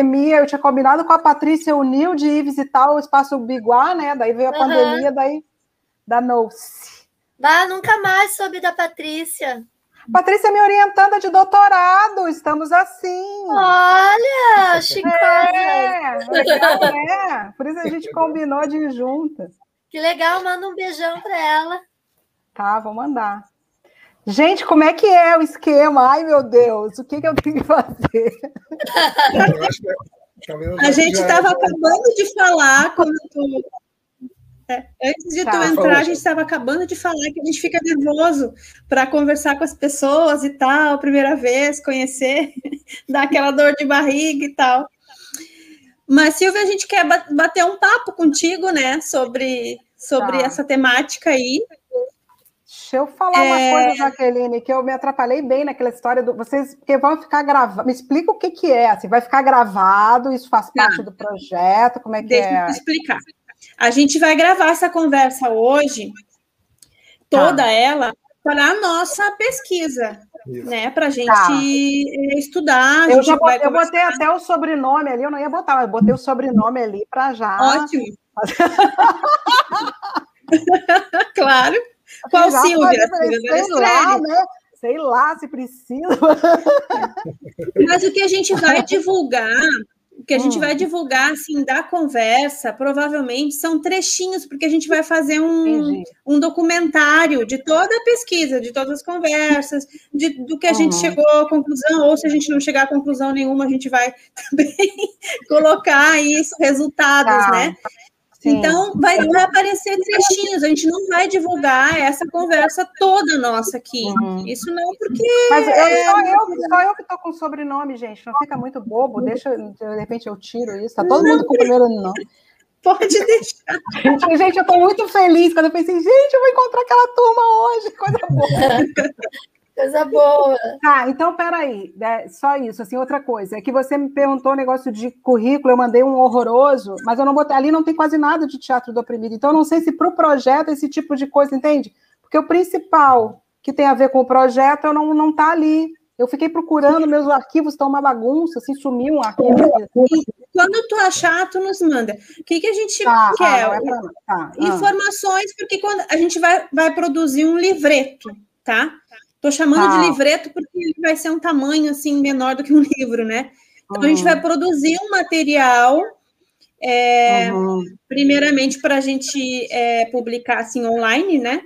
pandemia, eu tinha combinado com a Patrícia Unil de ir visitar o Espaço Biguá, né? Daí veio a uhum. pandemia, daí danou-se. Ah, nunca mais soube da Patrícia. Patrícia é minha orientanda de doutorado, estamos assim. Olha, chicosa. É, né? Por isso a gente combinou de ir juntas. Que legal, manda um beijão para ela. Tá, vou mandar. Gente, como é que é o esquema? Ai, meu Deus, o que, que eu tenho que fazer? a gente estava acabando de falar quando tu é, antes de tá, tu entrar, a gente estava acabando de falar que a gente fica nervoso para conversar com as pessoas e tal, primeira vez, conhecer, dar aquela dor de barriga e tal. Mas, Silvia, a gente quer bater um papo contigo, né, sobre, sobre tá. essa temática aí. Deixa eu falar é... uma coisa, Jaqueline, que eu me atrapalhei bem naquela história do. Vocês porque vão ficar gravado. Me explica o que, que é. Assim, vai ficar gravado, isso faz tá. parte do projeto, como é que Deixa é? Deixa eu explicar. A gente vai gravar essa conversa hoje, toda tá. ela, para a nossa pesquisa, Isso. né? Para a gente tá. estudar. Eu, já botei, eu botei até o sobrenome ali, eu não ia botar, mas botei o sobrenome ali para já. Ótimo. claro. Qual já Silvia? Silvia sei lá, né? Sei lá se precisa. Mas o que a gente vai divulgar o que a gente hum. vai divulgar, assim, da conversa, provavelmente são trechinhos, porque a gente vai fazer um, um documentário de toda a pesquisa, de todas as conversas, de, do que a uhum. gente chegou à conclusão, ou se a gente não chegar a conclusão nenhuma, a gente vai também colocar isso, resultados, tá. né? Sim. Então, vai, vai, aparecer trechinhos, a gente não vai divulgar essa conversa toda nossa aqui. Uhum. Isso não, porque. Mas eu, é... só, eu, só eu que estou com sobrenome, gente, não fica muito bobo, deixa, de repente eu tiro isso, tá todo não, mundo com o primeiro nome. Pode deixar. Gente, gente eu estou muito feliz quando eu pensei, gente, eu vou encontrar aquela turma hoje, coisa boa. Coisa boa. Tá, então peraí, é, só isso. Assim, outra coisa, é que você me perguntou o negócio de currículo, eu mandei um horroroso, mas eu não botei, ali não tem quase nada de teatro do oprimido. Então, eu não sei se para o projeto esse tipo de coisa, entende? Porque o principal que tem a ver com o projeto eu não, não tá ali. Eu fiquei procurando, meus arquivos estão uma bagunça, assim, sumiu um arquivo. Quando tu achar, tu nos manda. O que, que a gente tá, quer? Ah, é pra... tá, ah. Informações, porque quando a gente vai, vai produzir um livreto, tá? Estou chamando ah. de livreto porque ele vai ser um tamanho assim menor do que um livro, né? Então uhum. a gente vai produzir um material, é, uhum. primeiramente para a gente é, publicar assim online, né?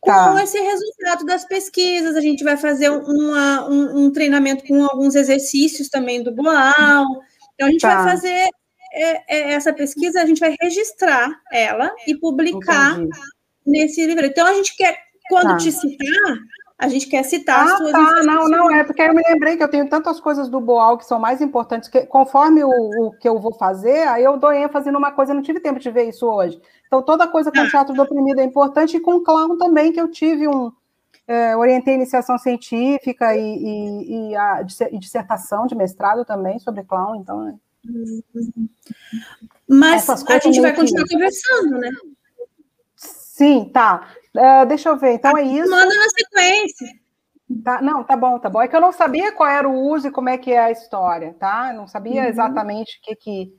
Com tá. esse resultado das pesquisas, a gente vai fazer uma, um, um, treinamento com alguns exercícios também do Boal. Então a gente tá. vai fazer é, é, essa pesquisa, a gente vai registrar ela e publicar Entendi. nesse livro. Então a gente quer, quando tá. te citar, a gente quer citar ah, as suas tá, não, não, é porque eu me lembrei que eu tenho tantas coisas do Boal que são mais importantes, que conforme o, o que eu vou fazer, aí eu dou ênfase numa coisa, eu não tive tempo de ver isso hoje. Então, toda coisa com ah. teatro do oprimido é importante, e com clown também, que eu tive um. É, orientei iniciação científica e, e, e, a e dissertação de mestrado também sobre clown, então. É. Mas a gente vai continuar conversando, né? Sim, tá. Uh, deixa eu ver, então é isso. Manda na sequência. Tá, não, tá bom, tá bom. É que eu não sabia qual era o uso e como é que é a história, tá? Eu não sabia uhum. exatamente o que que,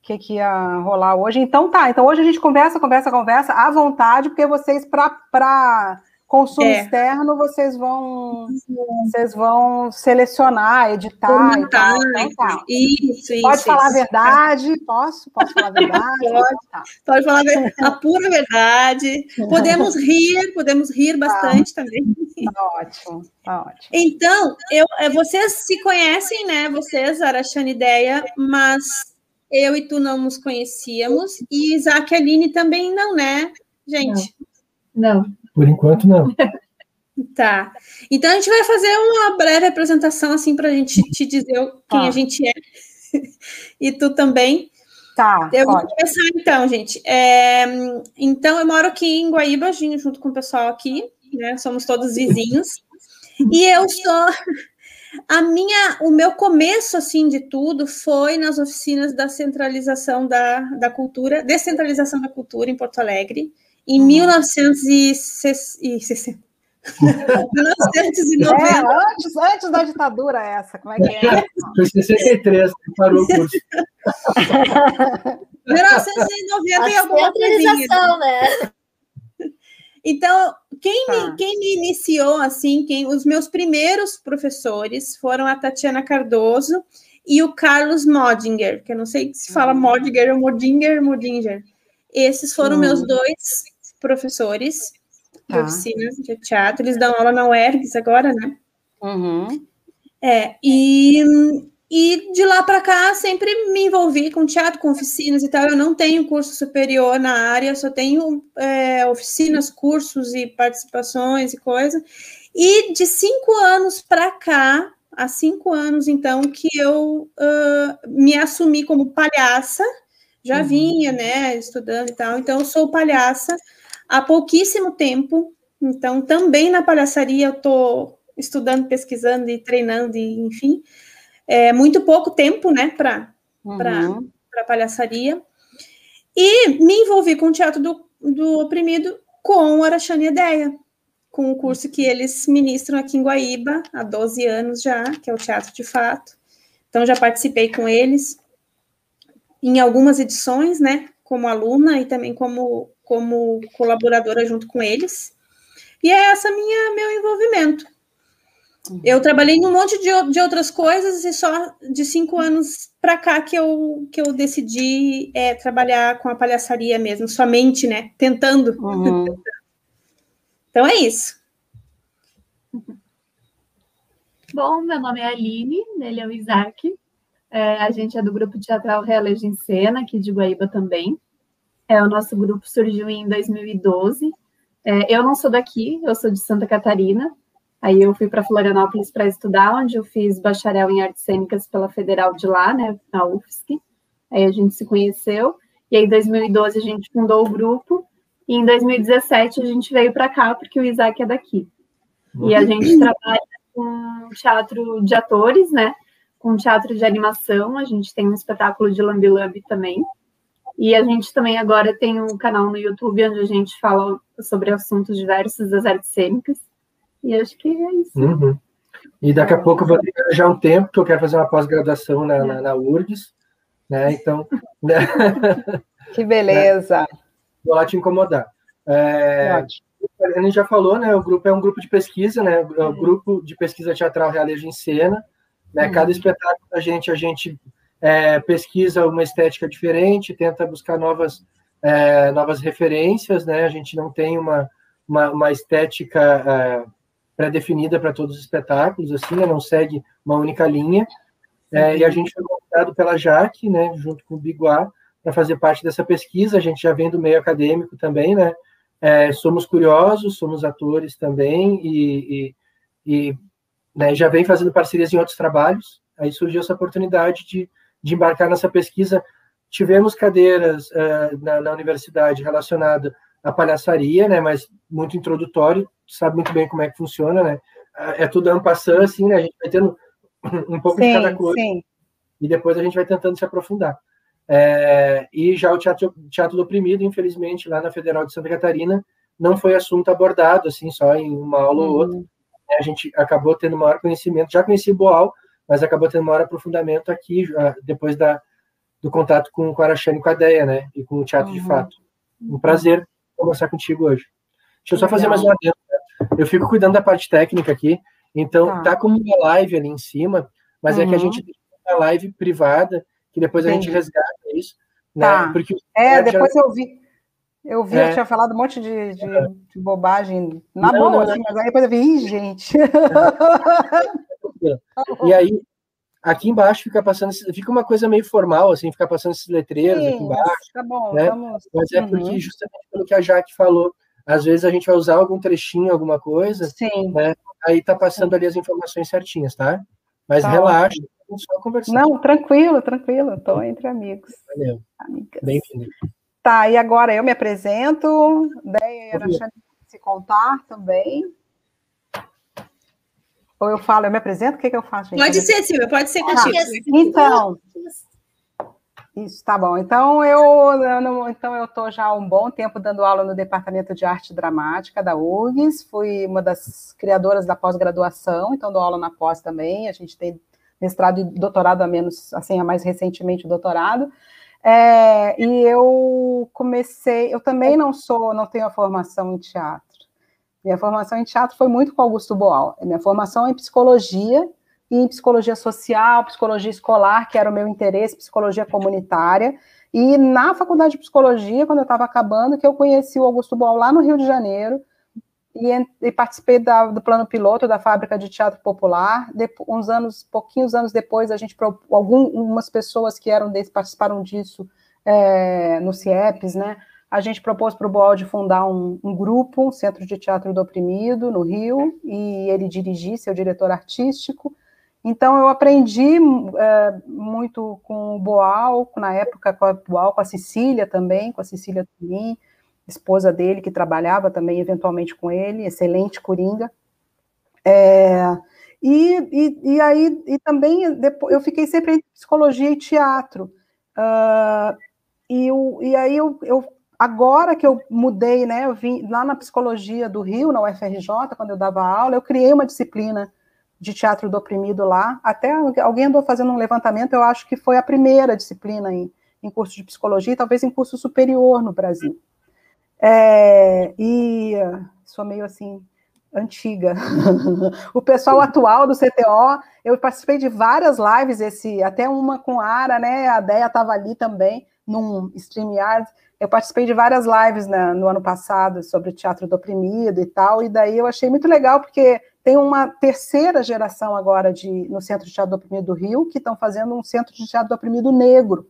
que que ia rolar hoje. Então tá, então hoje a gente conversa, conversa, conversa à vontade, porque vocês, para Consumo é. externo, vocês vão vocês vão selecionar, editar e tal. Então, tá. Isso, isso. Pode falar isso. a verdade? Posso? Posso falar a verdade? Pode, tá. pode falar a pura verdade. Podemos rir, podemos rir tá. bastante tá. também. Tá ótimo, tá ótimo. Então, eu, é, vocês se conhecem, né? Vocês, Arachane Ideia, mas eu e tu não nos conhecíamos, e Isaac e Aline também não, né, gente? Não. não. Por enquanto, não. Tá. Então a gente vai fazer uma breve apresentação assim para a gente te dizer quem tá. a gente é. e tu também. Tá. Eu vou começar então, gente. É, então eu moro aqui em Guaíba, junto com o pessoal aqui, né? Somos todos vizinhos. E eu sou a minha, o meu começo assim de tudo foi nas oficinas da centralização da, da cultura, descentralização da cultura em Porto Alegre em 1960. 1990. É, antes, antes da ditadura essa, como é que é? Foi 63, parou o curso. 1990 e alguma coisa. né? Então, quem, me, tá. quem me iniciou, assim, quem os meus primeiros professores foram a Tatiana Cardoso e o Carlos Modinger, que eu não sei se fala hum. Modinger ou Modinger, Modinger. Esses foram hum. meus dois professores de tá. oficinas de teatro. Eles dão aula na UERGS agora, né? Uhum. É, e, e de lá para cá sempre me envolvi com teatro, com oficinas e tal. Eu não tenho curso superior na área, só tenho é, oficinas, cursos e participações e coisa. E de cinco anos para cá, há cinco anos então, que eu uh, me assumi como palhaça. Já uhum. vinha, né, estudando e tal. Então, eu sou palhaça há pouquíssimo tempo. Então, também na palhaçaria eu estou estudando, pesquisando e treinando, e, enfim. É muito pouco tempo, né, para uhum. palhaçaria. E me envolvi com o teatro do, do oprimido com o Araxane Ideia, com o curso que eles ministram aqui em Guaíba há 12 anos já, que é o Teatro de Fato. Então, já participei com eles em algumas edições, né, como aluna e também como como colaboradora junto com eles. E é essa minha meu envolvimento. Eu trabalhei em um monte de, de outras coisas e só de cinco anos para cá que eu, que eu decidi é, trabalhar com a palhaçaria mesmo, somente, né? Tentando. Uhum. então é isso. Bom, meu nome é Aline, ele é o Isaac. É, a gente é do grupo teatral Realejo em Cena, aqui de Guaíba também. É, o nosso grupo surgiu em 2012. É, eu não sou daqui, eu sou de Santa Catarina. Aí eu fui para Florianópolis para estudar, onde eu fiz bacharel em artes cênicas pela Federal de lá, né, na UFSC. Aí a gente se conheceu. E aí, em 2012, a gente fundou o grupo. E em 2017, a gente veio para cá, porque o Isaac é daqui. E a gente trabalha com teatro de atores, né? Com teatro de animação. A gente tem um espetáculo de Lambi Lambi também. E a gente também agora tem um canal no YouTube onde a gente fala sobre assuntos diversos das artes cênicas. E acho que é isso. Uhum. E daqui a pouco eu vou ter já um tempo, que eu quero fazer uma pós-graduação na, na, na, URGS, né? Então. Né? Que beleza! Vou lá te incomodar. É, a gente já falou, né? O grupo é um grupo de pesquisa, né? É o grupo de pesquisa teatral Realejo em Cena. Né? Cada uhum. espetáculo a gente, a gente é, pesquisa uma estética diferente, tenta buscar novas, é, novas referências, né? A gente não tem uma, uma, uma estética é, pré-definida para todos os espetáculos, assim, né? não segue uma única linha. É, e a gente foi convidado pela Jaque, né, junto com o Biguá, para fazer parte dessa pesquisa. A gente já vem do meio acadêmico também, né? É, somos curiosos, somos atores também e, e, e né, já vem fazendo parcerias em outros trabalhos. Aí surgiu essa oportunidade de de embarcar nessa pesquisa. Tivemos cadeiras uh, na, na, universidade relacionada à palhaçaria, né, mas muito introdutório, sabe muito bem como é que funciona, né? É tudo ano passando, assim, né? A gente vai tendo um pouco sim, de cada coisa. Sim. E depois a gente vai tentando se aprofundar. É, e já o teatro, teatro do oprimido, infelizmente, lá na Federal de Santa Catarina, não foi assunto abordado, assim, só em uma aula uhum. ou outra. A gente acabou tendo maior conhecimento, já conheci Boal, mas acabou tendo maior aprofundamento aqui, depois da, do contato com, com a Araxane e com a Deia, né? E com o Teatro uhum. de Fato. Um prazer conversar contigo hoje. Deixa eu só fazer mais uma adendo. Né? Eu fico cuidando da parte técnica aqui, então tá, tá como uma live ali em cima, mas uhum. é que a uhum. gente tem uma live privada, que depois a gente resgata isso. Né? Tá. Porque é, depois já... eu vi. Eu vi, é. eu tinha falado um monte de, de, é. de bobagem na não, boa, não, assim, mas aí depois eu vi, Ih, gente. E aí, aqui embaixo fica passando, fica uma coisa meio formal, assim, ficar passando esses letreiros Sim, aqui embaixo. Tá bom, né? vamos. Mas é porque, uhum. justamente pelo que a Jaque falou, às vezes a gente vai usar algum trechinho, alguma coisa, Sim. né? Aí tá passando ali as informações certinhas, tá? Mas tá relaxa, só conversar. Não, tranquilo, tranquilo, tô entre amigos. Valeu. Bem-vindo. Tá, e agora eu me apresento, Deia era se contar também. Ou eu falo, eu me apresento? O que, que eu faço? Gente? Pode ser, Silvia, pode ser contigo. Ah, então, Isso, tá bom. Então eu, eu então eu estou já há um bom tempo dando aula no Departamento de Arte Dramática da URGS, fui uma das criadoras da pós-graduação, então dou aula na pós também, a gente tem mestrado e doutorado a menos, assim, a mais recentemente o doutorado. É, e eu comecei, eu também não sou, não tenho a formação em teatro. Minha formação em teatro foi muito com Augusto Boal. Minha formação é em psicologia, e em psicologia social, psicologia escolar, que era o meu interesse, psicologia comunitária. E na faculdade de psicologia, quando eu estava acabando, que eu conheci o Augusto Boal lá no Rio de Janeiro, e, e participei da, do plano piloto da fábrica de teatro popular. De, uns anos, pouquinhos anos depois, a gente algumas pessoas que eram desse participaram disso é, no CIEPS, né? A gente propôs para o Boal de fundar um, um, grupo, um centro de teatro do oprimido no Rio, e ele dirigir, seu diretor artístico. Então, eu aprendi é, muito com o Boal, na época com a Boal, com a Cecília também, com a Cecília Turim, esposa dele, que trabalhava também eventualmente com ele, excelente coringa. É, e, e, e, aí, e também depois, eu fiquei sempre entre psicologia e teatro. Uh, e, eu, e aí, eu, eu, agora que eu mudei, né, eu vim lá na psicologia do Rio, na UFRJ, quando eu dava aula, eu criei uma disciplina de teatro do oprimido lá. Até alguém andou fazendo um levantamento, eu acho que foi a primeira disciplina em, em curso de psicologia, talvez em curso superior no Brasil. É, e sou meio assim antiga. o pessoal atual do CTO, eu participei de várias lives, esse até uma com a Ara, né? A Deia estava ali também num StreamYard. Eu participei de várias lives né, no ano passado sobre teatro do oprimido e tal, e daí eu achei muito legal porque tem uma terceira geração agora de no Centro de Teatro do Oprimido do Rio que estão fazendo um Centro de Teatro do Oprimido negro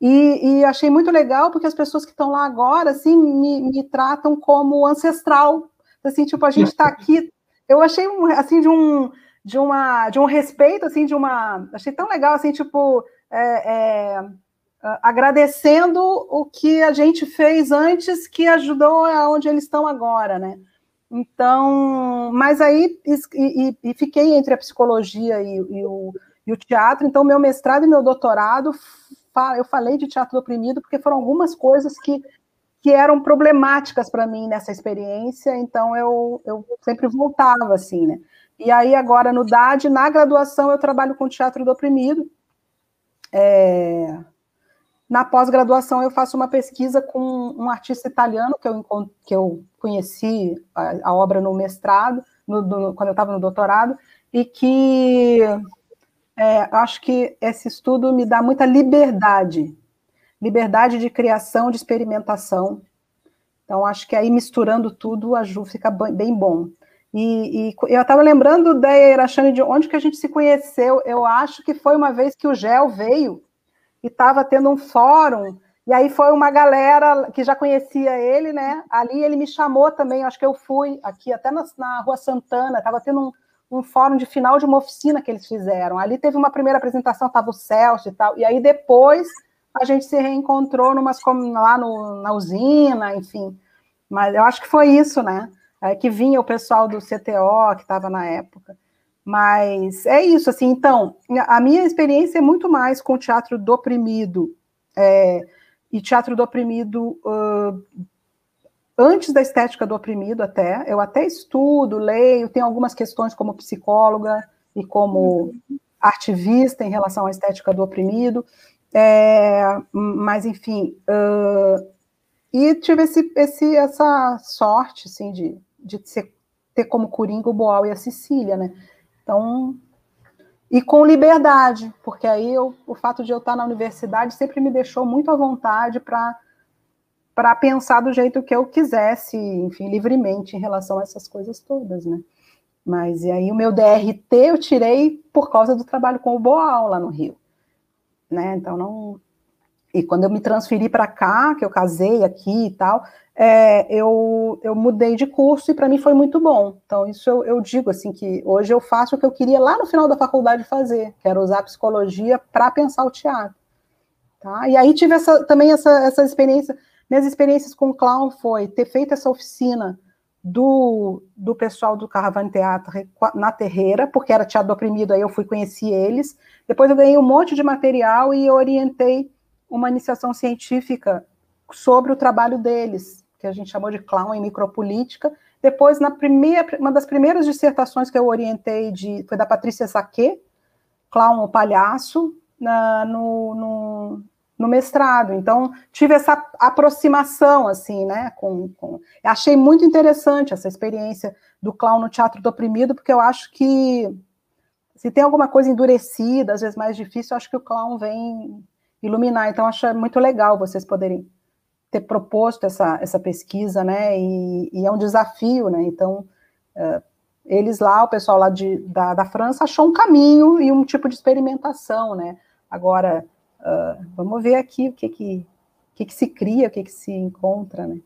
e, e, achei muito legal porque as pessoas que estão lá agora, assim, me, me tratam como ancestral. Assim, tipo, a gente está aqui. Eu achei, assim, de um, de, uma, de um respeito, assim, de uma... Achei tão legal, assim, tipo... É, é, agradecendo o que a gente fez antes que ajudou aonde eles estão agora, né? Então, mas aí e, e, e fiquei entre a psicologia e, e, o, e o teatro. Então, meu mestrado e meu doutorado eu falei de teatro oprimido porque foram algumas coisas que, que eram problemáticas para mim nessa experiência, então eu, eu sempre voltava assim, né? E aí, agora, no DAD, na graduação, eu trabalho com teatro do oprimido. É... Na pós-graduação, eu faço uma pesquisa com um artista italiano que eu, que eu conheci a, a obra no mestrado, no, quando eu estava no doutorado, e que é, acho que esse estudo me dá muita liberdade, liberdade de criação, de experimentação. Então, acho que aí misturando tudo, a Ju fica bem bom. E, e eu estava lembrando da Irachane de onde que a gente se conheceu. Eu acho que foi uma vez que o Gel veio e estava tendo um fórum, e aí foi uma galera que já conhecia ele, né? Ali ele me chamou também, acho que eu fui aqui até na, na Rua Santana, estava tendo um, um fórum de final de uma oficina que eles fizeram. Ali teve uma primeira apresentação, estava o Celso e tal, e aí depois a gente se reencontrou numas, lá no, na usina, enfim. Mas eu acho que foi isso, né? É, que vinha o pessoal do CTO, que estava na época. Mas é isso, assim, então, a minha experiência é muito mais com teatro do oprimido, é, e teatro do oprimido uh, antes da estética do oprimido até, eu até estudo, leio, tenho algumas questões como psicóloga e como ativista em relação à estética do oprimido, é, mas enfim, uh, e tive esse, esse, essa sorte, assim, de, de ser, ter como coringa o Boal e a Cecília, né, então, e com liberdade, porque aí eu, o fato de eu estar na universidade sempre me deixou muito à vontade para para pensar do jeito que eu quisesse, enfim, livremente em relação a essas coisas todas, né? Mas e aí o meu DRT eu tirei por causa do trabalho com o Boal lá no Rio, né? Então não. E quando eu me transferi para cá, que eu casei aqui e tal, é, eu, eu mudei de curso e para mim foi muito bom. Então, isso eu, eu, digo assim que hoje eu faço o que eu queria lá no final da faculdade fazer, que era usar a psicologia para pensar o teatro. Tá? E aí tive essa, também essa, essa experiência minhas experiências com o clown foi ter feito essa oficina do, do pessoal do Caravane Teatro na Terreira, porque era teatro oprimido, aí eu fui conhecer eles. Depois eu ganhei um monte de material e orientei uma iniciação científica sobre o trabalho deles, que a gente chamou de clown em micropolítica. Depois, na primeira, uma das primeiras dissertações que eu orientei de, foi da Patrícia Saquet, clown ou palhaço, na, no, no, no, mestrado. Então, tive essa aproximação, assim, né, com, com... Achei muito interessante essa experiência do clown no teatro do oprimido, porque eu acho que se tem alguma coisa endurecida, às vezes mais difícil, eu acho que o clown vem iluminar. Então, acho muito legal vocês poderem ter proposto essa, essa pesquisa, né? E, e é um desafio, né? Então, uh, eles lá, o pessoal lá de, da, da França, achou um caminho e um tipo de experimentação, né? Agora, uh, vamos ver aqui o que que, que que se cria, o que que se encontra, né?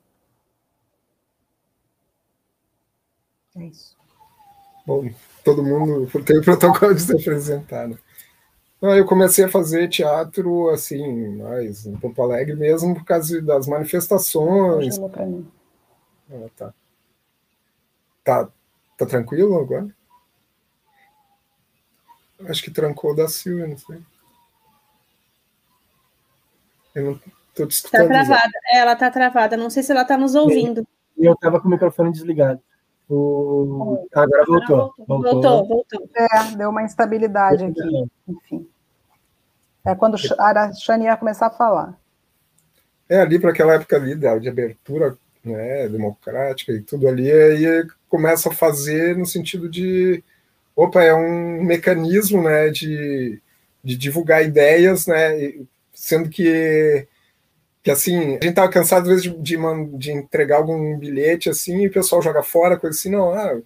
É isso. Bom, todo mundo tem o protocolo de se apresentar, né? Eu comecei a fazer teatro, assim, mais em Porto Alegre mesmo, por causa das manifestações. Ah, tá. tá. Tá tranquilo agora? Acho que trancou da Silvia, não sei. Eu não tô discutindo. Tá travada. É, ela tá travada. Não sei se ela tá nos ouvindo. Eu tava com o microfone desligado. O... Agora voltou. Voltou, voltou. voltou. É, deu uma instabilidade aqui. Enfim. É quando a Shani ia começar a falar. É ali para aquela época ali de abertura né, democrática e tudo ali, aí começa a fazer no sentido de opa, é um mecanismo né, de, de divulgar ideias, né, sendo que que assim, a gente tava cansado às vezes de, de, entregar algum bilhete assim e o pessoal joga fora, coisa assim, não, ah,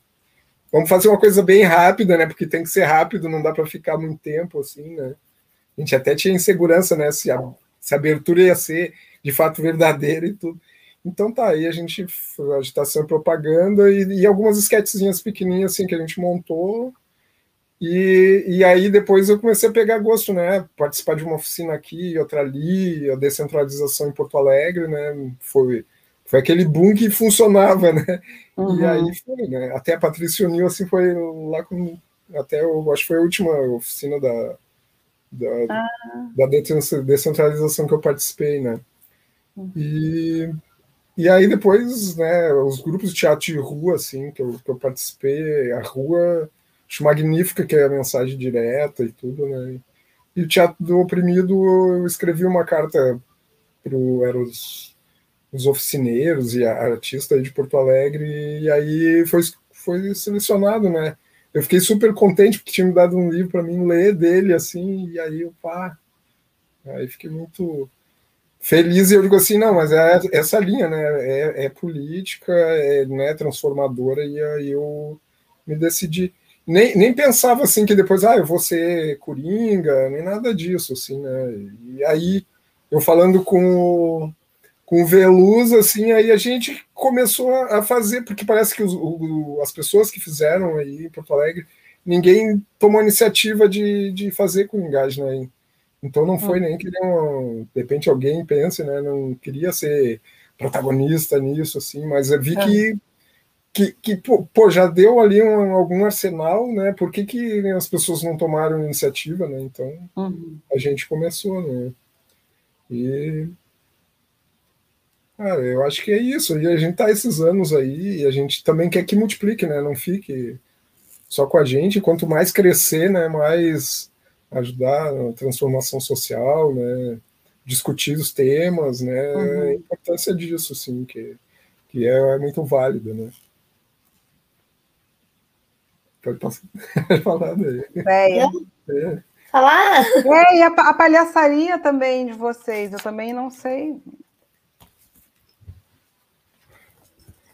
vamos fazer uma coisa bem rápida, né? Porque tem que ser rápido, não dá para ficar muito tempo assim, né? A gente até tinha insegurança, né? Se a, se a abertura ia ser de fato verdadeira e tudo. Então tá, aí a gente, agitação e propaganda e, e algumas esquetezinhas pequenininhas assim que a gente montou e, e aí depois eu comecei a pegar gosto, né? Participar de uma oficina aqui, outra ali, a descentralização em Porto Alegre, né? Foi, foi aquele boom que funcionava, né? Uhum. E aí foi, né? Até a Patrícia uniu, assim, foi lá com. Até eu acho que foi a última oficina da, da, ah. da descentralização que eu participei, né? Uhum. E, e aí depois, né, os grupos de teatro de rua, assim, que eu, que eu participei, a rua Acho magnífica que é a mensagem direta e tudo, né? E o Teatro do Oprimido, eu escrevi uma carta para os, os oficineiros e a artista de Porto Alegre, e aí foi, foi selecionado, né? Eu fiquei super contente porque tinha me dado um livro para mim ler dele, assim, e aí eu, pá, aí fiquei muito feliz e eu digo assim, não, mas é essa linha, né? É, é política, é né, transformadora, e aí eu me decidi nem, nem pensava assim que depois, ah, eu vou ser coringa, nem nada disso, assim, né? E aí, eu falando com, com o Veluz, assim, aí a gente começou a fazer, porque parece que os, o, as pessoas que fizeram aí em Porto Alegre, ninguém tomou a iniciativa de, de fazer coringagem, né? Então não foi hum. nem que de repente alguém pense, né? Não queria ser protagonista nisso, assim, mas eu vi é. que que, que pô, já deu ali um, algum arsenal, né? Por que, que as pessoas não tomaram iniciativa, né? Então uhum. a gente começou, né? E cara, eu acho que é isso. E a gente tá esses anos aí e a gente também quer que multiplique, né? Não fique só com a gente. Quanto mais crescer, né? Mais ajudar na transformação social, né? Discutir os temas, né? Uhum. A importância disso, assim, que, que é, é muito válida, né? Pode falar daí. É. é. Falar? É, e a, a palhaçaria também de vocês, eu também não sei.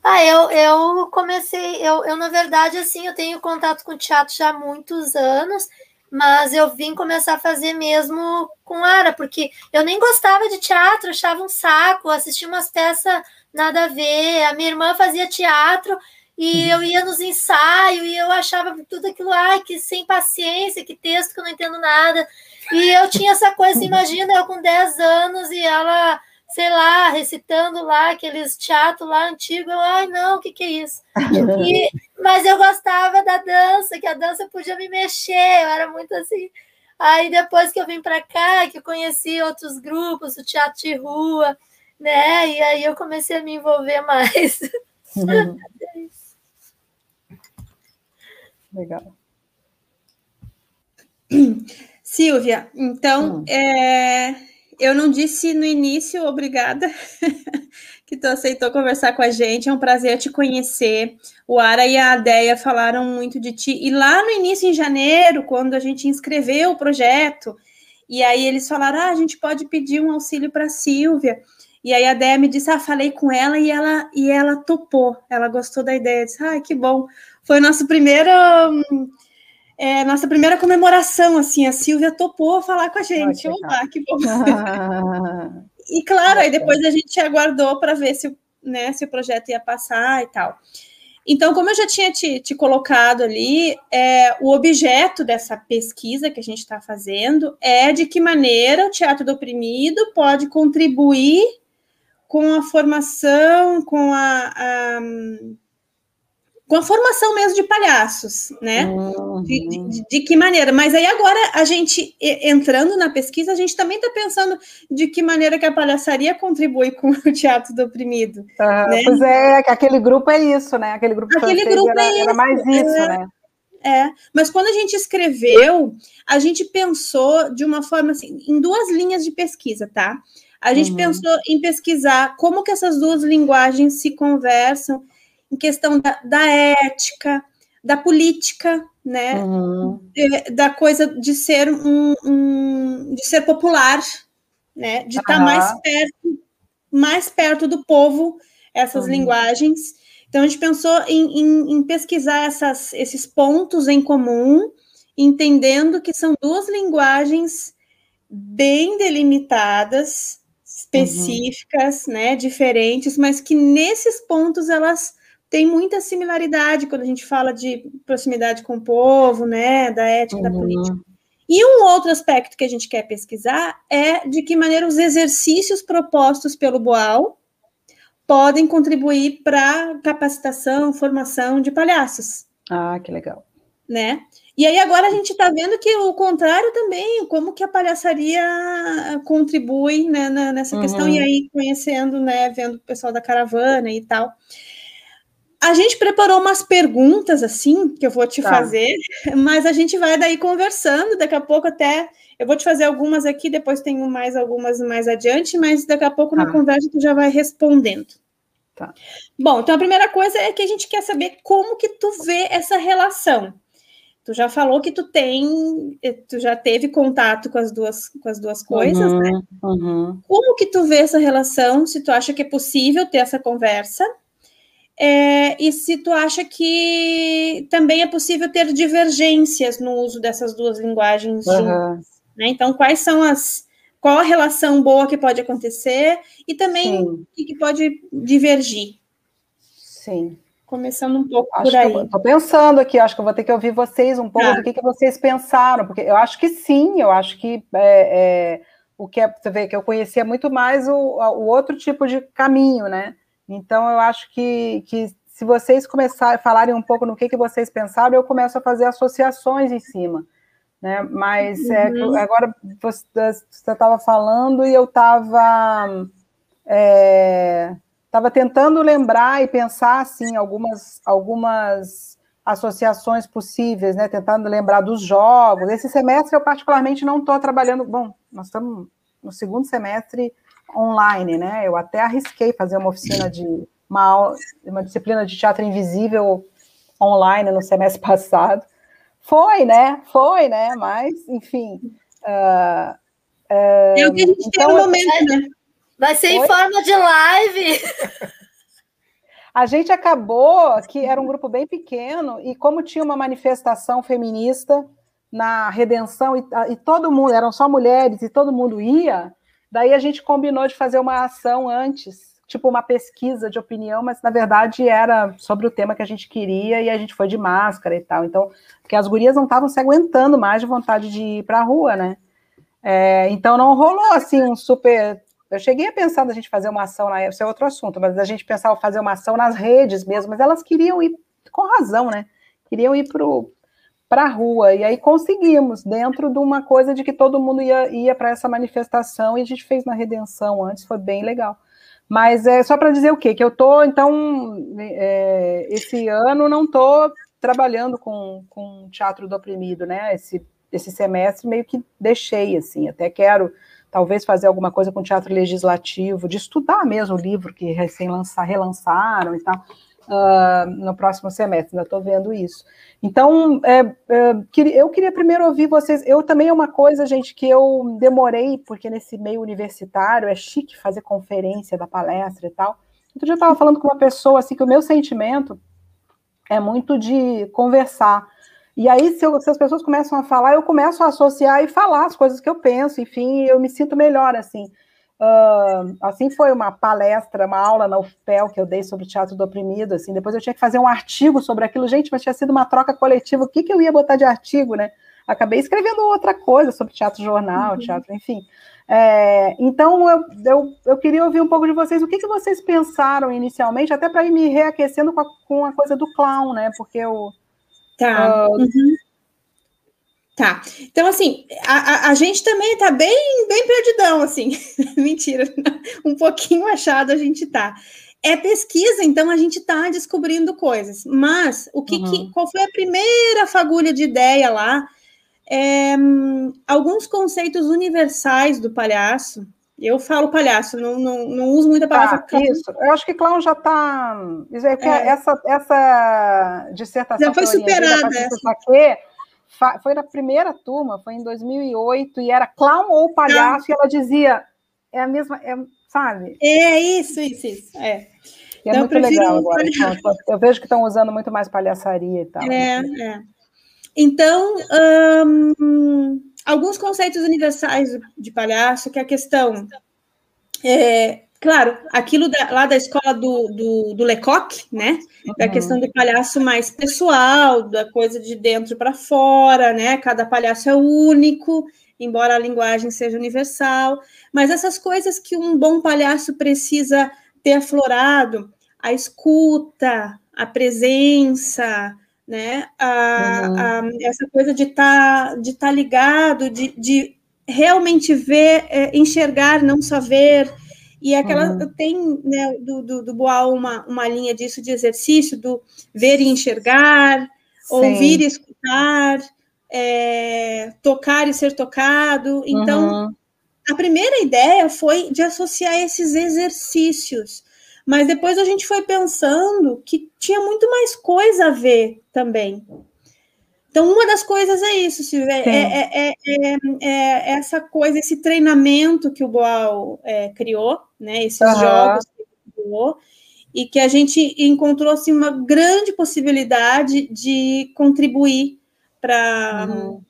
Ah, eu, eu comecei, eu, eu na verdade, assim, eu tenho contato com teatro já há muitos anos, mas eu vim começar a fazer mesmo com Ara, porque eu nem gostava de teatro, achava um saco, assistia umas peças nada a ver, a minha irmã fazia teatro, e eu ia nos ensaios e eu achava tudo aquilo, ai, que sem paciência, que texto que eu não entendo nada. E eu tinha essa coisa, imagina eu com 10 anos e ela, sei lá, recitando lá aqueles teatro lá antigo, eu, ai, não, o que, que é isso? E, mas eu gostava da dança, que a dança podia me mexer, eu era muito assim. Aí depois que eu vim para cá, que eu conheci outros grupos, o teatro de rua, né? E aí eu comecei a me envolver mais. Uhum. Legal. Silvia, então, hum. é, eu não disse no início, obrigada, que tu aceitou conversar com a gente, é um prazer te conhecer. O Ara e a Adeia falaram muito de ti, e lá no início, em janeiro, quando a gente inscreveu o projeto, e aí eles falaram, ah, a gente pode pedir um auxílio para a Silvia, e aí a Déia me disse, ah, falei com ela e ela, e ela topou, ela gostou da ideia, disse, ah, que bom. Foi nosso primeiro, é, nossa primeira comemoração, assim, a Silvia topou falar com a gente, Opa, que bom. e claro, aí depois a gente aguardou para ver se, né, se o projeto ia passar e tal. Então, como eu já tinha te, te colocado ali, é, o objeto dessa pesquisa que a gente está fazendo é de que maneira o teatro do oprimido pode contribuir com a formação, com a, a com a formação mesmo de palhaços, né? Uhum. De, de, de, que maneira? Mas aí agora a gente entrando na pesquisa, a gente também está pensando de que maneira que a palhaçaria contribui com o teatro do oprimido. Uhum. Né? Pois é, aquele grupo é isso, né? Aquele grupo aquele grupo era, é era mais isso, é, né? É, mas quando a gente escreveu, a gente pensou de uma forma assim, em duas linhas de pesquisa, tá? A gente uhum. pensou em pesquisar como que essas duas linguagens se conversam em questão da, da ética, da política, né? Uhum. De, da coisa de ser um, um, de ser popular, né? De estar uhum. mais perto, mais perto do povo essas uhum. linguagens. Então a gente pensou em, em, em pesquisar essas, esses pontos em comum, entendendo que são duas linguagens bem delimitadas, específicas, uhum. né, diferentes, mas que nesses pontos elas têm muita similaridade quando a gente fala de proximidade com o povo, né, da ética, uhum. da política. E um outro aspecto que a gente quer pesquisar é de que maneira os exercícios propostos pelo Boal podem contribuir para capacitação, formação de palhaços. Ah, que legal. Né? E aí agora a gente está vendo que o contrário também, como que a palhaçaria contribui né, nessa uhum. questão, e aí conhecendo, né, vendo o pessoal da caravana e tal. A gente preparou umas perguntas assim que eu vou te tá. fazer, mas a gente vai daí conversando, daqui a pouco até eu vou te fazer algumas aqui, depois tenho mais algumas mais adiante, mas daqui a pouco tá. na conversa tu já vai respondendo. Tá. Bom, então a primeira coisa é que a gente quer saber como que tu vê essa relação Tu já falou que tu tem, eh, tu já teve contato com as duas, com as duas coisas, uhum, né? Uhum. Como que tu vê essa relação? Se tu acha que é possível ter essa conversa? É, e se tu acha que também é possível ter divergências no uso dessas duas linguagens uhum. juntas, né? Então, quais são as qual a relação boa que pode acontecer e também o que, que pode divergir? Sim começando um pouco acho por aí. Estou pensando aqui, acho que eu vou ter que ouvir vocês um pouco ah. do que, que vocês pensaram, porque eu acho que sim, eu acho que é, é, o que é, você vê que eu conhecia muito mais o, o outro tipo de caminho, né? Então eu acho que, que se vocês começarem a falarem um pouco no que, que vocês pensaram, eu começo a fazer associações em cima. Né? Mas é, uhum. é, agora você estava falando e eu estava. É, Estava tentando lembrar e pensar assim algumas algumas associações possíveis, né? Tentando lembrar dos jogos. Esse semestre eu particularmente não estou trabalhando. Bom, nós estamos no segundo semestre online, né? Eu até arrisquei fazer uma oficina de uma, uma disciplina de teatro invisível online no semestre passado. Foi, né? Foi, né? Mas, enfim. Uh, uh, é o que a gente então, tem no momento, né? Vai ser Oi? em forma de live. A gente acabou que era um grupo bem pequeno e como tinha uma manifestação feminista na redenção e, e, todo mundo eram só mulheres e todo mundo ia, daí a gente combinou de fazer uma ação antes, tipo uma pesquisa de opinião, mas na verdade era sobre o tema que a gente queria e a gente foi de máscara e tal. Então, porque as gurias não estavam se aguentando mais de vontade de ir para a rua, né? É, então não rolou assim um super eu cheguei a pensar da gente fazer uma ação na isso é outro assunto, mas a gente pensava fazer uma ação nas redes mesmo, mas elas queriam ir com razão, né? Queriam ir para a rua. E aí conseguimos, dentro de uma coisa de que todo mundo ia, ia para essa manifestação, e a gente fez na Redenção antes, foi bem legal. Mas é só para dizer o quê? Que eu estou, então, é, esse ano não estou trabalhando com, com teatro do oprimido, né? Esse, esse semestre meio que deixei, assim, até quero talvez fazer alguma coisa com teatro legislativo, de estudar mesmo o livro que recém lançar, relançaram e tal, uh, no próximo semestre, ainda estou vendo isso. Então, é, é, eu queria primeiro ouvir vocês. Eu também é uma coisa, gente, que eu demorei, porque nesse meio universitário é chique fazer conferência da palestra e tal. Outro dia eu estava falando com uma pessoa assim que o meu sentimento é muito de conversar. E aí, se, eu, se, as pessoas começam a falar, eu começo a associar e falar as coisas que eu penso, enfim, eu me sinto melhor assim. Uh, assim foi uma palestra, uma aula na UFPEL que eu dei sobre teatro do oprimido, assim, depois eu tinha que fazer um artigo sobre aquilo, gente, mas tinha sido uma troca coletiva, o que, que eu ia botar de artigo, né? Acabei escrevendo outra coisa sobre teatro jornal, uhum. teatro, enfim. É, então, eu, eu, eu, queria ouvir um pouco de vocês, o que, que vocês pensaram inicialmente, até para ir me reaquecendo com a, com a coisa do clown, né? Porque eu. Tá. Uh, uhum. Tá. Então, assim, a, a, a, gente também tá bem, bem perdidão, assim. Mentira. Um pouquinho achado a gente tá. É pesquisa, então a gente tá descobrindo coisas. Mas o que, uhum. que qual foi a primeira fagulha de ideia lá? É, alguns conceitos universais do palhaço. Eu falo palhaço, não, não, não uso muita palavra. Ah, isso. Eu acho que clown já está. É, é. Essa, essa dissertação. Já foi superada. Essa. Aqui, foi na primeira turma, foi em 2008, e era clown ou palhaço, e ela dizia, é a mesma, é, sabe? É isso, isso, isso, é. E é então, muito legal agora. Então, eu vejo que estão usando muito mais palhaçaria e tal. É, é. Então, um, alguns conceitos universais de palhaço, que é a questão é, Claro, aquilo da, lá da escola do, do, do Lecoq, né? Da questão do palhaço mais pessoal, da coisa de dentro para fora, né? Cada palhaço é único, embora a linguagem seja universal. Mas essas coisas que um bom palhaço precisa ter aflorado, a escuta, a presença, né? A, uhum. a, essa coisa de estar tá, de tá ligado, de, de realmente ver, é, enxergar, não só ver e aquela uhum. tem né, do, do, do Boal uma, uma linha disso de exercício, do ver e enxergar, Sim. ouvir e escutar, é, tocar e ser tocado. Então, uhum. a primeira ideia foi de associar esses exercícios. Mas depois a gente foi pensando que tinha muito mais coisa a ver também. Então, uma das coisas é isso, Silvia, é, é, é, é, essa coisa, esse treinamento que o Boal criou, né? Esses uhum. jogos que ele criou, e que a gente encontrou assim, uma grande possibilidade de contribuir para uhum.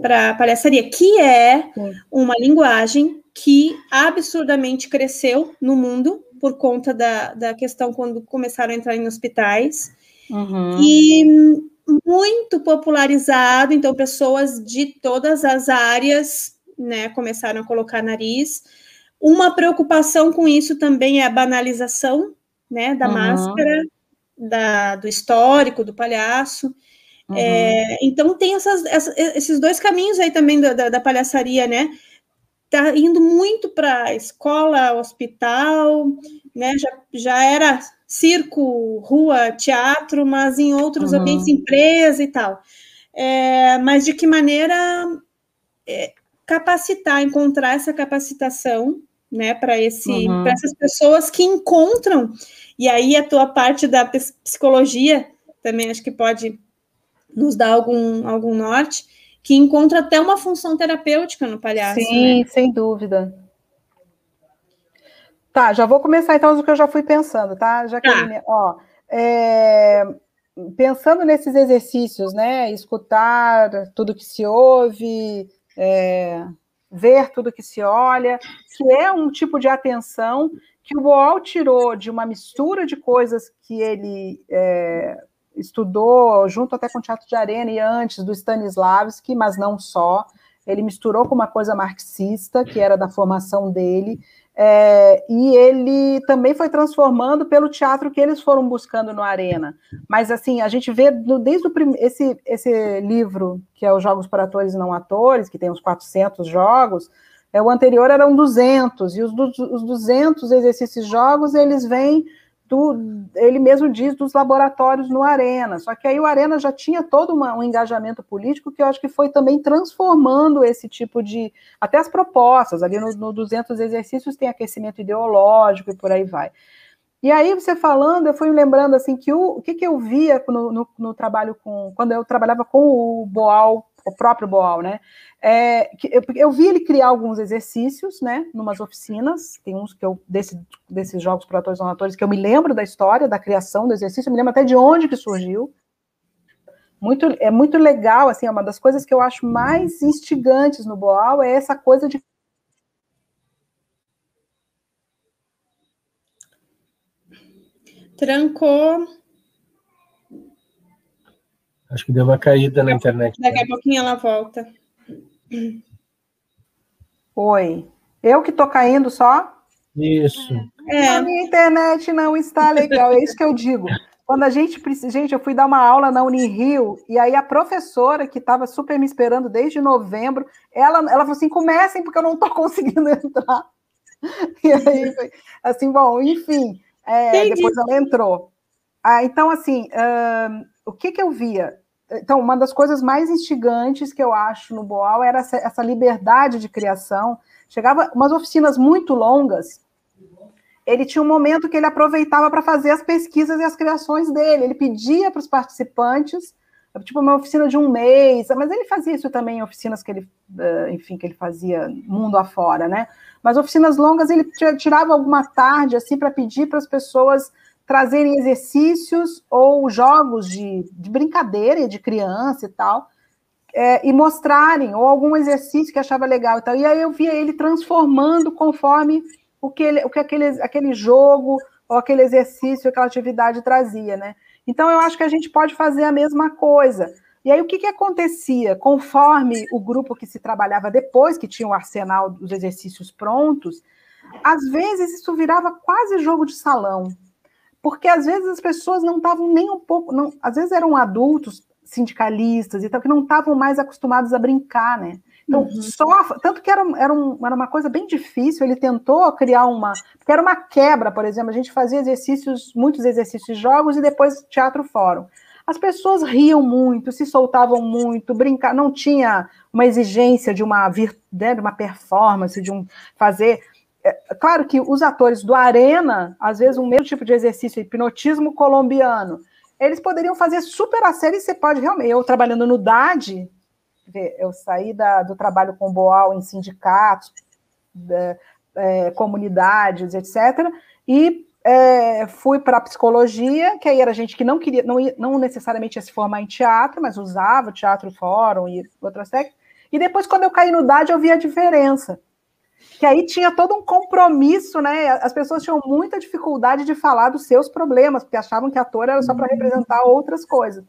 para a palhaçaria, que é uma linguagem que absurdamente cresceu no mundo por conta da, da questão quando começaram a entrar em hospitais. Uhum. E muito popularizado, então pessoas de todas as áreas, né, começaram a colocar nariz. Uma preocupação com isso também é a banalização, né, da uhum. máscara, da, do histórico, do palhaço. Uhum. É, então tem essas, essas, esses dois caminhos aí também da, da, da palhaçaria, né? Tá indo muito para escola, hospital, né? Já, já era circo, rua, teatro, mas em outros uhum. ambientes, empresa e tal. É, mas de que maneira é, capacitar, encontrar essa capacitação, né, para esse, uhum. para essas pessoas que encontram. E aí a tua parte da psicologia também acho que pode nos dar algum algum norte, que encontra até uma função terapêutica no palhaço. Sim, né? sem dúvida. Tá, já vou começar então o que eu já fui pensando, tá, Jaqueline? Tá. Ó, é, pensando nesses exercícios, né? Escutar tudo que se ouve, é, ver tudo que se olha, que é um tipo de atenção que o Boal tirou de uma mistura de coisas que ele é, estudou junto até com o Teatro de Arena e antes do Stanislavski, mas não só. ele misturou com uma coisa marxista, que era da formação dele, é, e ele também foi transformando pelo teatro que eles foram buscando no Arena. Mas, assim, a gente vê no, desde o prim, esse, esse livro, que é os Jogos para Atores e Não Atores, que tem uns 400 jogos, é, o anterior eram 200, e os, os 200 exercícios jogos, eles vêm do, ele mesmo diz dos laboratórios no Arena. Só que aí o Arena já tinha todo uma, um engajamento político que eu acho que foi também transformando esse tipo de. Até as propostas, ali no, no 200 exercícios tem aquecimento ideológico e por aí vai. E aí, você falando, eu fui lembrando assim que o, o que, que eu via no, no, no trabalho com. Quando eu trabalhava com o Boal o próprio Boal, né? É, eu, eu, vi ele criar alguns exercícios, né, numas oficinas, tem uns que eu, desse, desses jogos para atores e atores, que eu me lembro da história, da criação do exercício, eu me lembro até de onde que surgiu, muito, é muito legal, assim, é uma das coisas que eu acho mais instigantes no Boal, é essa coisa de Trancou. Acho que deu uma caída na internet. Daqui a pouquinho ela volta. Oi. Eu que tô caindo só? Isso. É. A minha internet não está legal, é isso que eu digo. Quando a gente precisa. Gente, eu fui dar uma aula na Unirio, e aí a professora, que estava super me esperando desde novembro, ela, ela falou assim: comecem, porque eu não estou conseguindo entrar. E aí, assim, bom, enfim, é, depois ela entrou. Ah, então, assim, uh, o que, que eu via? Então, uma das coisas mais instigantes que eu acho no Boal era essa, liberdade de criação. Chegava umas oficinas muito longas, ele tinha um momento que ele aproveitava para fazer as pesquisas e as criações dele. Ele pedia para os participantes, tipo uma oficina de um mês, mas ele fazia isso também em oficinas que ele, eh, enfim, que ele fazia mundo afora, né? Mas oficinas longas ele tirava alguma tarde assim para pedir para as pessoas trazerem exercícios ou jogos de, de brincadeira de criança e tal, é, e mostrarem, ou algum exercício que achava legal e tal. E aí eu via ele transformando conforme o que, ele, o que aquele, aquele jogo, ou aquele exercício, aquela atividade trazia, né? Então eu acho que a gente pode fazer a mesma coisa. E aí o que, que acontecia? Conforme o grupo que se trabalhava depois, que tinha o arsenal dos exercícios prontos, às vezes isso virava quase jogo de salão porque às vezes as pessoas não estavam nem um pouco, não, às vezes eram adultos sindicalistas e tal, que não estavam mais acostumados a brincar, né? Então, uhum. só, tanto que era, era, um, era uma coisa bem difícil, ele tentou criar uma, porque era uma quebra, por exemplo, a gente fazia exercícios, muitos exercícios de jogos e depois teatro fórum. As pessoas riam muito, se soltavam muito, brincar, não tinha uma exigência de uma, né, de uma performance, de um fazer é, claro que os atores do Arena, às vezes, um mesmo tipo de exercício, hipnotismo colombiano, eles poderiam fazer super a série, você pode realmente. Eu trabalhando no DAD, eu saí da, do trabalho com o Boal em sindicatos, é, comunidades, etc., e é, fui para a psicologia, que aí era gente que não queria, não, não necessariamente ia se formar em teatro, mas usava o teatro fórum e outras técnicas. E depois, quando eu caí no DAD, eu vi a diferença que aí tinha todo um compromisso, né? As pessoas tinham muita dificuldade de falar dos seus problemas, porque achavam que ator era só para uhum. representar outras coisas.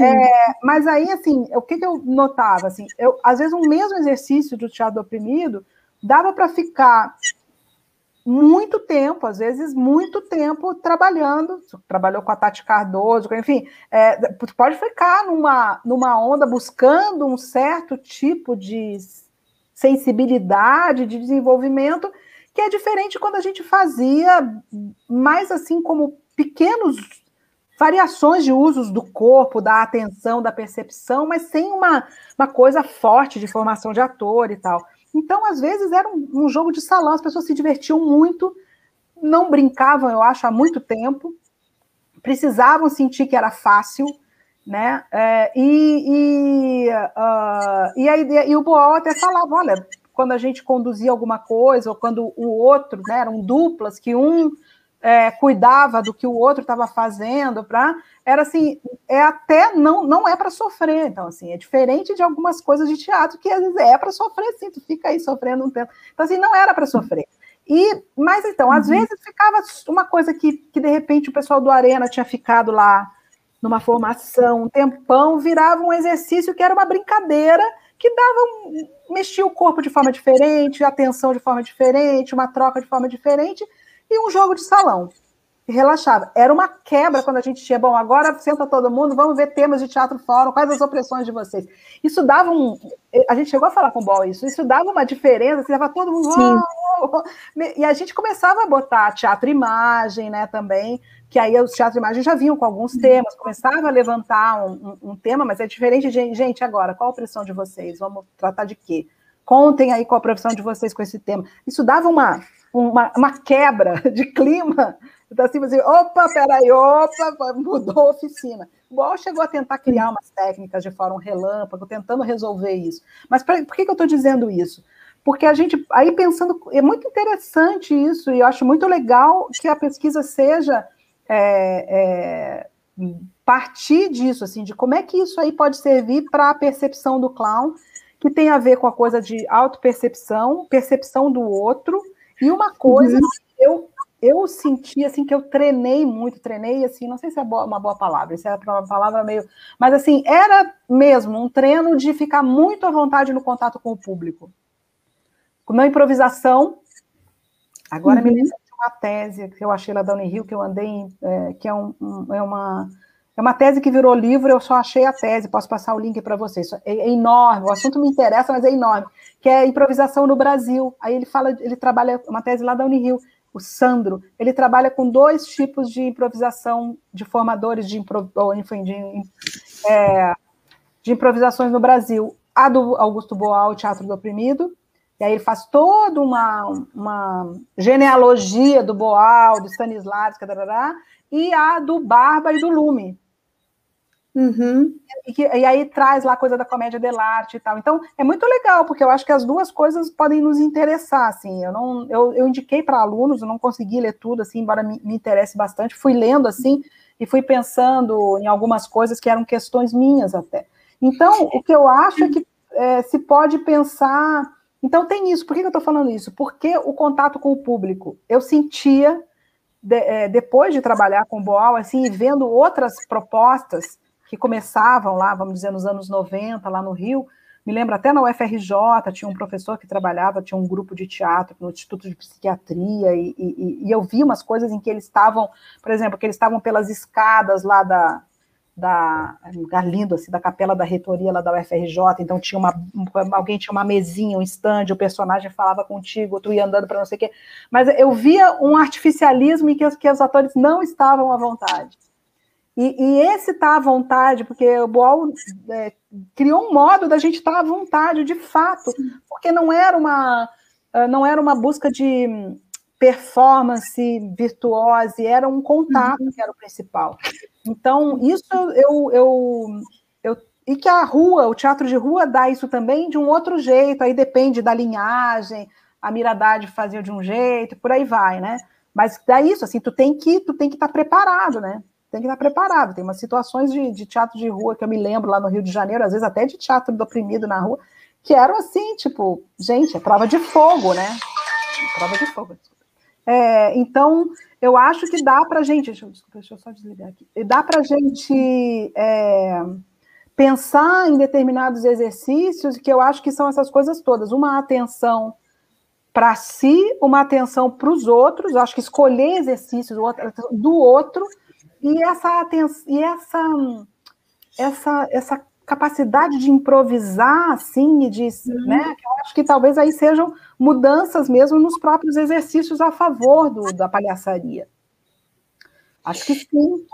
É, mas aí, assim, o que, que eu notava? Assim, eu, às vezes, um mesmo exercício do teatro oprimido dava para ficar muito tempo, às vezes muito tempo trabalhando, trabalhou com a Tati Cardoso, enfim, é, pode ficar numa, numa onda buscando um certo tipo de sensibilidade, de desenvolvimento, que é diferente quando a gente fazia mais assim como pequenos variações de usos do corpo, da atenção, da percepção, mas sem uma, uma coisa forte de formação de ator e tal. Então, às vezes, era um, um jogo de salão, as pessoas se divertiam muito, não brincavam, eu acho, há muito tempo, precisavam sentir que era fácil, né? É, e, e, uh, e, a e o Boal até falava, olha, quando a gente conduzia alguma coisa, ou quando o outro, né, eram duplas, que um é, cuidava do que o outro estava fazendo, para era assim, é até não não é para sofrer, então assim, é diferente de algumas coisas de teatro que às vezes é para sofrer, sim, tu fica aí sofrendo um tempo. Então assim, não era para sofrer. E, mas então, às uhum. vezes ficava uma coisa que, que de repente o pessoal do Arena tinha ficado lá numa formação, um tempão, virava um exercício que era uma brincadeira que davam, mexia o corpo de forma diferente, a atenção de forma diferente, uma troca de forma diferente, e um jogo de salão. E relaxava. Era uma quebra quando a gente tinha, bom, agora senta todo mundo, vamos ver temas de teatro fórum, quais as opressões de vocês. Isso dava um. A gente chegou a falar com o Bol isso, isso dava uma diferença, assim, dava todo mundo. Oh, oh, oh. E a gente começava a botar teatro imagem, né, também, que aí os teatro imagem já vinham com alguns temas, começava a levantar um, um, um tema, mas é diferente de gente agora, qual a opressão de vocês? Vamos tratar de quê? Contem aí qual a profissão de vocês com esse tema. Isso dava uma, uma, uma quebra de clima então, assim, você, opa, peraí, opa, mudou a oficina. O Boal chegou a tentar criar umas técnicas de fórum relâmpago, tentando resolver isso. Mas pra, por que, que eu estou dizendo isso? Porque a gente, aí pensando, é muito interessante isso, e eu acho muito legal que a pesquisa seja é, é, partir disso, assim, de como é que isso aí pode servir para a percepção do clown, que tem a ver com a coisa de autopercepção, percepção do outro, e uma coisa uhum. que eu eu senti assim que eu treinei muito, treinei assim, não sei se é uma boa palavra, isso é uma palavra meio, mas assim, era mesmo um treino de ficar muito à vontade no contato com o público. Com a improvisação, agora uhum. me lembro uma tese que eu achei lá da Unirio, que eu andei, é, que é, um, um, é uma é uma tese que virou livro, eu só achei a tese, posso passar o link para vocês. É, é, enorme, o assunto me interessa, mas é enorme, que é improvisação no Brasil. Aí ele fala, ele trabalha uma tese lá da Unirio, o Sandro, ele trabalha com dois tipos de improvisação de formadores de, impro, enfim, de, é, de improvisações no Brasil. A do Augusto Boal, Teatro do Oprimido, e aí ele faz toda uma, uma genealogia do Boal, do Stanislavski, e a do Barba e do Lume, Uhum. E, e, aí traz lá a coisa da comédia dell'arte e tal. Então, é muito legal, porque eu acho que as duas coisas podem nos interessar, assim. Eu não, eu, eu indiquei para alunos, eu não consegui ler tudo, assim, embora me, me interesse bastante. Fui lendo, assim, e fui pensando em algumas coisas que eram questões minhas até. Então, o que eu acho é que é, se pode pensar... Então, tem isso. Por que eu estou falando isso? Porque o contato com o público. Eu sentia, de, é, depois de trabalhar com o Boal, assim, e vendo outras propostas que começavam lá, vamos dizer, nos anos 90, lá no Rio. Me lembro até na UFRJ, tinha um professor que trabalhava, tinha um grupo de teatro no Instituto de Psiquiatria, e, e, e eu vi umas coisas em que eles estavam, por exemplo, que eles estavam pelas escadas lá da, da um lugar lindo, assim, da capela da reitoria lá da UFRJ, então tinha uma, alguém tinha uma mesinha, um stand, o personagem falava contigo, tu ia andando para não sei o quê, mas eu via um artificialismo em que, que os atores não estavam à vontade. E, e esse tá à vontade, porque o Boal é, criou um modo da gente estar tá à vontade, de fato, porque não era uma ah, não era uma busca de performance virtuose, era um contato que era o principal. Então, isso eu, eu, eu e que a rua, o teatro de rua dá isso também de um outro jeito, aí depende da linhagem, a Miradade fazia de um jeito, por aí vai, né? Mas dá isso, assim, tu tem que tu tem que estar tá preparado, né? tem que estar preparado. Tem umas situações de, de, teatro de rua que eu me lembro lá no Rio de Janeiro, às vezes até de teatro do oprimido na rua, que eram assim, tipo, gente, é prova de fogo, né? Prova de fogo, é, então, eu acho que dá para gente, deixa eu, desculpa, deixa eu só desligar aqui, dá para gente é, pensar em determinados exercícios que eu acho que são essas coisas todas, uma atenção para si, uma atenção para os outros, eu acho que escolher exercícios do outro e essa atenção, e essa, essa, essa capacidade de improvisar, assim, de, uhum. né, eu acho que talvez aí sejam mudanças mesmo nos próprios exercícios a favor do, da palhaçaria. Acho que sim.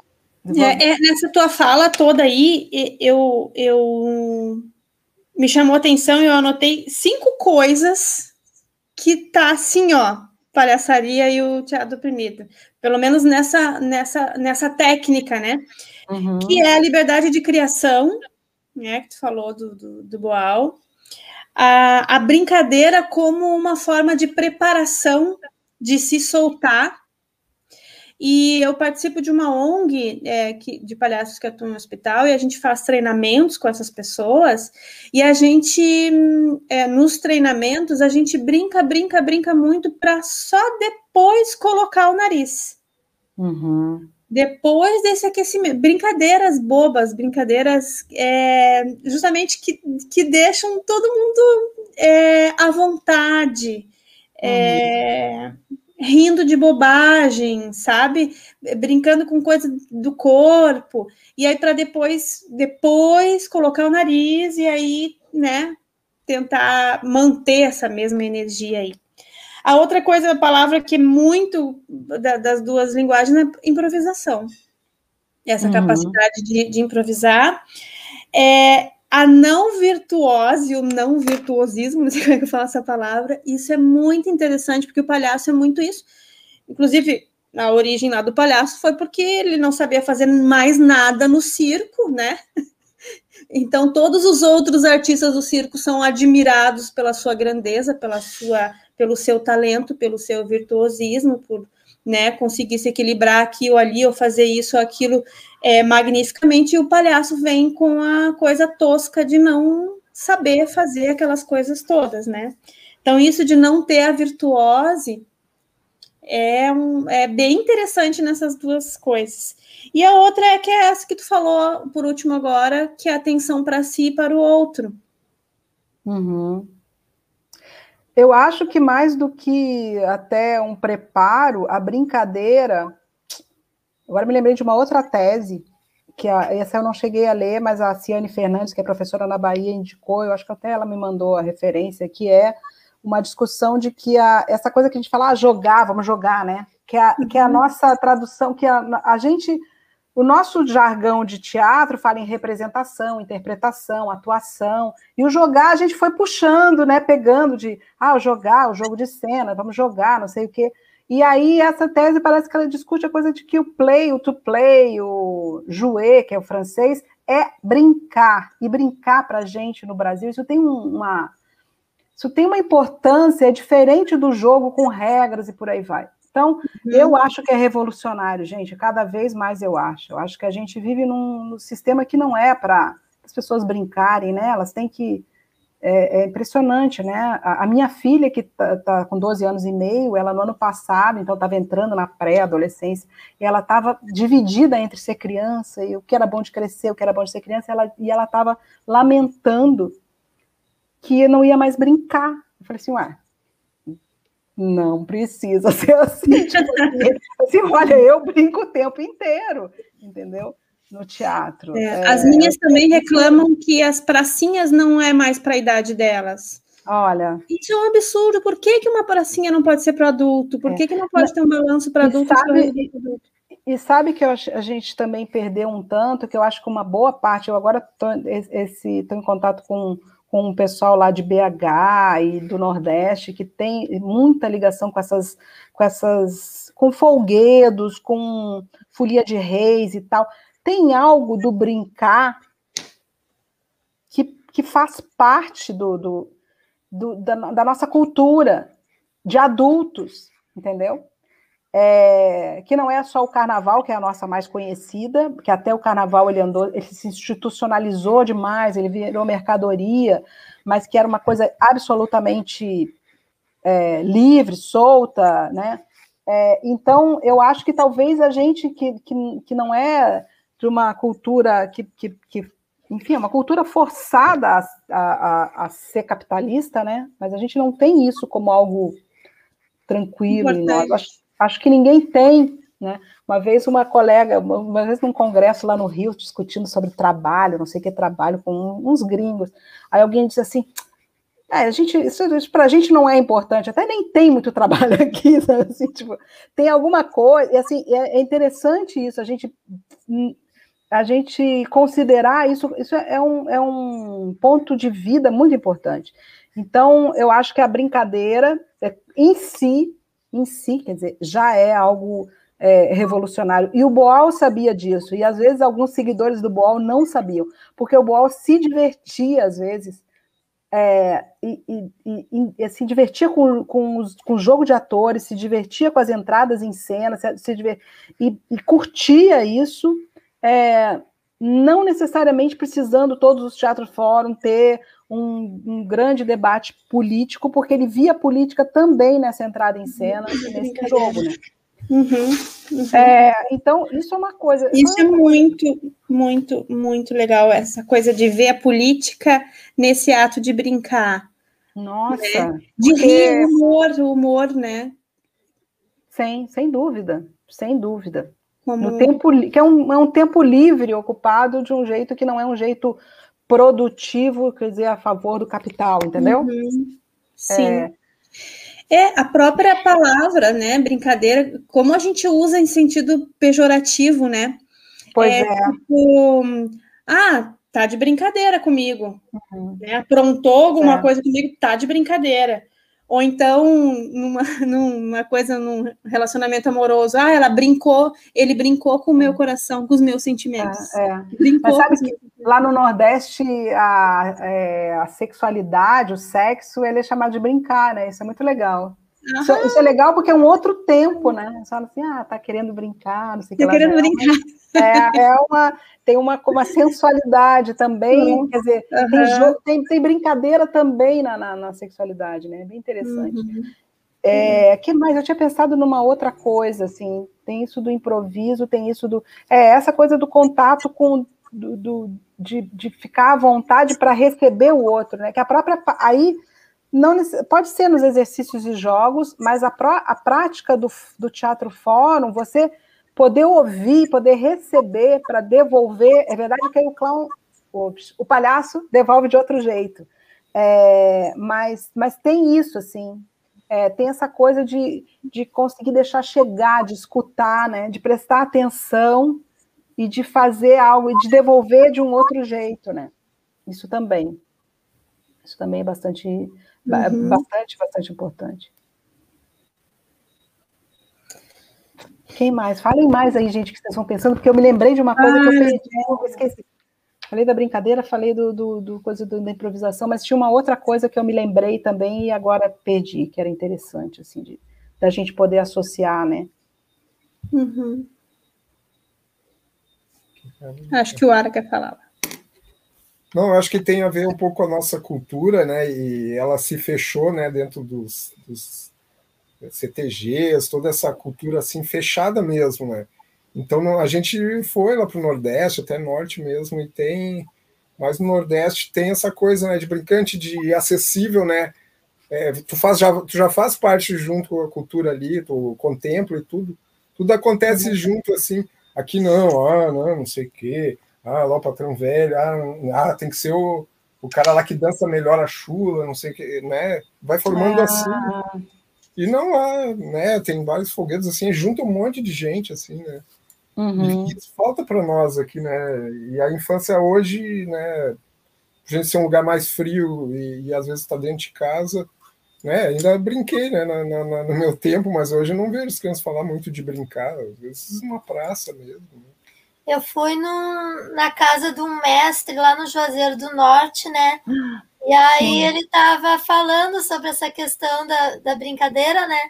É, é, nessa tua fala toda aí, eu, eu me chamou a atenção e eu anotei cinco coisas que tá assim, ó, palhaçaria e o teatro oprimido pelo menos nessa, nessa, nessa técnica, né? Uhum. Que é a liberdade de criação, né? Que tu falou do, do, do Boal. A, a brincadeira como uma forma de preparação de se soltar e eu participo de uma ONG é, que, de palhaços que atuam no hospital e a gente faz treinamentos com essas pessoas. E a gente, é, nos treinamentos, a gente brinca, brinca, brinca muito para só depois colocar o nariz. Uhum. Depois desse aquecimento, brincadeiras bobas, brincadeiras é, justamente que, que deixam todo mundo é, à vontade, é, rindo de bobagem, sabe? Brincando com coisa do corpo, e aí para depois, depois colocar o nariz e aí, né, tentar manter essa mesma energia aí. A outra coisa, a palavra que é muito da, das duas linguagens é improvisação. Essa uhum. capacidade de, de, improvisar. É, a não virtuose, o não virtuosismo, não sei como é que eu falo essa palavra, isso é muito interessante, porque o palhaço é muito isso. Inclusive, a origem lá do palhaço foi porque ele não sabia fazer mais nada no circo, né? Então, todos os outros artistas do circo são admirados pela sua grandeza, pela sua pelo seu talento, pelo seu virtuosismo, por né, conseguir se equilibrar aqui ou ali, ou fazer isso ou aquilo é, magnificamente, e o palhaço vem com a coisa tosca de não saber fazer aquelas coisas todas, né? Então, isso de não ter a virtuose é, um, é bem interessante nessas duas coisas. E a outra é que é essa que tu falou por último agora, que é a atenção para si e para o outro. Uhum. Eu acho que mais do que até um preparo, a brincadeira. Agora me lembrei de uma outra tese, que a, essa eu não cheguei a ler, mas a Ciane Fernandes, que é professora na Bahia, indicou, eu acho que até ela me mandou a referência, que é uma discussão de que a, essa coisa que a gente fala, ah, jogar, vamos jogar, né? Que é, que é a uhum. nossa tradução, que a, a gente o nosso jargão de teatro fala em representação, interpretação, atuação, e o jogar a gente foi puxando, né, pegando de, ah, jogar, o jogo de cena, vamos jogar, não sei o quê. E aí essa tese parece que ela discute a coisa de que o play, o to play, o jouer, que é o francês, é brincar. E brincar para a gente no Brasil, isso tem uma isso tem uma importância, é diferente do jogo com regras e por aí vai. Então, uhum. eu acho que é revolucionário, gente. Cada vez mais eu acho. Eu acho que a gente vive num, num sistema que não é para as pessoas brincarem, né? Elas têm que. É, é impressionante, né? A, a, minha filha, que está tá com 12 anos e meio, ela no ano passado, então estava entrando na pré-adolescência, e ela estava dividida entre ser criança e o que era bom de crescer, o que era bom de ser criança, ela, e ela estava lamentando que não ia mais brincar. Eu falei assim, ué, não precisa ser assim, tipo assim, olha, eu brinco o tempo inteiro, entendeu? No teatro. É, é, as minhas também reclamam que as pracinhas não é mais para a idade delas. Olha. Isso é um absurdo. Por que, que uma pracinha não pode ser para adulto? Por que, que não pode ter um balanço para adulto? Sabe, e sabe que a gente também perdeu um tanto, que eu acho que uma boa parte, eu agora estou em contato com com o pessoal lá de BH e do Nordeste, que tem muita ligação com essas, com essas, com folguedos, com folia de reis e tal. Tem algo do brincar que, que faz parte do, do, do da, da nossa cultura de adultos, entendeu? É, que não é só o carnaval, que é a nossa mais conhecida, que até o carnaval ele andou, ele se institucionalizou demais, ele virou mercadoria, mas que era uma coisa absolutamente é, livre, solta, né? É, então, eu acho que talvez a gente que, que, que não é de uma cultura que, que, que enfim, é uma cultura forçada a, a, a, ser capitalista, né? Mas a gente não tem isso como algo tranquilo. Acho, acho que ninguém tem. Né? Uma vez uma colega, uma vez num congresso lá no Rio, discutindo sobre trabalho, não sei o que trabalho, com uns gringos, aí alguém disse assim, é, a gente, isso, isso para a gente não é importante, até nem tem muito trabalho aqui, assim, tipo, tem alguma coisa, e assim, é, é, interessante isso, a gente, a gente considerar isso, isso é um, é um ponto de vida muito importante. Então, eu acho que a brincadeira é, em si em si, quer dizer, já é algo é, revolucionário. E o Boal sabia disso, e às vezes alguns seguidores do Boal não sabiam, porque o Boal se divertia, às vezes, é, e, e, e, se divertia com, com, os, com, o jogo de atores, se divertia com as entradas em cena, se, se divert, e, e, curtia isso, é, não necessariamente precisando todos os teatros fórum ter um, um, grande debate político, porque ele via política também nessa entrada em cena, nesse jogo, né? Uhum, uhum. É, então, isso é uma coisa. Isso é muito, muito, muito legal, essa coisa de ver a política nesse ato de brincar. Nossa. Né? De rir, humor, humor, né? Sem, sem dúvida, sem dúvida. Como... No tempo, que é um, é um tempo livre ocupado de um jeito que não é um jeito produtivo, quer dizer, a favor do capital, entendeu? Uhum. Sim. É, é, a própria palavra, né, brincadeira, como a gente usa em sentido pejorativo, né? Pois é. é. Tipo, ah, tá de brincadeira comigo. Uhum. Né? Aprontou alguma é. coisa comigo, tá de brincadeira. Ou então, numa, numa coisa, num relacionamento amoroso, ah, ela brincou, ele brincou com o meu coração, com os meus sentimentos. É, é. Brincou Mas sabe que lá no Nordeste a, é, a sexualidade, o sexo, ele é chamado de brincar, né? Isso é muito legal. Isso, isso, é legal porque é um outro tempo, né? Você fala assim, ah, tá querendo brincar, não sei o que. Tá querendo brincar. É, é uma, tem uma, uma sensualidade também, uhum. quer dizer, uhum. tem, jogo, tem, tem, brincadeira também na, na, na, sexualidade, né? É bem interessante. Uhum. É, que mais? Eu tinha pensado numa outra coisa, assim, tem isso do improviso, tem isso do. É, essa coisa do contato com. Do, do de, de ficar à vontade para receber o outro, né? Que a própria. Aí não pode ser nos exercícios e jogos, mas a, pró, a prática do, do teatro fórum, você poder ouvir, poder receber para devolver. É verdade que o clown, ops, o palhaço devolve de outro jeito. É, mas, mas tem isso, assim, é, tem essa coisa de, de conseguir deixar chegar, de escutar, né, de prestar atenção e de fazer algo e de devolver de um outro jeito, né? Isso também. Isso também é bastante Uhum. Bastante, bastante importante. Quem mais? Falem mais aí, gente, que vocês estão pensando, porque eu me lembrei de uma coisa ah, que eu ah, perdi, eu esqueci. Falei da brincadeira, falei do, do, do coisa do, da improvisação, mas tinha uma outra coisa que eu me lembrei também e agora perdi, que era interessante, assim, de, da gente poder associar, né? Uhum. Acho que o Ara quer falar. Não, eu acho que tem a ver um pouco com a nossa cultura, né? E ela se fechou, né, dentro dos, dos CTGs, toda essa cultura assim fechada mesmo, né? Então a gente foi lá para o Nordeste, até Norte mesmo, e tem, mas no Nordeste tem essa coisa, né, de brincante, de acessível, né? É, tu, faz, já, tu já faz parte junto com a cultura ali, tu contempla e tudo, tudo acontece uhum. junto assim. Aqui não, ah, não, não sei o quê ah, lá o patrão velho, ah, ah, tem que ser o, o cara lá que dança melhor a chula, não sei o que, né? Vai formando ah. assim. E não há, né? Tem vários foguetes assim, junta um monte de gente, assim, né? Uhum. E isso falta para nós aqui, né? E a infância hoje, né? A gente ser um lugar mais frio e, e às vezes está dentro de casa, né? Ainda brinquei, né? Na, na, no meu tempo, mas hoje eu não vejo as crianças falar muito de brincar, às vezes uma praça mesmo. Né? Eu fui na casa de um mestre lá no Juazeiro do Norte, né? E aí ele estava falando sobre essa questão da, da brincadeira, né?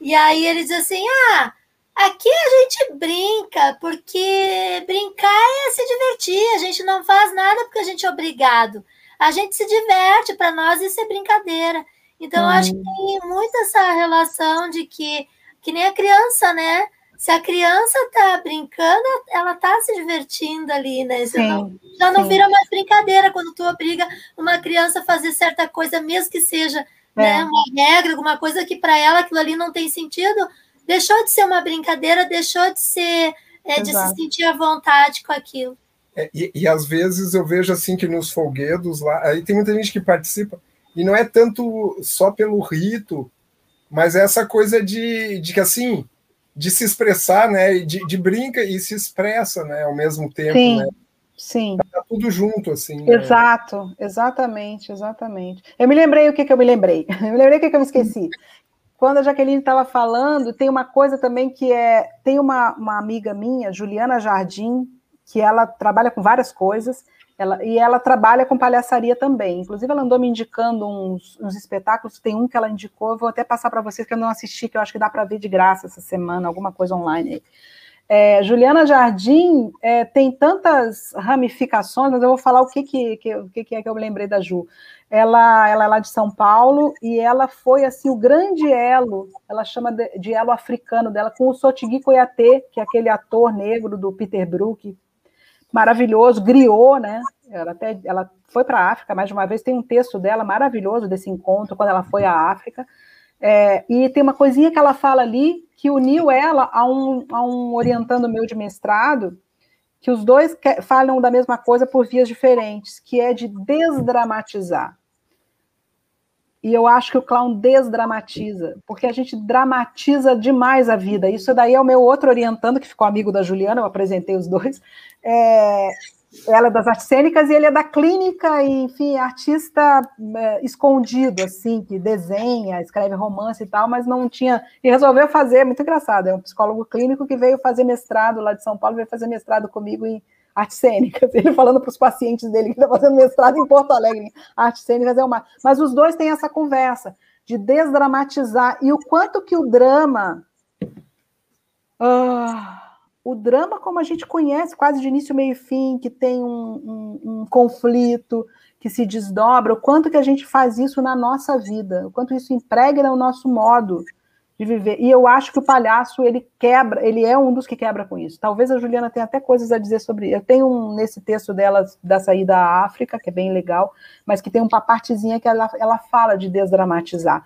E aí ele diz assim: ah, aqui a gente brinca, porque brincar é se divertir, a gente não faz nada porque a gente é obrigado. A gente se diverte, para nós isso é brincadeira. Então, hum. acho que tem muito essa relação de que, que nem a criança, né? Se a criança está brincando, ela está se divertindo ali, né? Sim, não, já não sim. vira mais brincadeira quando tu obriga uma criança a fazer certa coisa, mesmo que seja é. né, uma regra, alguma coisa que para ela aquilo ali não tem sentido, deixou de ser uma brincadeira, deixou de ser é, de se sentir à vontade com aquilo. É, e, e, às vezes eu vejo assim que nos folguedos lá, aí tem muita gente que participa, e não é tanto só pelo rito, mas é essa coisa de, de que assim de se expressar, né? De, de, brinca e se expressa, né? Ao mesmo tempo, sim, né? Sim. Tá tudo junto, assim. Né? Exato, exatamente, exatamente. Eu me lembrei o que, que eu me lembrei. Eu me lembrei o que, que eu me esqueci. Quando a Jaqueline estava falando, tem uma coisa também que é. Tem uma, uma amiga minha, Juliana Jardim, que ela trabalha com várias coisas, ela, e ela trabalha com palhaçaria também. Inclusive, ela andou me indicando uns, uns espetáculos. Tem um que ela indicou, vou até passar para vocês que eu não assisti, que eu acho que dá para ver de graça essa semana, alguma coisa online. É, Juliana Jardim é, tem tantas ramificações, mas eu vou falar o que, que, que, o que, que é que eu lembrei da Ju. Ela, ela é lá de São Paulo e ela foi assim o grande elo, ela chama de, de elo africano dela, com o Sotigui Koyate, que é aquele ator negro do Peter Brook, maravilhoso, griou, né? Ela, até, ela foi para a África mais de uma vez, tem um texto dela maravilhoso desse encontro, quando ela foi à África. É, e tem uma coisinha que ela fala ali que uniu ela a um, a um orientando meu de mestrado, que os dois que, falam da mesma coisa por vias diferentes, que é de desdramatizar. E eu acho que o clown desdramatiza, porque a gente dramatiza demais a vida. Isso daí é o meu outro orientando, que ficou amigo da Juliana, eu apresentei os dois. É, ela é das artes cênicas e ele é da clínica, e, enfim, artista é, escondido, assim, que desenha, escreve romance e tal, mas não tinha. E resolveu fazer, é muito engraçado, é um psicólogo clínico que veio fazer mestrado lá de São Paulo, veio fazer mestrado comigo em artes cênicas. Ele falando para os pacientes dele que está fazendo mestrado em Porto Alegre, artes cênicas é uma. Mas os dois têm essa conversa de desdramatizar e o quanto que o drama. Ah, o drama como a gente conhece, quase de início, meio e fim, que tem um, um, um, conflito, que se desdobra, o quanto que a gente faz isso na nossa vida, o quanto isso impregna o nosso modo de viver. E eu acho que o palhaço, ele quebra, ele é um dos que quebra com isso. Talvez a Juliana tenha até coisas a dizer sobre. Eu tenho um, nesse texto dela, da saída à África, que é bem legal, mas que tem uma partezinha que ela, ela fala de desdramatizar.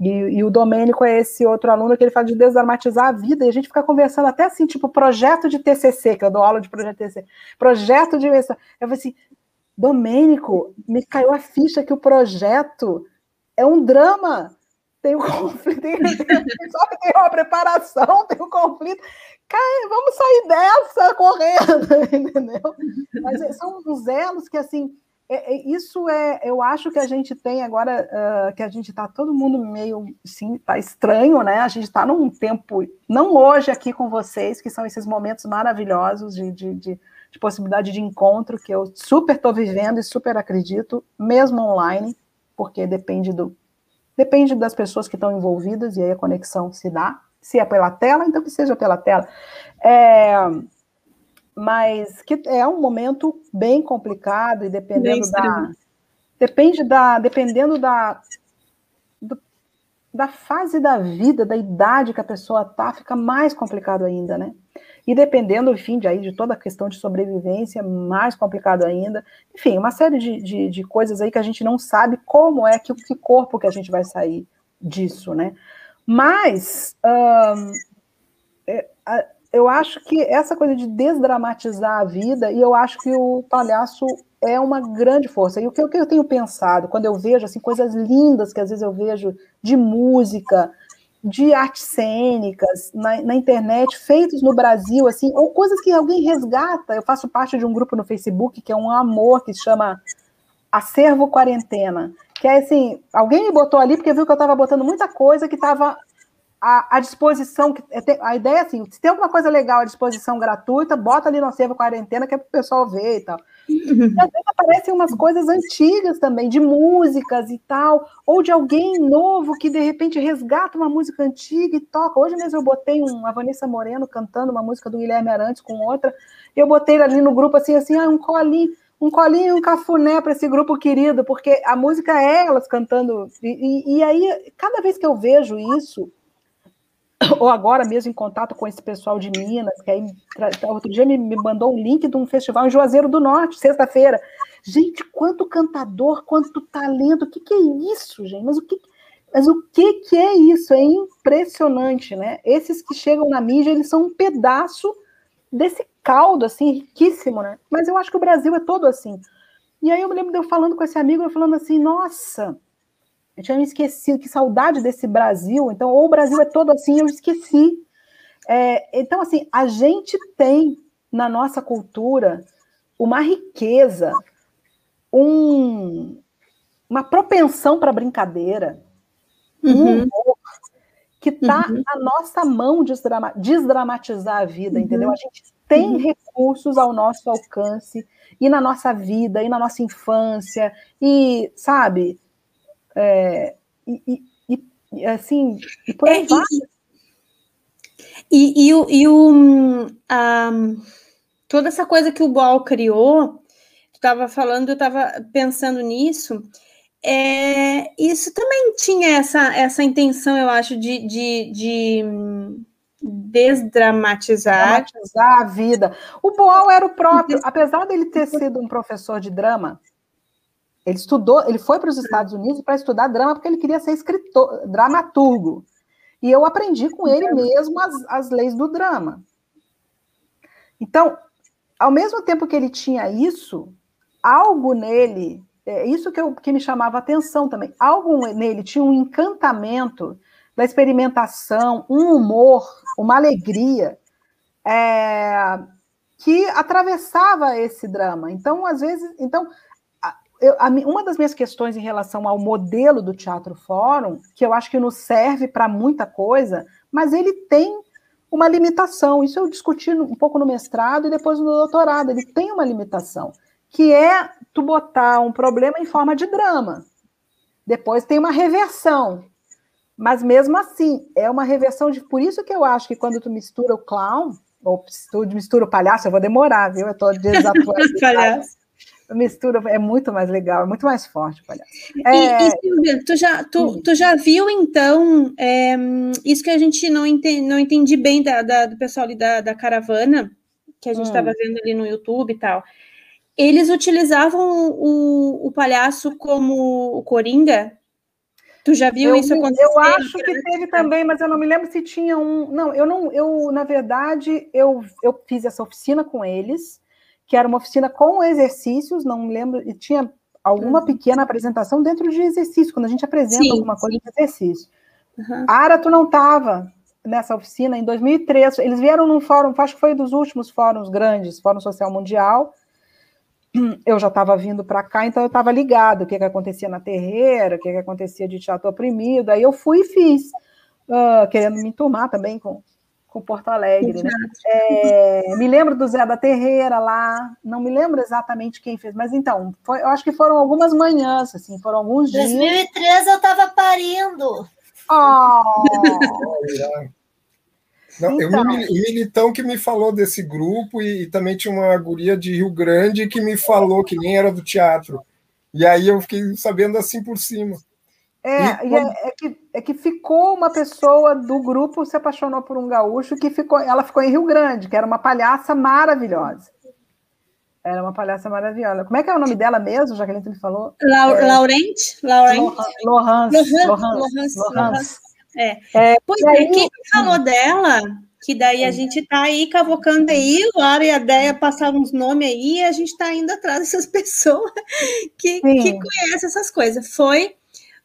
E, e, o Domênico é esse outro aluno que ele fala de desarmatizar a vida, e a gente fica conversando até assim, tipo, projeto de TCC, que eu dou aula de projeto de TCC, projeto de... Eu falei assim, Domênico, me caiu a ficha que o projeto é um drama, tem um conflito, tem, tem, tem uma preparação, tem um conflito, vamos sair dessa correndo, entendeu? Mas são os elos que, assim, é, é, isso é, eu acho que a gente tem agora, uh, que a gente está todo mundo meio, sim, está estranho, né? A gente está num tempo, não hoje aqui com vocês, que são esses momentos maravilhosos de, de, de, de possibilidade de encontro, que eu super estou vivendo e super acredito, mesmo online, porque depende do depende das pessoas que estão envolvidas e aí a conexão se dá. Se é pela tela, então que seja pela tela. É, mas que é um momento bem complicado e dependendo da depende da dependendo da do, da fase da vida, da idade que a pessoa tá, fica mais complicado ainda, né? E dependendo, enfim, de aí de toda a questão de sobrevivência, mais complicado ainda. Enfim, uma série de, de, de coisas aí que a gente não sabe como é que que corpo que a gente vai sair disso, né? Mas é, a, eu acho que essa coisa de desdramatizar a vida, e eu acho que o palhaço é uma grande força. E o que, eu tenho pensado, quando eu vejo assim, coisas lindas que às vezes eu vejo de música, de artes cênicas na, na, internet, feitos no Brasil, assim, ou coisas que alguém resgata. Eu faço parte de um grupo no Facebook que é um amor que se chama Acervo Quarentena. Que é assim, alguém me botou ali porque viu que eu estava botando muita coisa que estava à, à disposição. É a ideia é assim: se tem alguma coisa legal à disposição gratuita, bota ali no acervo quarentena, que é para o pessoal ver e tal. Uhum. E às vezes aparecem umas coisas antigas também, de músicas e tal, ou de alguém novo que de repente resgata uma música antiga e toca. Hoje mesmo eu botei uma Vanessa Moreno cantando uma música do Guilherme Arantes com outra, e eu botei ali no grupo assim, assim, ah, um colinho um colinho e um cafuné para esse grupo querido, porque a música é elas cantando. E, e, e, aí, cada vez que eu vejo isso, ou agora mesmo em contato com esse pessoal de Minas, que aí outro dia me, me mandou um link de um festival em Juazeiro do Norte, sexta-feira. Gente, quanto cantador, quanto talento, o que, que é isso, gente? Mas o que, mas o que, que é isso? É impressionante, né? Esses que chegam na mídia, eles são um pedaço desse caldo, assim, riquíssimo, né? Mas eu acho que o Brasil é todo assim. E aí eu me lembro de eu falando com esse amigo, eu falando assim, nossa, eu tinha me esquecido, que saudade desse Brasil. Então, ou o Brasil é todo assim, eu esqueci. É, então, assim, a gente tem na nossa cultura uma riqueza, um, uma propensão para brincadeira, uhum. um humor que está uhum. na nossa mão desdrama, desdramatizar a vida, uhum. entendeu? A gente tem uhum. recursos ao nosso alcance e na nossa vida, e na nossa infância, e, sabe, é, e, e, e, assim, e por aí é, vai. E, e, e o, toda essa coisa que o Boal criou, tu estava falando, eu estava pensando nisso, é, isso também tinha essa, essa intenção, eu acho, de, de, de desdramatizar. Dramatizar a vida. O Boal era o próprio, apesar dele ter sido um professor de drama, ele estudou, ele foi para os Estados Unidos para estudar drama porque ele queria ser escritor, dramaturgo. E eu aprendi com ele mesmo as, as leis do drama. Então, ao mesmo tempo que ele tinha isso, algo nele, é isso que, eu, que me chamava a atenção também, algo nele tinha um encantamento da experimentação, um humor, uma alegria é, que atravessava esse drama. Então, às vezes, então eu, a, uma das minhas questões em relação ao modelo do Teatro Fórum, que eu acho que nos serve para muita coisa, mas ele tem uma limitação. Isso eu discuti um pouco no mestrado e depois no doutorado. Ele tem uma limitação, que é tu botar um problema em forma de drama. Depois tem uma reversão. Mas mesmo assim, é uma reversão de. Por isso que eu acho que quando tu mistura o clown, ou tu mistura o palhaço, eu vou demorar, viu? Eu estou desatualizada. Mistura é muito mais legal, é muito mais forte o palhaço. É... E, e Silvia, tu já, tu, tu já viu, então, é, isso que a gente não, entendi, não entendi bem da, da, do pessoal ali da, da caravana, que a gente estava hum. vendo ali no YouTube e tal. Eles utilizavam o, o palhaço como o Coringa Tu já viu eu, isso acontecer? Eu acho que teve também, mas eu não me lembro se tinha um. Não, eu não. Eu na verdade eu, eu fiz essa oficina com eles, que era uma oficina com exercícios. Não me lembro. E tinha alguma uhum. pequena apresentação dentro de exercício, quando a gente apresenta sim, alguma coisa sim. de exercício. Uhum. Ara, tu não estava nessa oficina em 2003. Eles vieram num fórum, acho que foi dos últimos fóruns grandes, Fórum Social Mundial eu já estava vindo para cá, então eu estava ligado o que, que acontecia na terreira, o que, que acontecia de teatro oprimido. Aí eu fui e fiz, uh, querendo me enturmar também com, com Porto Alegre. Né? É, me lembro do Zé da Terreira lá, não me lembro exatamente quem fez, mas então, foi, eu acho que foram algumas manhãs, assim, foram alguns dias. Em 2013 eu estava parindo. Oh. Não, então. eu, o Militão que me falou desse grupo e, e, também tinha uma guria de Rio Grande que me falou que nem era do teatro. E aí eu fiquei sabendo assim por cima. É, e, quando... é, é, que, é que ficou uma pessoa do grupo se apaixonou por um gaúcho que ficou, ela ficou em Rio Grande, que era uma palhaça maravilhosa. Era uma palhaça maravilhosa. Como é que é o nome dela mesmo, já que ele me falou? La é... Laurent? Laurent? Lohans. Lohans. É. é pois é, quem falou dela, que daí a gente está aí cavocando aí, o Lara e a Deia passaram uns nomes aí, e a gente está indo atrás dessas pessoas que, que conhecem essas coisas. Foi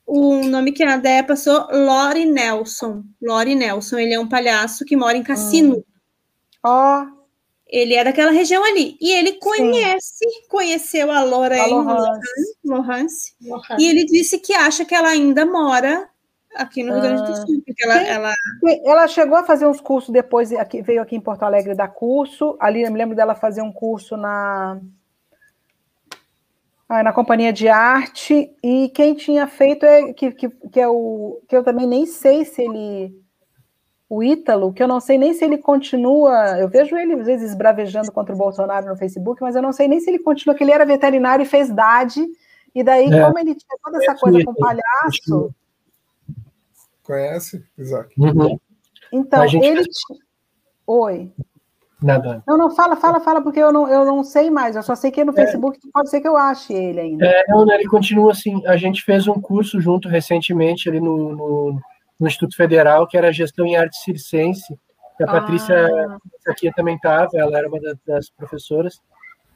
o nome que a Deia passou, Lori Nelson. Lori Nelson, ele é um palhaço que mora em Cassino. Ó. Oh. Ele é daquela região ali. E ele conhece, Sim. conheceu a Lorraine Lohance. E ele disse que acha que ela ainda mora aqui no Rio Grande do ah. Sul, porque ela, ela... ela chegou a fazer uns cursos depois, aqui, veio aqui em Porto Alegre dar curso. Ali eu me lembro dela fazer um curso na na companhia de arte e quem tinha feito é que, que, que é o que eu também nem sei se ele o Ítalo, que eu não sei nem se ele continua, eu vejo ele às vezes bravejando contra o Bolsonaro no Facebook, mas eu não sei nem se ele continua, que ele era veterinário e fez DAD, e daí, é. como ele tinha toda essa coisa com palhaço, Conhece, Isaac? Uhum. Então, gente... ele. Oi. Nada. Não, não, fala, fala, fala, porque eu não, eu não sei mais. Eu só sei que é no é. Facebook pode ser que eu ache ele ainda. É, não, ele continua assim. A gente fez um curso junto recentemente ali no, no, no Instituto Federal, que era Gestão em Arte Circense. Que a ah. Patrícia aqui também estava, ela era uma das professoras.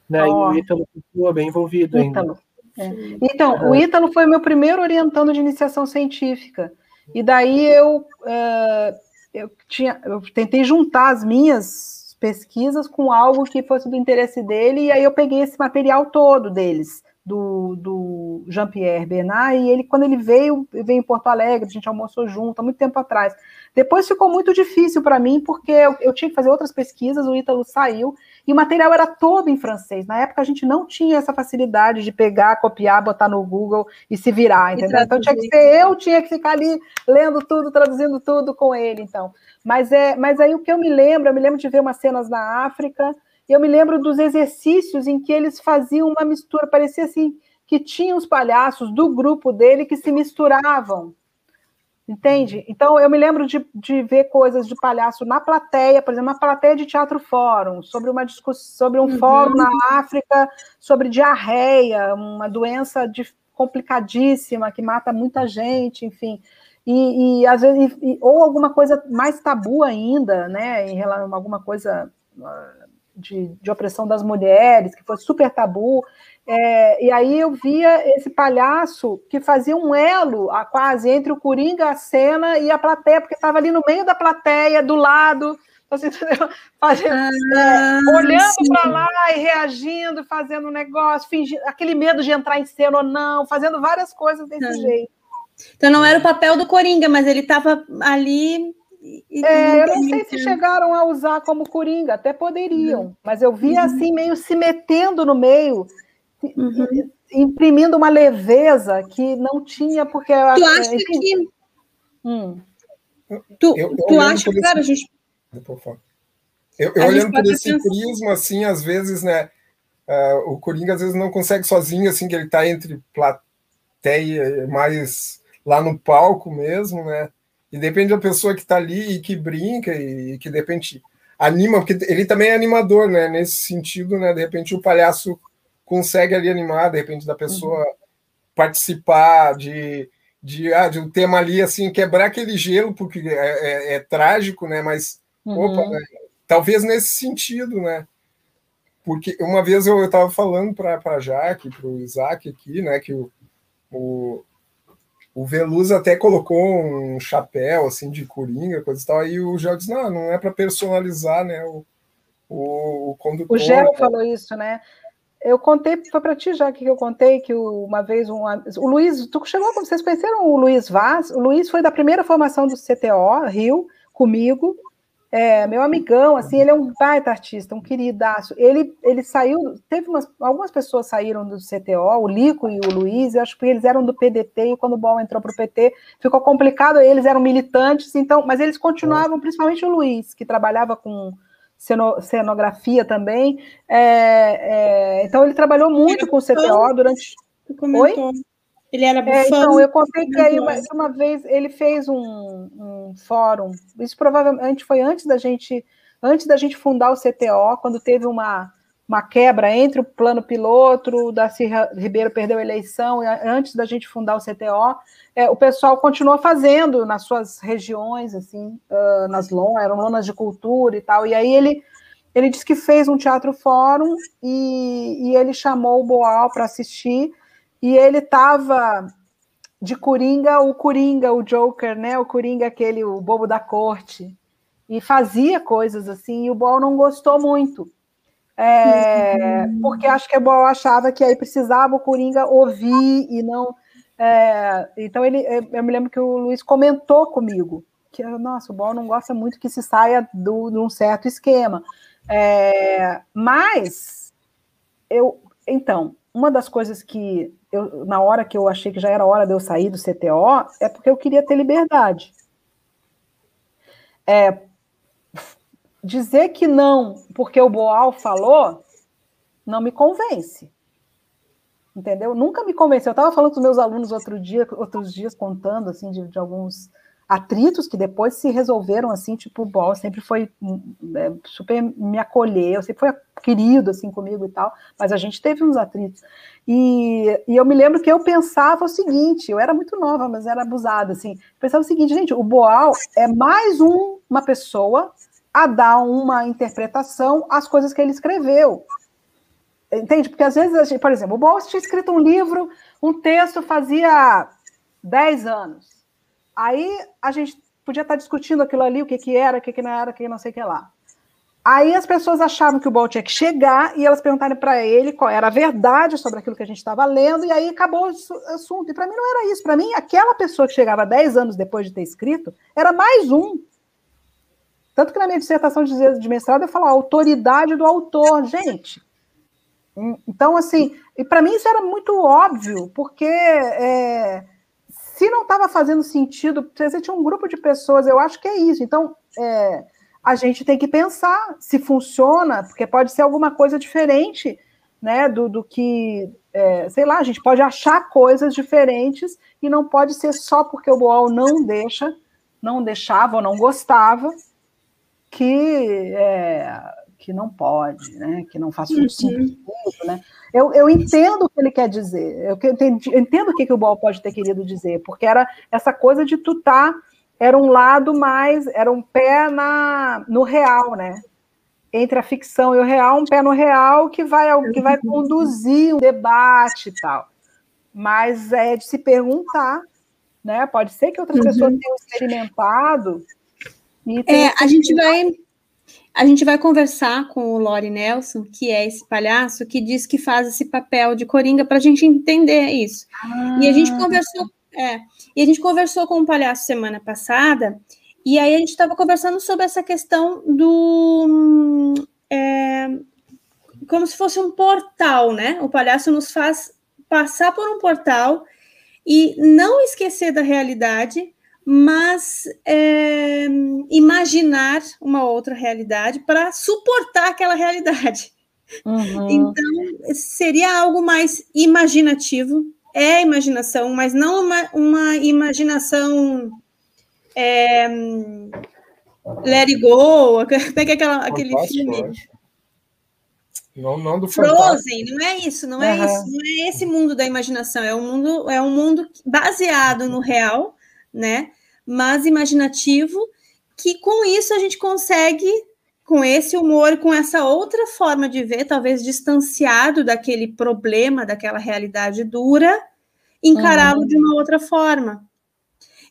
Né, oh. E o Ítalo continua bem envolvido Ítalo. ainda. É. Então, o Ítalo foi o meu primeiro orientando de iniciação científica. E daí eu, uh, eu, tinha, eu tentei juntar as minhas pesquisas com algo que fosse do interesse dele, e aí eu peguei esse material todo deles, do, do Jean-Pierre Bernard, e ele, quando ele veio, veio em Porto Alegre, a gente almoçou junto, há muito tempo atrás. Depois ficou muito difícil para mim, porque eu, eu, tinha que fazer outras pesquisas, o Ítalo saiu, e o material era todo em francês. Na época a gente não tinha essa facilidade de pegar, copiar, botar no Google e se virar, entendeu? Então tinha que ser eu, tinha que ficar ali lendo tudo, traduzindo tudo com ele, então. Mas, é, mas aí o que eu me lembro, eu me lembro de ver umas cenas na África, eu me lembro dos exercícios em que eles faziam uma mistura, parecia assim, que tinha os palhaços do grupo dele que se misturavam. Entende? Então, eu me lembro de, de ver coisas de palhaço na plateia, por exemplo, uma plateia de teatro fórum, sobre uma discussão, sobre um uhum. fórum na África, sobre diarreia, uma doença de, complicadíssima que mata muita gente, enfim. E, e às vezes, e, ou alguma coisa mais tabu ainda, né, em relação a alguma coisa de, de opressão das mulheres, que foi super tabu. É, e aí eu via esse palhaço que fazia um elo a, quase entre o Coringa, a cena e a plateia, porque estava ali no meio da plateia, do lado, assim, fazendo, ah, é, olhando para lá e reagindo, fazendo um negócio, fingindo, aquele medo de entrar em cena ou não, fazendo várias coisas desse ah. jeito. Então não era o papel do Coringa, mas ele estava ali é, eu não sei se chegaram a usar como coringa, até poderiam, uhum. mas eu via uhum. assim, meio se metendo no meio, uhum. imprimindo uma leveza que não tinha, porque. Tu acha enfim, que. Hum. Tu, eu, eu tu acha, que a gente. Eu, eu olhando por esse pensar... prisma, assim, às vezes, né? Uh, o Coringa às vezes não consegue sozinho, assim, que ele está entre plateia mais lá no palco mesmo, né? E depende da pessoa que está ali e que brinca e que de repente anima, porque ele também é animador, né? Nesse sentido, né? De repente o palhaço consegue ali animar, de repente da pessoa uhum. participar de, de, ah, de um tema ali, assim, quebrar aquele gelo, porque é, é, é trágico, né? Mas, uhum. opa, né? talvez nesse sentido, né? Porque uma vez eu estava falando para a Jaque, para o Isaac aqui, né? Que o, o, o Veloso até colocou um chapéu assim de coringa, coisa e tal. Aí o Gel disse: não, não é para personalizar, né? O, o, o condutor. O Gel falou isso, né? Eu contei, foi para ti já que eu contei que uma vez um, o Luiz, tu chegou, vocês conheceram o Luiz Vaz? O Luiz foi da primeira formação do CTO, Rio, comigo, é, meu amigão, assim, ele é um baita artista, um queridaço. Ele, ele saiu, teve umas, algumas pessoas saíram do CTO, o Lico e o Luiz, eu acho que eles eram do PDT, e quando o Bom entrou para o PT, ficou complicado, eles eram militantes, então, mas eles continuavam, principalmente o Luiz, que trabalhava com cenografia também, é, é, então ele trabalhou muito com o CTO durante... Oi? Ele era é, Então, eu contei que aí uma, uma, vez ele fez um, um, fórum. Isso provavelmente foi antes da gente, antes da gente fundar o CTO, quando teve uma, uma quebra entre o plano piloto, o Darcy Ribeiro perdeu a eleição, antes da gente fundar o CTO, é, o pessoal continuou fazendo nas suas regiões, assim, uh, nas lonas, eram lonas de cultura e tal. E aí ele ele disse que fez um teatro fórum e, e ele chamou o Boal para assistir e ele estava de Coringa, o Coringa, o Joker, né? O Coringa, aquele, o bobo da corte. E fazia coisas assim, e o Ball não gostou muito. É, uhum. Porque acho que o Ball achava que aí precisava o Coringa ouvir e não. É, então ele, eu me lembro que o Luiz comentou comigo que nossa, o Ball não gosta muito que se saia do, de um certo esquema. É, mas eu, então, uma das coisas que eu, na hora que eu achei que já era hora de eu sair do CTO, é porque eu queria ter liberdade. É, dizer que não, porque o Boal falou, não me convence. Entendeu? Nunca me convenceu. Eu estava falando com meus alunos outro dia, outros dias, contando assim, de, de alguns atritos que depois se resolveram assim, tipo, bom, sempre foi é, super me acolheu, sempre foi querido assim comigo e tal, mas a gente teve uns atritos. E, e eu me lembro que eu pensava o seguinte, eu era muito nova, mas era abusada, assim, pensava o seguinte, gente, o Boal é mais um, uma pessoa a dar uma interpretação às coisas que ele escreveu. Entende? Porque às vezes, por exemplo, o Boal tinha escrito um livro, um texto fazia 10 anos. Aí a gente podia estar discutindo aquilo ali, o que, que era, o que, que não era, o que não sei o que lá. Aí as pessoas achavam que o Ball tinha que chegar e elas perguntaram para ele qual era a verdade sobre aquilo que a gente estava lendo, e aí acabou o assunto. E para mim não era isso. Para mim, aquela pessoa que chegava 10 anos depois de ter escrito era mais um. Tanto que na minha dissertação de mestrado eu falo a autoridade do autor. Gente, então, assim, e para mim isso era muito óbvio, porque é, se não estava fazendo sentido, você tinha um grupo de pessoas, eu acho que é isso. Então, é, a gente tem que pensar se funciona, porque pode ser alguma coisa diferente, né, do, do que, é, sei lá, a gente pode achar coisas diferentes e não pode ser só porque o Boal não deixa, não deixava ou não gostava, que, é, que não pode, né, que não faz uhum. sentido, né. Eu, eu entendo o que ele quer dizer, eu, entendi, eu entendo o que, que o Boal pode ter querido dizer, porque era essa coisa de tu tá era um lado mais, era um pé na, no real, né? Entre a ficção e o real, um pé no real que vai, que vai conduzir um debate e tal. Mas é de se perguntar, né? Pode ser que outras uhum. pessoas tenham experimentado. é, a gente vai a gente vai conversar com o Lori Nelson, que é esse palhaço que diz que faz esse papel de coringa para a gente entender isso. Ah. E a gente ah. conversou é. E a gente conversou com o um palhaço semana passada, e aí a gente estava conversando sobre essa questão do. É, como se fosse um portal, né? O palhaço nos faz passar por um portal e não esquecer da realidade, mas é, imaginar uma outra realidade para suportar aquela realidade. Uhum. Então, seria algo mais imaginativo, é imaginação, mas não uma, uma imaginação é, Let It Go, pega aquela, aquele filme. Não, não do Frozen, não é isso, não é uhum. isso, não é esse mundo da imaginação, é um mundo, é um mundo baseado no real, né? Mas imaginativo, que com isso a gente consegue, com esse humor, com essa outra forma de ver, talvez distanciado daquele problema, daquela realidade dura, encará-lo uhum. de uma outra forma.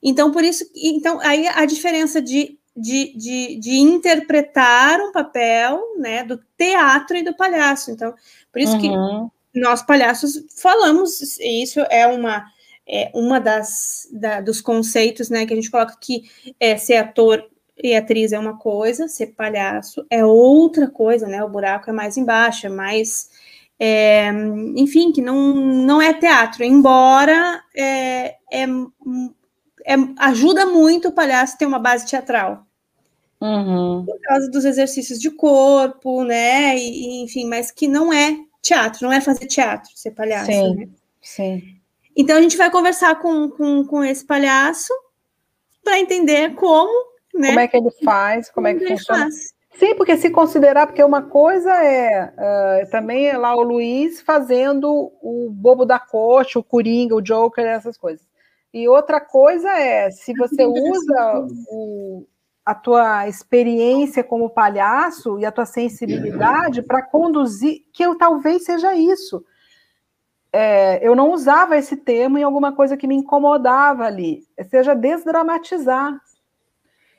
Então, por isso, então, aí a diferença de, de, de, de, interpretar um papel, né, do teatro e do palhaço. Então, por isso uhum. que nós, palhaços, falamos, isso é uma, é uma das da, dos conceitos, né, que a gente coloca que é, ser ator e atriz é uma coisa, ser palhaço é outra coisa, né, o buraco é mais embaixo, é mais é, enfim, que não, não é teatro, embora é, é, é, ajuda muito o palhaço ter uma base teatral. Uhum. Por causa dos exercícios de corpo, né? E, enfim, mas que não é teatro, não é fazer teatro, ser palhaço. Sim, né? sim. Então a gente vai conversar com, com, com esse palhaço para entender como, né? Como é que ele faz, como, como é que funciona. Faz. Sim, porque se considerar, porque uma coisa é uh, também é lá o Luiz fazendo o bobo da corte, o Coringa, o Joker, essas coisas. E outra coisa é se você usa o, a tua experiência como palhaço e a tua sensibilidade para conduzir, que eu talvez seja isso. É, eu não usava esse termo em alguma coisa que me incomodava ali, seja desdramatizar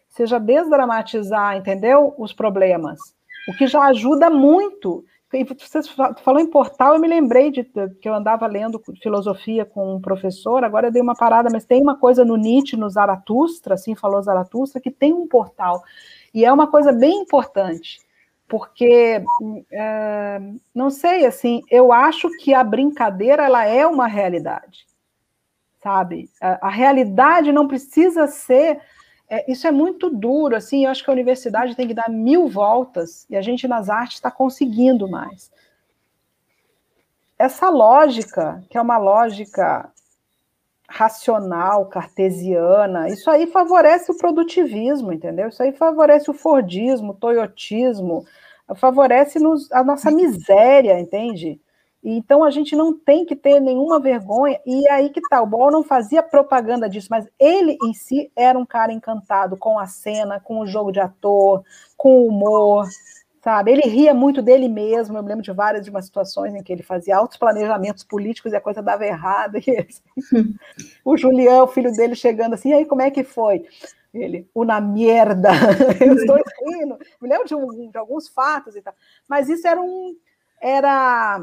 seja desdramatizar, entendeu? Os problemas. O que já ajuda muito. Você falou em portal, eu me lembrei de que eu andava lendo filosofia com um professor, agora eu dei uma parada, mas tem uma coisa no Nietzsche, no Zaratustra, assim falou Zaratustra, que tem um portal. E é uma coisa bem importante, porque, é, não sei, assim, eu acho que a brincadeira, ela é uma realidade, sabe? A, a realidade não precisa ser é, isso é muito duro, assim, eu acho que a universidade tem que dar mil voltas, e a gente nas artes está conseguindo mais. Essa lógica, que é uma lógica racional, cartesiana, isso aí favorece o produtivismo, entendeu? Isso aí favorece o Fordismo, o Toyotismo, favorece nos, a nossa miséria, entende? Então a gente não tem que ter nenhuma vergonha. E aí que tá, o Ball não fazia propaganda disso, mas ele em si era um cara encantado com a cena, com o jogo de ator, com o humor, sabe? Ele ria muito dele mesmo. Eu me lembro de várias de umas situações em que ele fazia altos planejamentos políticos e a coisa dava errado. E, assim, o Julião, filho dele, chegando assim, e aí como é que foi? Ele, una merda. Eu estou rindo. Me lembro de, um, de, alguns fatos e tal. Mas isso era um. Era.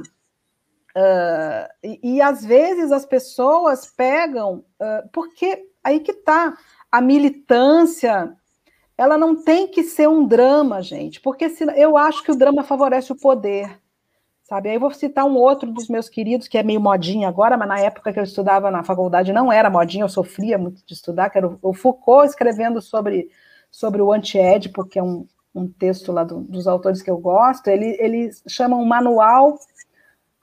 Uh, e, e, às vezes as pessoas pegam. Uh, porque aí que tá. A militância. Ela não tem que ser um drama, gente. Porque se, eu acho que o drama favorece o poder sabe? Aí eu vou citar um outro dos meus queridos, que é meio modinha agora, mas na época que eu estudava na faculdade não era modinha, eu sofria muito de estudar, que era o Foucault escrevendo sobre, sobre o anti-édipo, que é um, um texto lá do, dos autores que eu gosto, ele, ele chama um manual,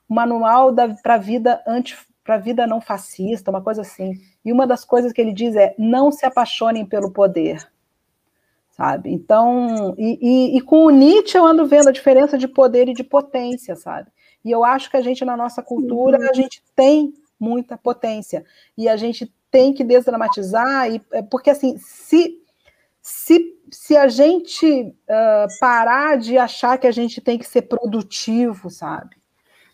manual para a vida anti para vida não fascista, uma coisa assim. E uma das coisas que ele diz é: não se apaixonem pelo poder sabe? Então, e, e, e, com o Nietzsche eu ando vendo a diferença de poder e de potência, sabe? E eu acho que a gente, na nossa cultura, a gente tem muita potência. E a gente tem que desdramatizar, e, é, porque assim, se, se, se a gente uh, parar de achar que a gente tem que ser produtivo, sabe?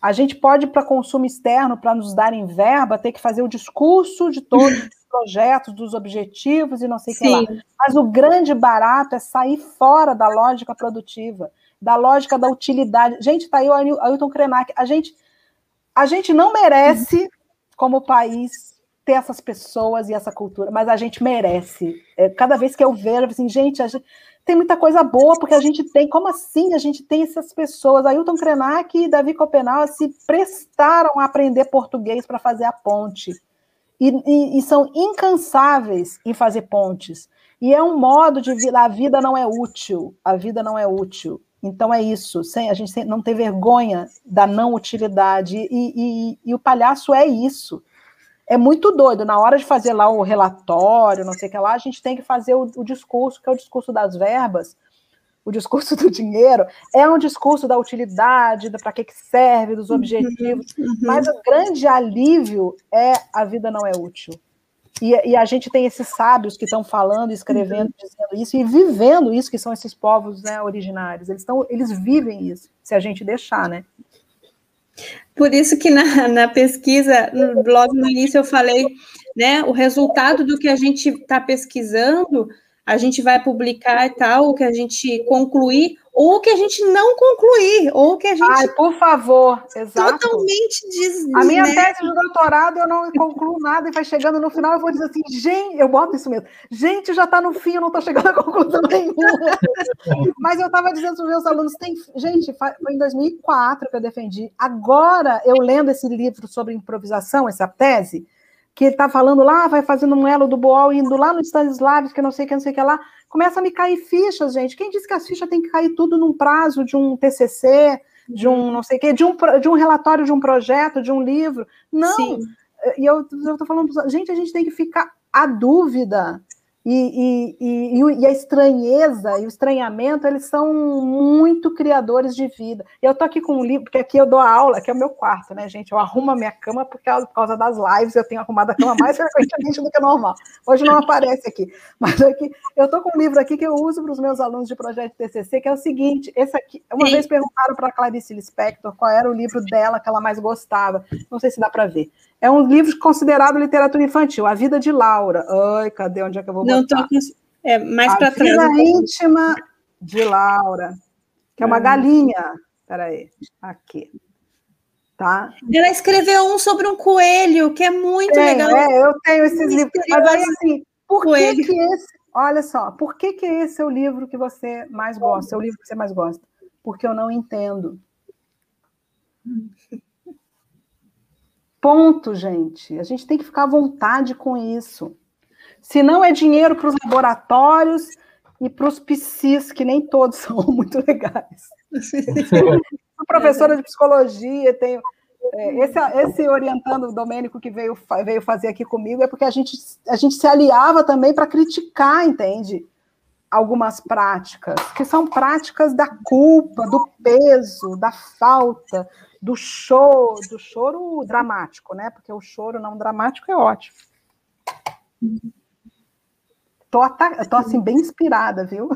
A gente pode, para consumo externo, para nos darem verba, ter que fazer o discurso de todos os projetos, dos objetivos e não sei o que lá. Mas o grande barato é sair fora da lógica produtiva, da lógica da utilidade. Gente, está aí o Ailton Krenak. A gente, a gente não merece, como país, ter essas pessoas e essa cultura, mas a gente merece. É, cada vez que eu vejo, assim, gente, gente tem muita coisa boa, porque a gente tem, como assim a gente tem essas pessoas? Ailton Krenak e Davi Copenal se prestaram a aprender português para fazer a ponte. E, e, e, são incansáveis em fazer pontes. E é um modo de a vida não é útil, a vida não é útil. Então é isso, sem, a gente não ter vergonha da não utilidade. E, e, e o palhaço é isso é muito doido. Na hora de fazer lá o relatório, não sei o que lá, a gente tem que fazer o, o discurso, que é o discurso das verbas, o discurso do dinheiro, é um discurso da utilidade, para que, que serve, dos uhum, objetivos. Uhum. Mas o grande alívio é a vida não é útil. E, e a gente tem esses sábios que estão falando, escrevendo, uhum. dizendo isso e vivendo isso, que são esses povos né, originários. Eles, tão, eles vivem isso, se a gente deixar, né? Por isso que na, na pesquisa, no blog no início eu falei, né, o resultado do que a gente está pesquisando, a gente vai publicar e tal, o que a gente concluir, ou que a gente não concluir, ou que a gente. Ai, por favor, exato. Totalmente des... A minha né? tese de doutorado eu não concluo nada e vai chegando no final eu vou dizer assim, gente, eu boto isso mesmo, gente, já está no fim, eu não estou chegando a conclusão nenhuma. Mas eu estava dizendo para os meus alunos, tem, gente, foi em 2004 que eu defendi. Agora, eu lendo esse livro sobre improvisação, essa tese, que ele está falando lá, vai fazendo um elo do Boal, indo lá no Stanislavski, que não sei o que, não sei o que lá, começa a me cair fichas, gente. Quem disse que as fichas têm que cair tudo num prazo de um TCC, de um não sei o quê, de um, de um relatório de um projeto, de um livro? Não. Sim. E eu estou falando, gente, a gente tem que ficar a dúvida e, e, e, e, a estranheza e o estranhamento, eles são muito criadores de vida. Eu tô aqui com um livro, porque aqui eu dou aula, que é o meu quarto, né, gente? Eu arrumo a minha cama porque por causa das lives eu tenho arrumado a cama mais frequentemente do que normal. Hoje não aparece aqui. Mas aqui, eu tô com um livro aqui que eu uso para os meus alunos de projeto TCC, que é o seguinte, esse aqui, uma Sim. vez perguntaram para a Clarice Lispector qual era o livro dela que ela mais gostava. Não sei se dá para ver. É um livro considerado literatura infantil, A Vida de Laura. Ai, cadê onde é que eu vou botar? Não tô. É, mais para trás. A Vida Íntima de Laura, que é uma hum. galinha. Peraí, aqui. Tá? Ela escreveu um sobre um coelho, que é muito Tem, legal. É, eu tenho esses livros. Mas aí, assim, por que, que esse... Olha só, por que, que esse é o livro que você mais gosta? É o livro que você mais gosta? Porque eu não entendo. Ponto, gente. A gente tem que ficar à vontade com isso. Se não é dinheiro para os laboratórios e para os PCs, que nem todos são muito legais. Sou professora de psicologia, tenho. É, esse, esse orientando o Domênico que veio, veio fazer aqui comigo é porque a gente, a gente se aliava também para criticar, entende? Algumas práticas, que são práticas da culpa, do peso, da falta, do choro, do choro dramático, né? Porque o choro não dramático é ótimo. Tô, tô assim, bem inspirada, viu?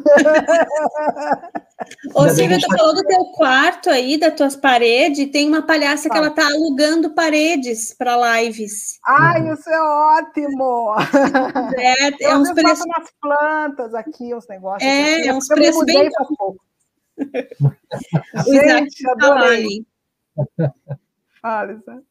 Ô, Silvia, tu falou do teu quarto aí, das tuas paredes. Tem uma palhaça que ela tá alugando paredes para lives. Ai, isso é ótimo! É, é uns preços. umas plantas aqui, uns negócios. É, é uns preços bem. Pouco. o Isaac adorei. Fala, Isaac.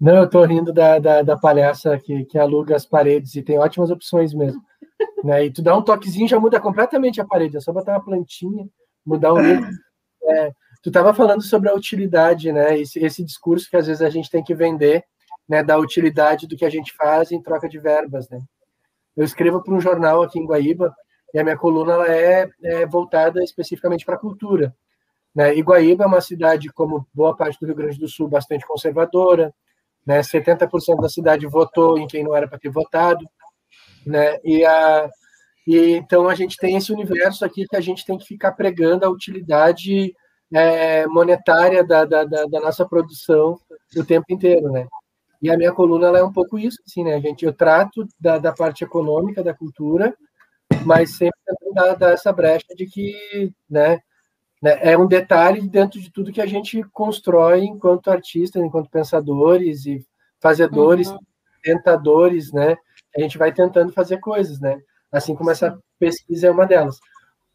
Não, eu tô rindo da, da, da palhaça que, que aluga as paredes e tem ótimas opções mesmo. Né? E tu dá um toquezinho já muda completamente a parede, é só botar uma plantinha, mudar o livro. É, tu estava falando sobre a utilidade, né? Esse, esse discurso que às vezes a gente tem que vender, né? Da utilidade do que a gente faz em troca de verbas, né? Eu escrevo para um jornal aqui em Guaíba e a minha coluna ela é, é voltada especificamente para a cultura. Né? E Guaíba é uma cidade, como boa parte do Rio Grande do Sul, bastante conservadora. Né? 70% da cidade votou em quem não era para ter votado né? E, a, e então a gente tem esse universo aqui que a gente tem que ficar pregando a utilidade é, monetária da, da, da, da, nossa produção o tempo inteiro, né? E a minha coluna ela é um pouco isso, assim, né? A gente eu trato da, da parte econômica da cultura, mas sempre dar, dar essa brecha de que, né? Né é um detalhe dentro de tudo que a gente constrói enquanto artistas, enquanto pensadores e fazedores, uhum. tentadores, né? a gente vai tentando fazer coisas, né? Assim como essa pesquisa é uma delas.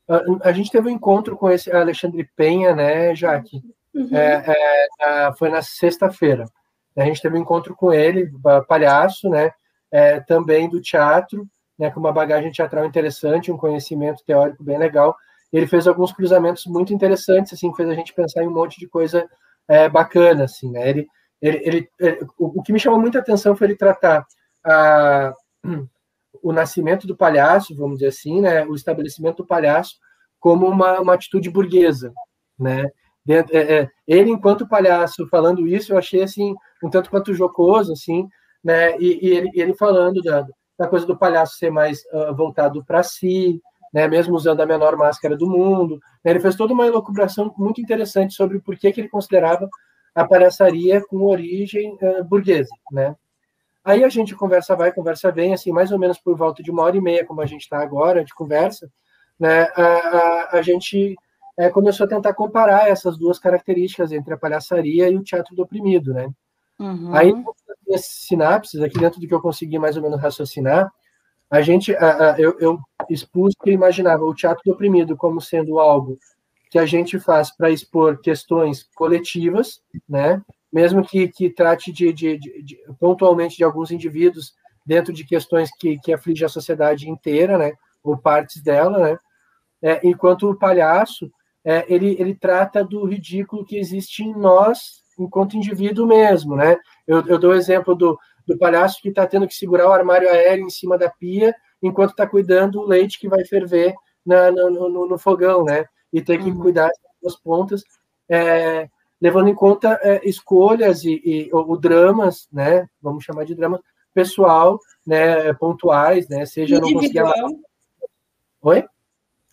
A, a gente teve um encontro com esse Alexandre Penha, né, Jaque? Uhum. É, é, foi na sexta-feira. A gente teve um encontro com ele, palhaço, né? É, também do teatro, né, com uma bagagem teatral interessante, um conhecimento teórico bem legal. Ele fez alguns cruzamentos muito interessantes, assim, fez a gente pensar em um monte de coisa é, bacana, assim, né? Ele, ele, ele, ele o, o, que me chamou muita atenção foi ele tratar a, o nascimento do palhaço, vamos dizer assim, né, o estabelecimento do palhaço como uma, uma atitude burguesa, né? Dentro, é, é, ele, enquanto palhaço, falando isso, eu achei assim um tanto quanto jocoso, assim, né? E, e ele, ele falando da, da coisa do palhaço ser mais uh, voltado para si, né? Mesmo usando a menor máscara do mundo, né? ele fez toda uma elucubração muito interessante sobre por que, que ele considerava a palhaçaria com origem uh, burguesa, né? Aí a gente conversa vai, conversa vem, assim, mais ou menos por volta de uma hora e meia, como a gente está agora, de conversa, né, a, a, a gente é, começou a tentar comparar essas duas características entre a palhaçaria e o teatro do oprimido, né? Uhum. Aí, sinapses, aqui dentro do que eu consegui mais ou menos raciocinar, a gente, a, a, eu, eu expus que imaginava o teatro do oprimido como sendo algo que a gente faz para expor questões coletivas, né? mesmo que, que trate de, de, de, de, pontualmente de alguns indivíduos dentro de questões que, que afligem a sociedade inteira, né, ou partes dela, né, é, enquanto o palhaço, é, ele, ele trata do ridículo que existe em nós, enquanto indivíduo mesmo, né, eu, eu dou o exemplo do, do palhaço que está tendo que segurar o armário aéreo em cima da pia, enquanto está cuidando do leite que vai ferver na, no, no, no, fogão, né, e tem que uhum. cuidar das pontas, é, levando em conta é, escolhas e, e ou, ou, dramas, né? Vamos chamar de drama pessoal, né? Pontuais, né? Seja não conseguir. Oi?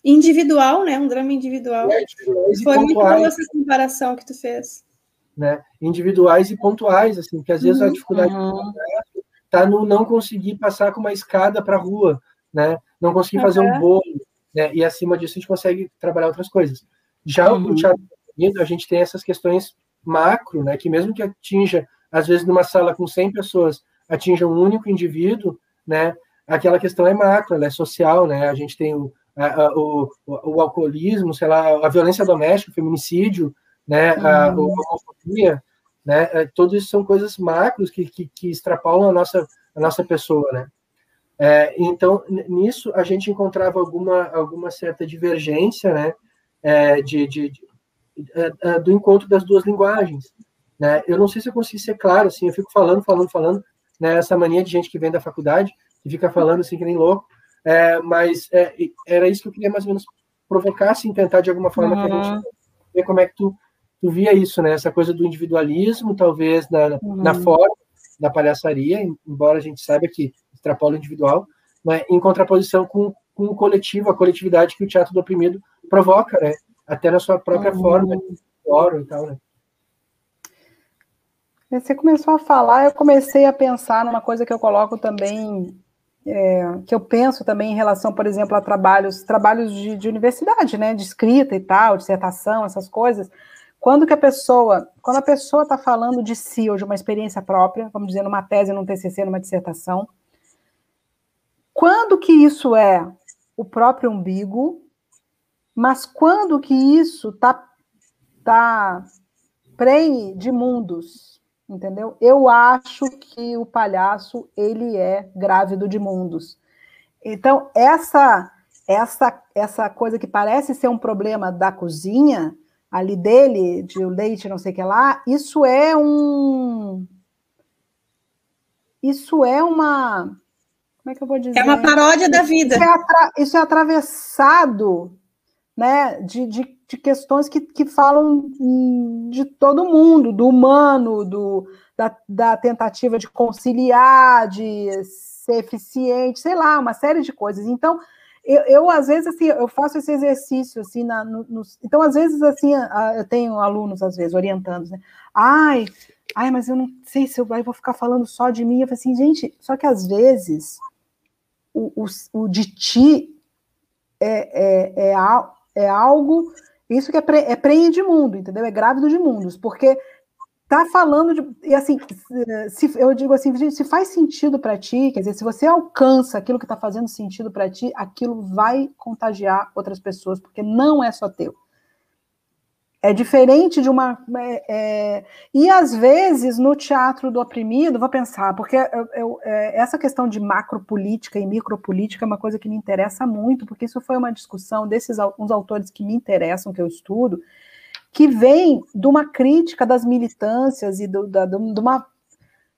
Individual, né? Um drama individual. É, Foi muito boa essa comparação que tu fez. Né? Individuais e pontuais, assim, que às vezes uhum. a dificuldade está no não conseguir passar com uma escada para a rua, né? Não conseguir uhum. fazer um bolo, né? E acima disso a gente consegue trabalhar outras coisas. Já uhum. o teatro a gente tem essas questões macro, né, que mesmo que atinja, às vezes numa sala com 100 pessoas, atinja um único indivíduo, né, aquela questão é macro, ela é social, né, a gente tem o, a, o, o, alcoolismo, sei lá, a violência doméstica, o feminicídio, né, a, uhum. a homofobia, né, é, todos isso são coisas macros que, que, que extrapolam a nossa, a nossa pessoa, né. É, então, nisso a gente encontrava alguma, alguma certa divergência, né, é, de, de, é, é, do encontro das duas linguagens. Né? Eu não sei se eu consegui ser claro, assim, eu fico falando, falando, falando, né? essa mania de gente que vem da faculdade, que fica falando assim que nem louco, é, mas era isso que eu queria mais ou menos provocar, assim, tentar de alguma forma uhum. que a gente ver como é que tu, tu via isso, né? Essa coisa do individualismo, talvez, na, uhum. na forma da palhaçaria, embora a gente saiba que extrapola o individual, né? em contraposição com, com o coletivo, a coletividade que o teatro do oprimido provoca, né? até na sua própria uhum. forma fórum e tal, né? Você começou a falar, eu comecei a pensar numa coisa que eu coloco também é, que eu penso também em relação, por exemplo, a trabalhos, trabalhos de, de universidade, né, de escrita e tal, dissertação, essas coisas. Quando que a pessoa, quando a pessoa está falando de si ou de uma experiência própria, vamos dizer, numa tese, num TCC, numa dissertação, quando que isso é o próprio umbigo, mas quando que isso está tá prenhe de mundos, entendeu? Eu acho que o palhaço ele é grávido de mundos. Então essa essa essa coisa que parece ser um problema da cozinha ali dele, de o leite, não sei o que lá, isso é um isso é uma como é que eu vou dizer? É uma paródia da vida. Isso é, atra, isso é atravessado né, de, de, de, questões que, que falam de todo mundo, do humano, do, da, da tentativa de conciliar, de ser eficiente, sei lá, uma série de coisas. Então, eu, eu, às vezes assim eu faço esse exercício assim na, no, no, então às vezes assim eu tenho alunos às vezes orientando né ai ai mas eu não sei se eu, eu vou ficar falando só de mim eu falo assim gente só que às vezes o, o, o de ti é, é, é, é algo, isso que é, pre, é preenche de mundo, entendeu? É grávido de mundos, porque tá falando de. E assim, se, eu digo assim, se faz sentido para ti, quer dizer, se você alcança aquilo que está fazendo sentido para ti, aquilo vai contagiar outras pessoas, porque não é só teu. É diferente de uma. É, é, e às vezes no teatro do oprimido, vou pensar, porque eu, eu, é, essa questão de macropolítica e micropolítica é uma coisa que me interessa muito, porque isso foi uma discussão desses uns autores que me interessam, que eu estudo, que vem de uma crítica das militâncias e do, da, de, uma,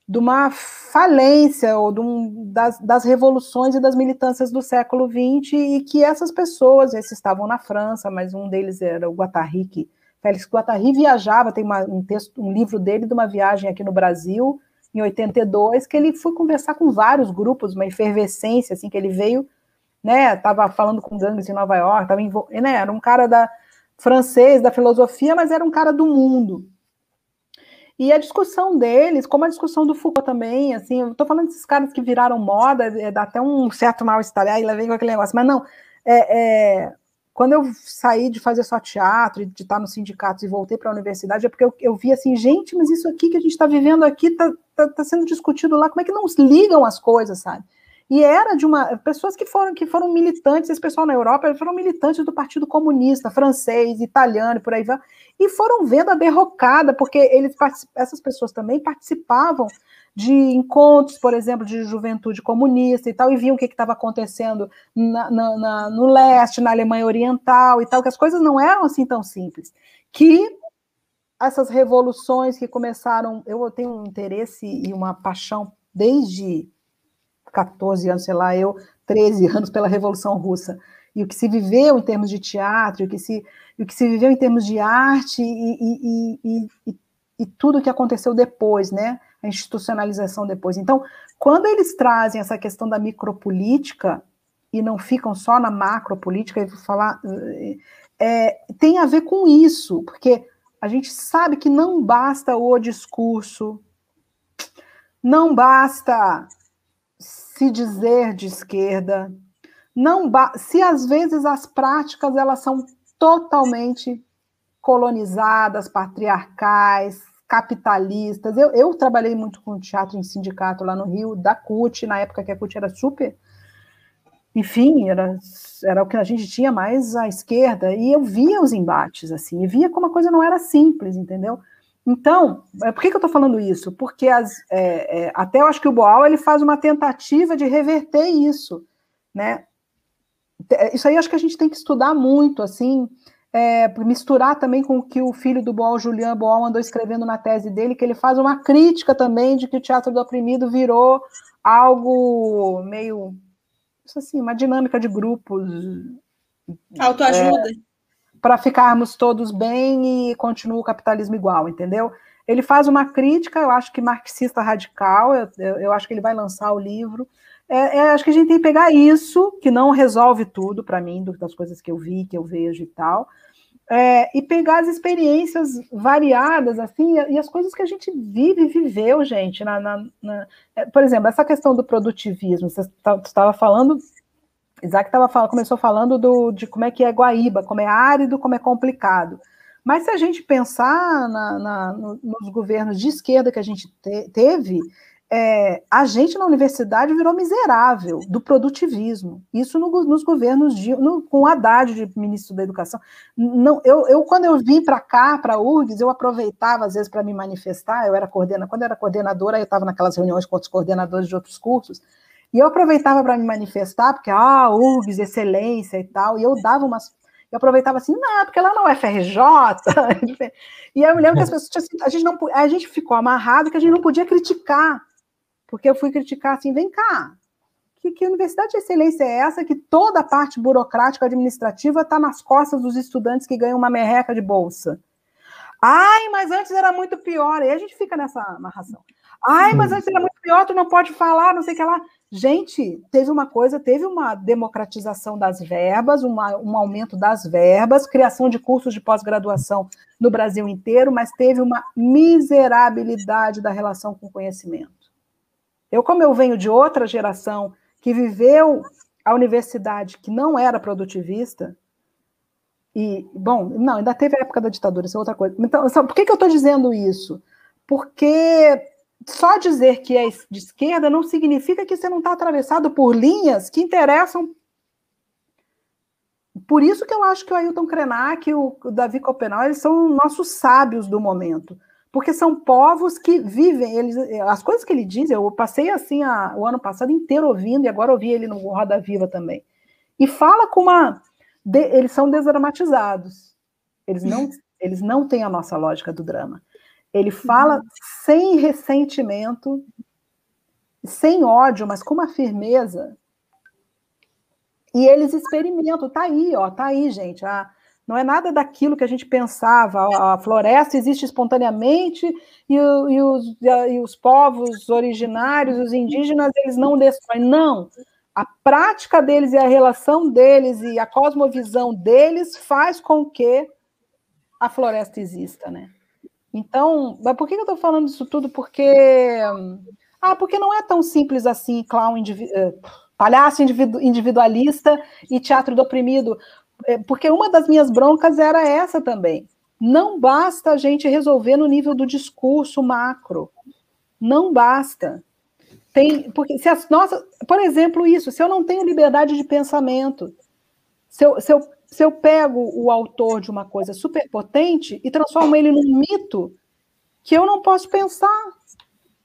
de uma falência ou um, das, das revoluções e das militâncias do século XX, e que essas pessoas, esses estavam na França, mas um deles era o Guattari, que Félix Guattari viajava, tem uma, um texto, um livro dele de uma viagem aqui no Brasil, em 82, que ele foi conversar com vários grupos, uma efervescência, assim, que ele veio, né, estava falando com gangues em Nova York, tava né, era um cara da francês, da filosofia, mas era um cara do mundo. E a discussão deles, como a discussão do Foucault também, assim, eu estou falando desses caras que viraram moda, é, dá até um certo mal-estar, aí lá vem com aquele negócio, mas não, é, é quando eu saí de fazer só teatro, de estar nos sindicatos e voltei para a universidade, é porque eu, eu, vi assim, gente, mas isso aqui que a gente está vivendo aqui está tá, tá sendo discutido lá, como é que não ligam as coisas, sabe? E era de uma pessoas que foram que foram militantes, esse pessoal na Europa foram militantes do Partido Comunista, francês, italiano, por aí vai, e foram vendo a derrocada, porque eles essas pessoas também participavam de encontros, por exemplo, de juventude comunista e tal, e viam o que estava acontecendo na, na, na, no leste, na Alemanha Oriental e tal, que as coisas não eram assim tão simples. Que essas revoluções que começaram, eu tenho um interesse e uma paixão desde 14 anos, sei lá, eu 13 anos pela Revolução Russa. E o que se viveu em termos de teatro, o que se, o que se viveu em termos de arte e, e, e, e, tudo o que aconteceu depois, né? a institucionalização depois. Então, quando eles trazem essa questão da micropolítica e não ficam só na macropolítica, eu vou falar, é, tem a ver com isso, porque a gente sabe que não basta o discurso, não basta se dizer de esquerda, não se às vezes as práticas elas são totalmente colonizadas, patriarcais, capitalistas. Eu, eu trabalhei muito com teatro em sindicato lá no Rio, da CUT, na época que a CUT era super. Enfim, era, era o que a gente tinha mais à esquerda, e eu via os embates, assim, e via como a coisa não era simples, entendeu? Então, é, por que, que eu estou falando isso? Porque as, é, é, até eu acho que o Boal ele faz uma tentativa de reverter isso, né? Isso aí acho que a gente tem que estudar muito, assim, é, misturar também com o que o filho do Boal, Julian Boal, andou escrevendo na tese dele, que ele faz uma crítica também de que o teatro do oprimido virou algo meio, assim, uma dinâmica de grupos. Autoajuda. Para ficarmos todos bem e continua o capitalismo igual, entendeu? Ele faz uma crítica, eu acho que marxista radical, eu, eu, eu acho que ele vai lançar o livro. É, é, acho que a gente tem que pegar isso, que não resolve tudo para mim, das coisas que eu vi, que eu vejo e tal, é, e pegar as experiências variadas, assim, e as coisas que a gente vive e viveu, gente. Na, na, na, é, por exemplo, essa questão do produtivismo, você estava tá, falando, Isaac tava falando, começou falando do, de como é que é Guaíba, como é árido, como é complicado. Mas se a gente pensar na, nos governos de esquerda que a gente te, teve, é, a gente na universidade virou miserável do produtivismo. Isso no, nos governos de, no, com Haddad de ministro da Educação. Não, eu, eu quando eu vim para cá, para a URGS, eu aproveitava às vezes para me manifestar. Eu era coordena, quando eu era coordenadora, eu estava naquelas reuniões com outros coordenadores de outros cursos. E eu aproveitava para me manifestar, porque, ah, URGS, excelência e tal, e eu dava umas eu aproveitava assim, não, porque lá não é FRJ. e eu me lembro que as pessoas, assim, a gente não, a gente ficou amarrado que a gente não podia criticar porque eu fui criticar assim, vem cá, que, que universidade de excelência é essa que toda a parte burocrática administrativa está nas costas dos estudantes que ganham uma merreca de bolsa? Ai, mas antes era muito pior. E a gente fica nessa amarração. Ai, mas antes era muito pior, tu não pode falar, não sei o que lá. Gente, teve uma coisa, teve uma democratização das verbas, uma, um aumento das verbas, criação de cursos de pós-graduação no Brasil inteiro, mas teve uma miserabilidade da relação com o conhecimento. Eu, como eu venho de outra geração que viveu a universidade que não era produtivista, e, bom, não, ainda teve a época da ditadura, isso é outra coisa. Então, por que, que eu estou dizendo isso? Porque só dizer que é de esquerda não significa que você não está atravessado por linhas que interessam. Por isso que eu acho que o Ailton Krenak e o Davi Copenal eles são nossos sábios do momento porque são povos que vivem, eles, as coisas que ele diz, eu passei assim a, o ano passado inteiro ouvindo, e agora ouvi ele no Roda Viva também. E fala com uma. De, eles são desdramatizados. Eles não, eles não têm a nossa lógica do drama. Ele fala. Sem ressentimento, sem ódio, mas com uma firmeza. E eles experimentam, tá aí, ó, tá aí, gente. A, não é nada daquilo que a gente pensava. A floresta existe espontaneamente e, e, os, e os povos originários, os indígenas, eles não destroem. Não. A prática deles e a relação deles e a cosmovisão deles faz com que a floresta exista, né? Então, mas por que eu estou falando isso tudo? Porque ah, porque não é tão simples assim, clown individu... Eh, palhaço individualista e teatro do oprimido. É, porque uma das minhas broncas era essa também. Não basta a gente resolver no nível do discurso macro. Não basta. Tem, porque se as nossas, por exemplo, isso, se eu não tenho liberdade de pensamento, se eu, se eu, se eu pego o autor de uma coisa superpotente e transformo ele num mito que eu não posso pensar,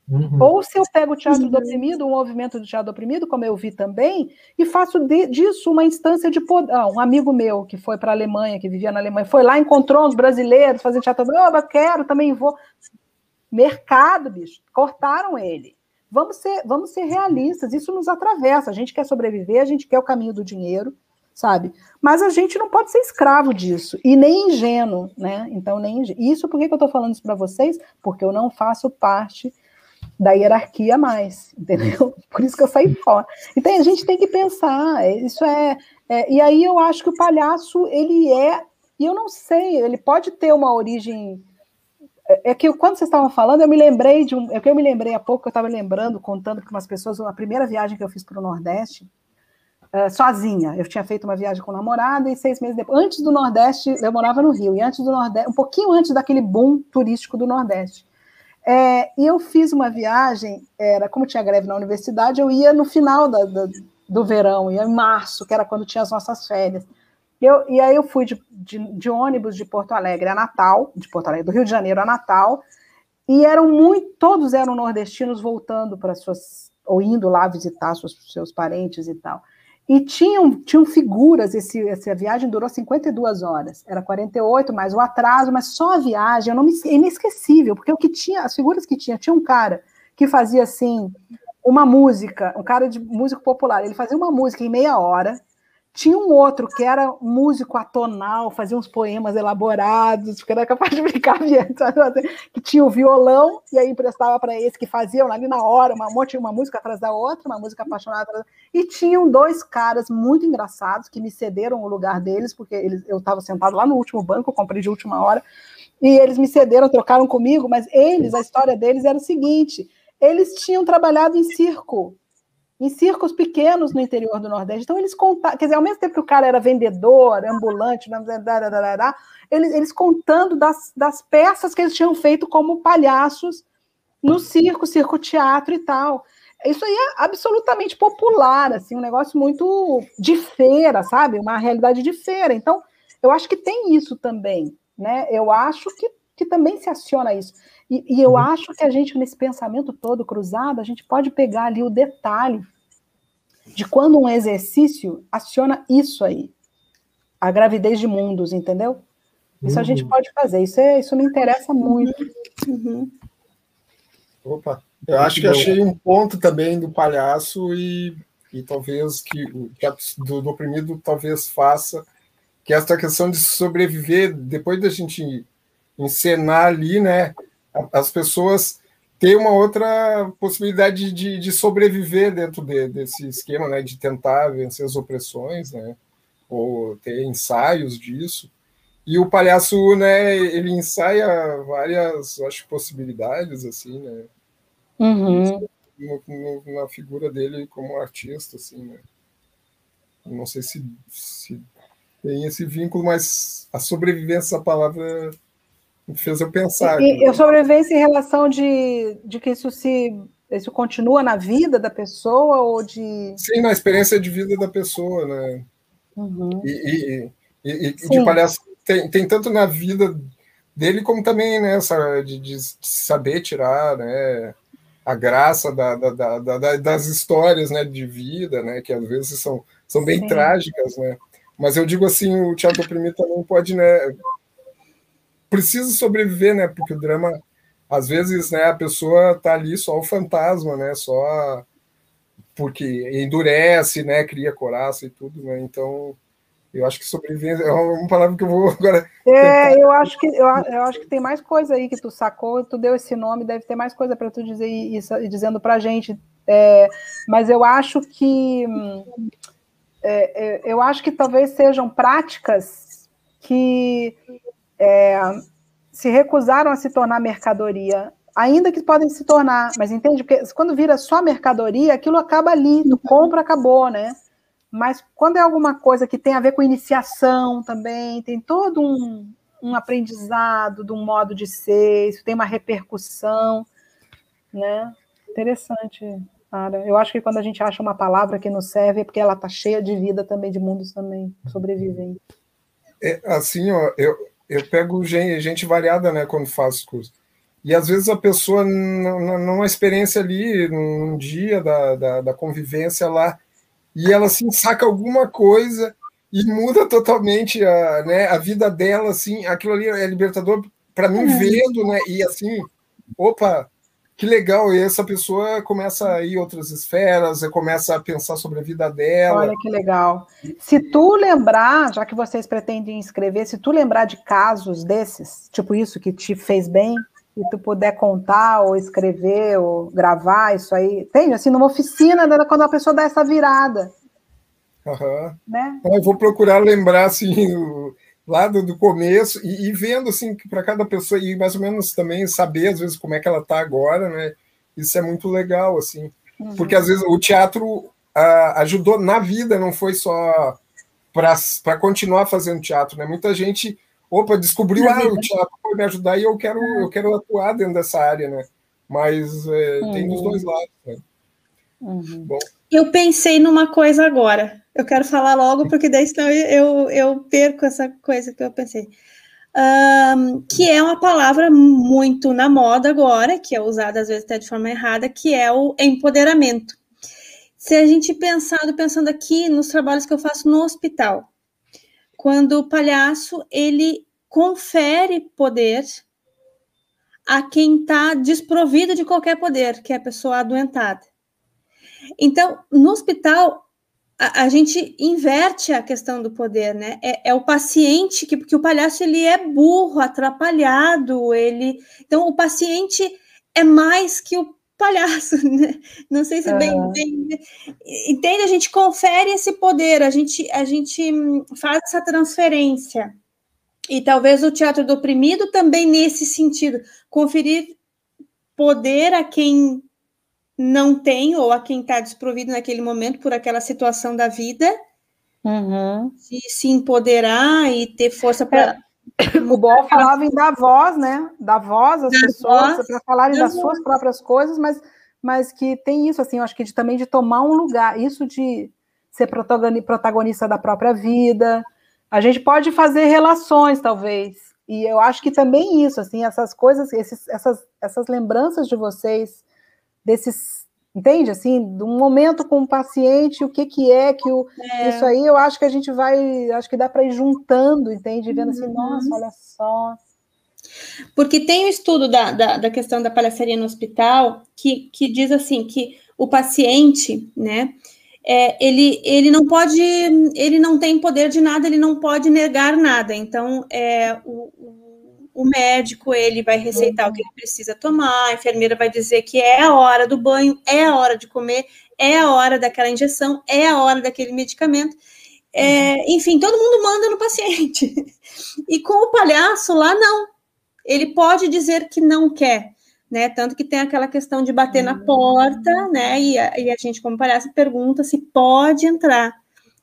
Uhum. Ou se eu pego o teatro do oprimido, um movimento do teatro do oprimido, como eu vi também, e faço de, disso uma instância de poder. Ah, um amigo meu que foi para a Alemanha, que vivia na Alemanha, foi lá, encontrou uns brasileiros fazendo teatro. Oh, eu quero, também vou. Mercado, bicho, cortaram ele. Vamos ser, vamos ser realistas, isso nos atravessa. A gente quer sobreviver, a gente quer o caminho do dinheiro, sabe? Mas a gente não pode ser escravo disso, e nem ingênuo, né? Então, nem Isso, por que, que eu estou falando isso para vocês? Porque eu não faço parte da hierarquia mais, entendeu? Por isso que eu saí fora. Então a gente tem que pensar, isso é, é, e aí eu acho que o palhaço ele é, e eu não sei, ele pode ter uma origem é, é que quando vocês estavam falando, eu me lembrei de um. É que eu me lembrei há pouco, eu estava lembrando, contando para umas pessoas, a primeira viagem que eu fiz para o Nordeste, uh, sozinha. Eu tinha feito uma viagem com o namorado e seis meses depois. Antes do Nordeste, eu morava no Rio, e antes do Nordeste, um pouquinho antes daquele boom turístico do Nordeste. É, e eu fiz uma viagem, era como tinha greve na universidade, eu ia no final da, da, do verão, ia em março, que era quando tinha as nossas férias. Eu, e aí eu fui de, de, de, ônibus de Porto Alegre a Natal, de Porto Alegre, do Rio de Janeiro a Natal, e eram muito, todos eram nordestinos voltando para suas, ou indo lá visitar seus, seus parentes e tal. E tinham, tinham figuras, esse, essa viagem durou 52 horas, era 48 mais o atraso, mas só a viagem, eu não me, é inesquecível, porque o que tinha, as figuras que tinha, tinha um cara que fazia assim, uma música, um cara de músico popular, ele fazia uma música em meia hora, Tinha um outro que era músico atonal, fazia uns poemas elaborados, que era capaz de brincar, que tinha o violão, e aí emprestava para esse que faziam ali na hora, uma monte, uma música atrás da outra, uma música apaixonada. E tinham dois caras muito engraçados que me cederam o lugar deles, porque eles, eu estava sentado lá no último banco, eu comprei de última hora, e eles me cederam, trocaram comigo, mas eles, a história deles era o seguinte: eles tinham trabalhado em circo em circos pequenos no interior do Nordeste. Então, eles contavam, quer dizer, ao mesmo tempo que o cara era vendedor, ambulante, eles, eles contando das, das peças que eles tinham feito como palhaços no circo, circo-teatro e tal. Isso aí é absolutamente popular, assim, um negócio muito de feira, sabe? Uma realidade de feira. Então, eu acho que tem isso também, né? Eu acho que, que também se aciona isso. E, e, eu uhum. acho que a gente, nesse pensamento todo cruzado, a gente pode pegar ali o detalhe de quando um exercício aciona isso aí, a gravidez de mundos, entendeu? Isso uhum. a gente uhum. pode fazer, isso, é, isso me interessa muito. Uhum. Opa, eu acho que achei um ponto também do palhaço e, e talvez que, que do, do oprimido talvez faça que essa questão de sobreviver, depois da gente encenar ali, né, as pessoas têm uma outra possibilidade de, de sobreviver dentro de, desse esquema, né, de tentar vencer as opressões, né, ou ter ensaios disso. E o palhaço, né, ele ensaia várias, acho, possibilidades, assim, né, uhum. no, no, na figura dele como artista, assim, né. Não sei se, se tem esse vínculo, mas a sobrevivência, essa palavra fez eu pensar. E, eu sobrevivência em relação de, de que isso se isso continua na vida da pessoa ou de. Sim, na experiência de vida da pessoa, né? Uhum. E, e, e, e de palhaço tem, tem tanto na vida dele como também né, de, de, saber tirar né, a graça da, da, da, das histórias né, de vida, né, que às vezes são, são bem Sim. trágicas, né? Mas eu digo assim, o teatro oprimido também pode né, precisa sobreviver, né? Porque o drama, às vezes, né, a pessoa tá ali só o fantasma, né? Só porque endurece, né? Cria coraça e tudo, né? Então, eu acho que sobrevivência é uma palavra que eu vou agora. É, eu acho que eu, eu acho que tem mais coisa aí que tu sacou, tu deu esse nome, deve ter mais coisa para tu dizer isso, dizendo para gente. É, mas eu acho que é, é, eu acho que talvez sejam práticas que é, se recusaram a se tornar mercadoria, ainda que podem se tornar, mas entende? Porque quando vira só mercadoria, aquilo acaba ali, tu compra, acabou, né? Mas quando é alguma coisa que tem a ver com iniciação também, tem todo um, um aprendizado, de um modo de ser, isso tem uma repercussão, né? Interessante, cara. Eu acho que quando a gente acha uma palavra que nos serve é porque ela tá cheia de vida também, de mundos também sobreviventes. É, assim, ó, eu, eu pego gente, gente variada, né, quando faço curso. E às vezes a pessoa, numa experiência ali, num dia da, da, da convivência lá, e ela assim saca alguma coisa e muda totalmente a, né, a vida dela, assim, aquilo ali é libertador para mim uhum. vendo, né, e assim, opa, que legal, e essa pessoa começa a ir outras esferas, começa a pensar sobre a vida dela. Olha que legal. Se tu lembrar, já que vocês pretendem escrever, se tu lembrar de casos desses, tipo isso que te fez bem, e tu puder contar ou escrever ou gravar isso aí, tem assim numa oficina né, quando a pessoa dá essa virada. Uhum. Né? Eu vou procurar lembrar assim lá do, do começo e, e, vendo assim para cada pessoa e mais ou menos também saber às vezes como é que ela está agora, né? Isso é muito legal assim, uhum. porque às vezes o teatro ajudou na vida, não foi só para continuar fazendo teatro, né? Muita gente, opa, descobriu ah, o teatro foi me ajudar e eu quero eu quero atuar dentro dessa área, né? Mas é, uhum. tem dos dois lados. Né? Uhum. Bom. Eu pensei numa coisa agora. Eu quero falar logo, porque daí senão eu, eu perco essa coisa que eu pensei. Um, que é uma palavra muito na moda agora, que é usada às vezes até de forma errada, que é o empoderamento. Se a gente pensando, pensando aqui nos trabalhos que eu faço no hospital, quando o palhaço ele confere poder a quem está desprovido de qualquer poder, que é a pessoa adoentada. Então, no hospital, a, a, gente inverte a questão do poder, né? É, é, o paciente que, porque o palhaço ele é burro, atrapalhado, ele. Então, o paciente é mais que o palhaço, né? Não sei se bem, bem, entende? A gente confere esse poder, a gente, a gente faz essa transferência. E talvez o teatro do oprimido também nesse sentido, conferir poder a quem não tem ou a quem está desprovido naquele momento por aquela situação da vida, uhum. se, se empoderar e ter força para. É. O Bol falava em dar voz, né? Dar voz às da pessoas para falarem das voz. suas próprias coisas, mas, mas que tem isso, assim, eu acho que de, também de tomar um lugar, isso de ser protagonista da própria vida. A gente pode fazer relações, talvez. E eu acho que também isso, assim, essas coisas, esses, essas, essas lembranças de vocês desses, entende? Assim, um momento com o paciente, o que que é que o é. isso aí, eu acho que a gente vai, acho que dá para ir juntando, entende? Vendo assim, uhum. nossa, olha só. Porque tem o um estudo da, da, da, questão da palhaçaria no hospital que, que diz assim que o paciente, né, é, ele, ele não pode, ele não tem poder de nada, ele não pode negar nada. Então, é, o, o médico ele vai receitar uhum. o que ele precisa tomar, a enfermeira vai dizer que é a hora do banho, é a hora de comer, é a hora daquela injeção, é a hora daquele medicamento. É, enfim, todo mundo manda no paciente. E com o palhaço lá, não. Ele pode dizer que não quer, né? Tanto que tem aquela questão de bater na porta, uhum. né? E a, e a gente, como palhaço, pergunta se pode entrar.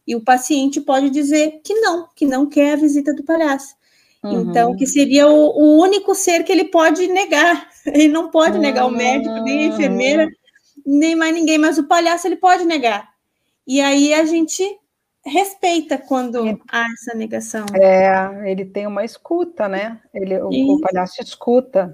E o paciente pode dizer que não, que não quer a visita do palhaço. Uhum. Então, que seria o, o, único ser que ele pode negar. Ele não pode uhum. negar o médico, nem a enfermeira, nem mais ninguém, mas o palhaço ele pode negar. E aí a gente respeita quando ele, há essa negação. É, ele tem uma escuta, né? Ele, o, o palhaço escuta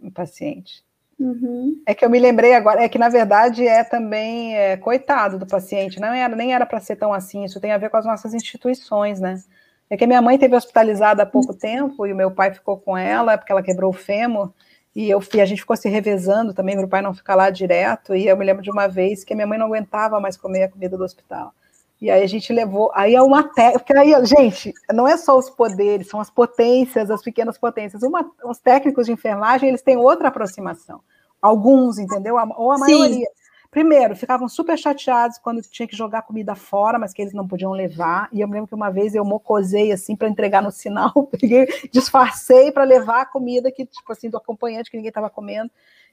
o paciente. Uhum. É que eu me lembrei agora, é que na verdade é também é, coitado do paciente, não era, nem era para ser tão assim, isso tem a ver com as nossas instituições, né? É que a minha mãe teve hospitalizada há pouco tempo e o meu pai ficou com ela porque ela quebrou o fêmur. E eu a gente ficou se revezando também, meu pai não ficar lá direto. E eu me lembro de uma vez que a minha mãe não aguentava mais comer a comida do hospital. E aí a gente levou. Aí é uma técnica. Aí, gente, não é só os poderes, são as potências, as pequenas potências. Uma, os técnicos de enfermagem, eles têm outra aproximação. Alguns, entendeu? Ou a maioria. Sim. Primeiro, ficavam super chateados quando tinha que jogar comida fora, mas que eles não podiam levar. E eu me lembro que uma vez eu mocosei assim para entregar no sinal, peguei, disfarcei para levar a comida que, tipo assim, do acompanhante que ninguém estava comendo.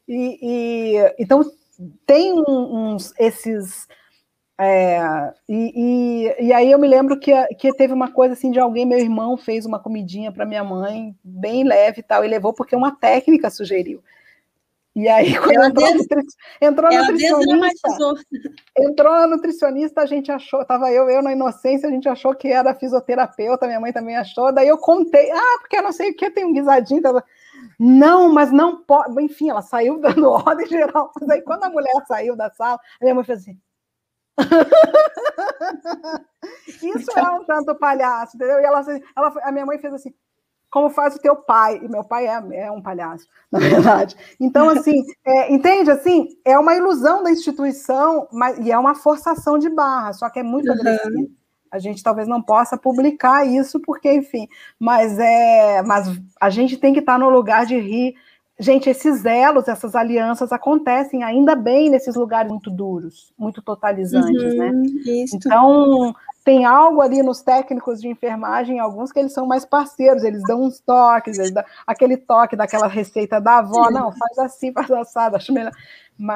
E, e, então tem uns esses é, e, e, e, aí eu me lembro que, que teve uma coisa assim de alguém, meu irmão fez uma comidinha para minha mãe, bem leve e tal, e levou porque uma técnica sugeriu. E aí, quando ela entrou, des... entrou a nutricionista, entrou a nutricionista, a gente achou, tava eu, eu na inocência, a gente achou que era fisioterapeuta, minha mãe também achou, daí eu contei, ah, porque eu não sei o que, tem um guisadinho, tava... não, mas não pode, enfim, ela saiu dando ordem geral, mas aí quando a mulher saiu da sala, a minha mãe fez assim, isso é um tanto palhaço, entendeu? E ela, ela, a minha mãe fez assim, como faz o teu pai, e meu pai é, é um palhaço, na verdade. Então, assim, é, entende? Assim, é uma ilusão da instituição, mas, e é uma forçação de barra, só que é muito uhum. agressivo. A gente talvez não possa publicar isso, porque, enfim, mas é, mas a gente tem que estar no lugar de rir. Gente, esses elos, essas alianças acontecem ainda bem nesses lugares muito duros, muito totalizantes, né? uhum, né? Isso. Então, tem algo ali nos técnicos de enfermagem, alguns que eles são mais parceiros, eles dão uns toques, eles dão aquele toque daquela receita da avó, não, faz assim, faz assado, acho melhor.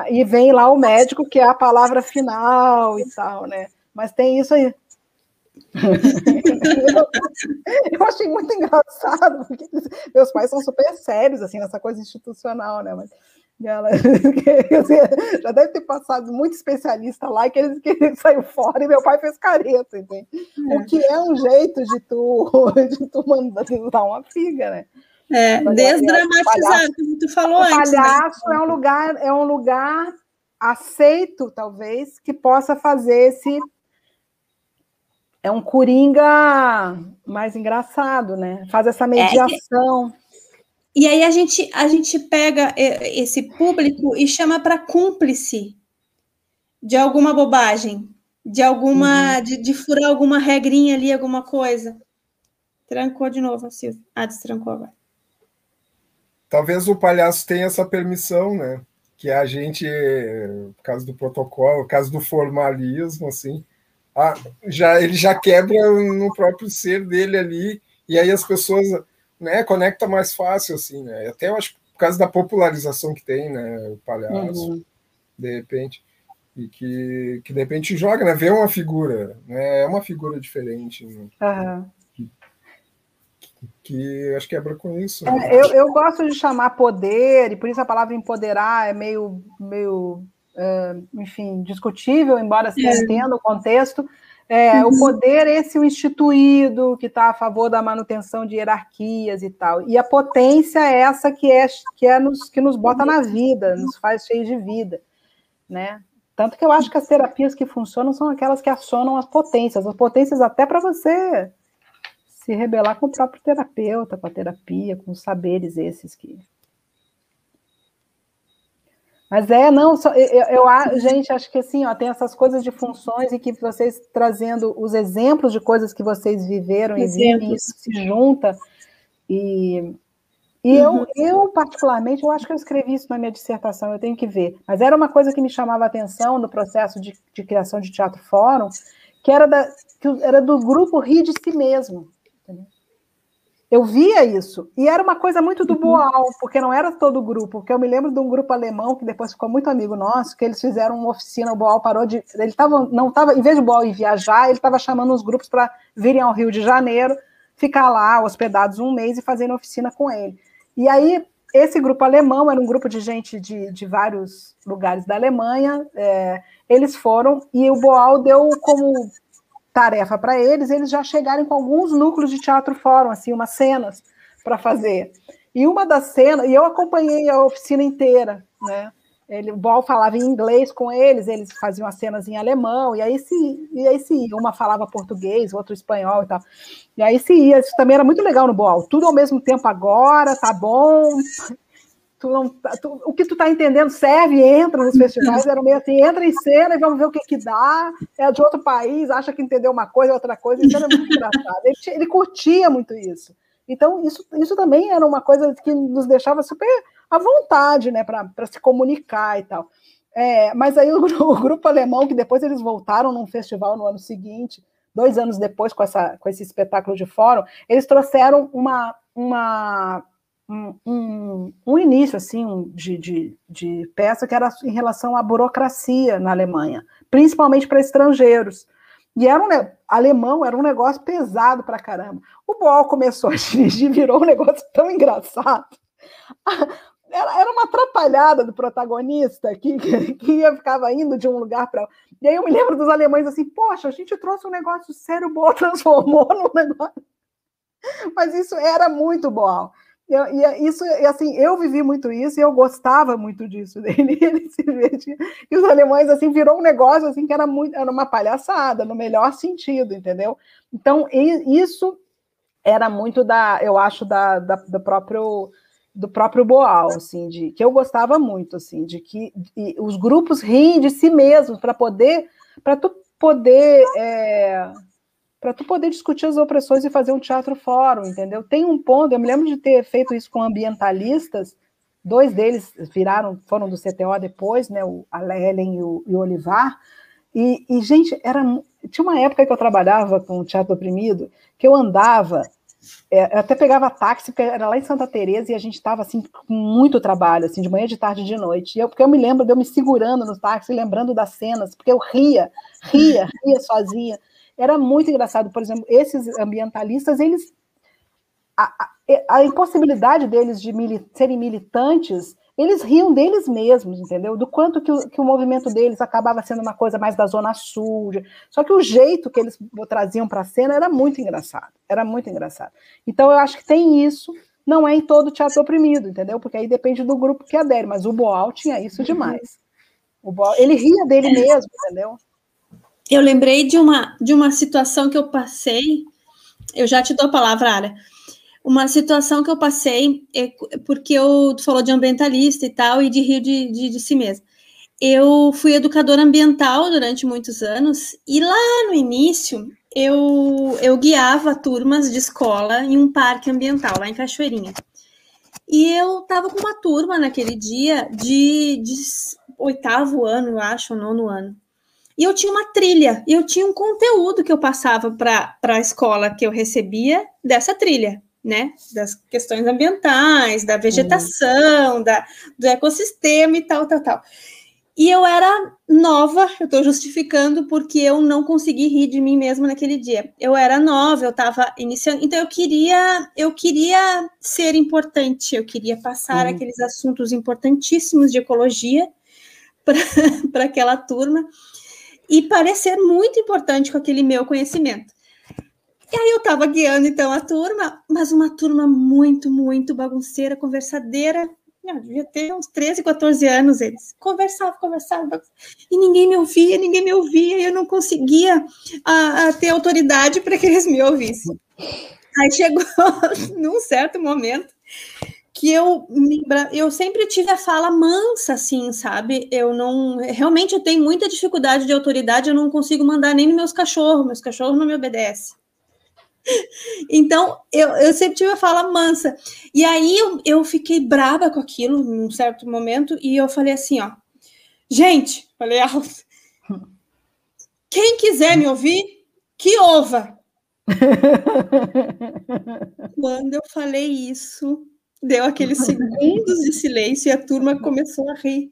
E vem lá o médico, que é a palavra final e tal, né? Mas tem isso aí. eu achei muito engraçado, porque meus pais são super sérios, assim, nessa coisa institucional, né? Mas ela, já deve ter passado muito especialista lá que ele, que saiu fora e meu pai fez careta, entende? É. O que é um jeito de tu, de tu mandar dar uma figa, né? É, desdramatizar, como tu falou o antes. Né? Palhaço né? é um lugar, é um lugar aceito, talvez, que possa fazer esse. É um coringa mais engraçado, né? Faz essa mediação. É, e aí a gente, a gente pega é, esse público e chama para cúmplice de alguma bobagem, de alguma, uhum. de, de furar alguma regrinha ali, alguma coisa. Trancou de novo, Silvia. Ah, destrancou agora. Talvez o palhaço tenha essa permissão, né? Que a gente, por causa do protocolo, por causa do formalismo, assim, ah, já, ele já quebra no próprio ser dele ali, e aí as pessoas né, conecta mais fácil, assim, né? Até eu acho por causa da popularização que tem, né? O palhaço, uhum. de repente e que, que de repente joga, né? Vê uma figura, né? É uma figura diferente. Né? Uhum. Que, que, acho que quebra com isso. Né? É, eu, eu gosto de chamar poder, e por isso a palavra empoderar é meio, meio uh, enfim, discutível, embora se é. entenda o contexto. É, uhum. O poder, esse o instituído, que está a favor da manutenção de hierarquias e tal. E a potência é essa que é, que é nos, que nos bota na vida, nos faz cheios de vida. Né? Tanto que eu acho que as terapias que funcionam são aquelas que acionam as potências, as potências até para você se rebelar com o próprio terapeuta, com a terapia, com os saberes esses que. Mas é, não, só, eu, eu, gente, acho que assim, ó, tem essas coisas de funções e que vocês trazendo os exemplos de coisas que vocês viveram exemplos. e isso se junta. E e uhum. eu, eu, particularmente, eu acho que eu escrevi isso na minha dissertação, eu tenho que ver. Mas era uma coisa que me chamava a atenção no processo de, de criação de teatro fórum, que era, da, que era do grupo rir de si mesmo. Eu via isso. E era uma coisa muito do uhum. Boal, porque não era todo o grupo. Porque eu me lembro de um grupo alemão que depois ficou muito amigo nosso, que eles fizeram uma oficina, o Boal parou de. Ele tava, não estava, em vez de Boal ir viajar, ele estava chamando os grupos para virem ao Rio de Janeiro, ficar lá hospedados um mês e fazendo oficina com ele. E aí, esse grupo alemão era um grupo de gente de, de vários lugares da Alemanha. É, eles foram e o Boal deu como tarefa para eles eles já chegarem com alguns núcleos de teatro fórum, assim, umas cenas para fazer. E uma das cenas, e eu acompanhei a oficina inteira, né? Ele, o Ball falava em inglês com eles, eles faziam as cenas em alemão, e aí se, e aí se uma falava português, outro espanhol e tal. E aí se ia, isso também era muito legal no Ball, tudo ao mesmo tempo agora, tá bom. Tu não, tu, o que tu tá entendendo serve, entra nos festivais, era meio assim, entra em cena e vamos ver o que que dá, é de outro país, acha que entendeu uma coisa, outra coisa, isso era muito engraçado. Ele, ele curtia muito isso. Então, isso, isso também era uma coisa que nos deixava super à vontade, né, para se comunicar e tal. É, mas aí o, o, grupo alemão, que depois eles voltaram num festival no ano seguinte, dois anos depois, com, essa, com esse espetáculo de fórum, eles trouxeram uma, uma, um, um, um início assim, de, de, de peça que era em relação à burocracia na Alemanha, principalmente para estrangeiros. E era um alemão, era um negócio pesado para caramba. O Boal começou a dirigir, virou um negócio tão engraçado era, uma atrapalhada do protagonista que, que, ia, ficava indo de um lugar para. E aí eu me lembro dos alemães assim, poxa, a gente trouxe um negócio sério, bom, transformou num negócio. Mas isso era muito bom. E, e, isso, e assim, eu vivi muito isso e eu gostava muito disso dele. Ele se vê, e os alemães assim virou um negócio assim que era muito, era uma palhaçada no melhor sentido, entendeu? Então isso era muito da, eu acho da, da do próprio do próprio Boal, assim, de que eu gostava muito, assim, de que os grupos riem de si mesmos para poder, para tu poder, é, para tu poder discutir as opressões e fazer um teatro fórum, entendeu? Tem um ponto, eu me lembro de ter feito isso com ambientalistas, dois deles viraram, foram do CTO depois, né, o, a Helen e o, e o Olivar, e, e, gente, era, tinha uma época que eu trabalhava com o teatro oprimido, que eu andava é, eu até pegava táxi, porque era lá em Santa Teresa e a gente estava assim com muito trabalho, assim, de manhã, de tarde, de noite. E eu, porque eu me lembro de eu me segurando no táxi, lembrando das cenas, porque eu ria, ria, ria sozinha. Era muito engraçado, por exemplo, esses ambientalistas, eles a, a, a impossibilidade deles de mili serem militantes eles riam deles mesmos, entendeu? Do quanto que o, que o movimento deles acabava sendo uma coisa mais da Zona Sul. Só que o jeito que eles traziam para a cena era muito engraçado. Era muito engraçado. Então, eu acho que tem isso. Não é em todo teatro oprimido, entendeu? Porque aí depende do grupo que adere. Mas o Boal tinha isso demais. O Boal, ele ria dele mesmo, entendeu? Eu lembrei de uma, de uma situação que eu passei. Eu já te dou a palavra, Ara uma situação que eu passei, é, porque eu falou de ambientalista e tal, e de rio de, de, de si mesmo. eu fui educadora ambiental durante muitos anos e lá no início eu, eu guiava turmas de escola em um parque ambiental lá em Cachoeirinha. E eu estava com uma turma naquele dia de, de oitavo ano, eu acho, nono ano. E eu tinha uma trilha, e eu tinha um conteúdo que eu passava para a escola que eu recebia dessa trilha, né? Das questões ambientais, da vegetação, uhum. da, do ecossistema e tal, tal, tal. E eu era nova, eu estou justificando porque eu não consegui rir de mim mesma naquele dia. Eu era nova, eu estava iniciando, então eu queria, eu queria ser importante, eu queria passar uhum. aqueles assuntos importantíssimos de ecologia para aquela turma e parecer muito importante com aquele meu conhecimento. E aí eu estava guiando então a turma, mas uma turma muito, muito bagunceira, conversadeira. Não, devia ter uns 13, 14 anos eles. Conversavam, conversavam, e ninguém me ouvia, ninguém me ouvia, e eu não conseguia a, a ter autoridade para que eles me ouvissem. Aí chegou num certo momento que eu eu sempre tive a fala mansa, assim, sabe? Eu não realmente eu tenho muita dificuldade de autoridade, eu não consigo mandar nem nos meus cachorros, meus cachorros não me obedecem. Então, eu, eu sempre tive a fala mansa. E aí eu, eu fiquei brava com aquilo num certo momento e eu falei assim, ó, gente, falei alto, quem quiser me ouvir, que ouva. Quando eu falei isso, Deu aqueles segundos de silêncio e a turma começou a rir.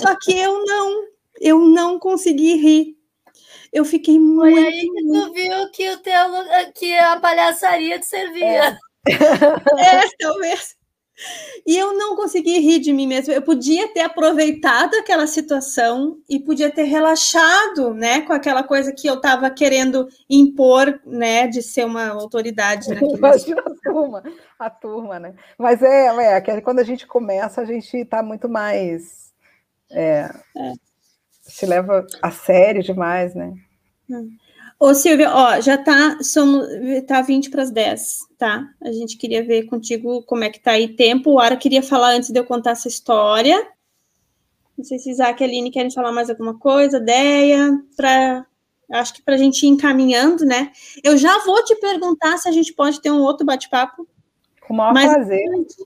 Só que eu não, eu não consegui rir. Eu fiquei muito. Foi aí que tu viu que, o teu, que a palhaçaria te servia. É, é talvez. E eu não consegui rir de mim mesma. Eu podia ter aproveitado aquela situação e podia ter relaxado, né, com aquela coisa que eu estava querendo impor, né, de ser uma autoridade. Imagina a turma, a turma, né? Mas é, é, que quando a gente começa, a gente está muito mais. É, é. Se leva a sério demais, né? Hum. Ô, Silvia, ó, já tá, somos, tá 20 para as 10, tá? A gente queria ver contigo como é que tá aí tempo. O Ara queria falar antes de eu contar essa história. Não sei se Isaac e Aline querem falar mais alguma coisa, ideia, para acho que para a gente ir encaminhando, né? Eu já vou te perguntar se a gente pode ter um outro bate-papo. Com o maior mais prazer. Adiante,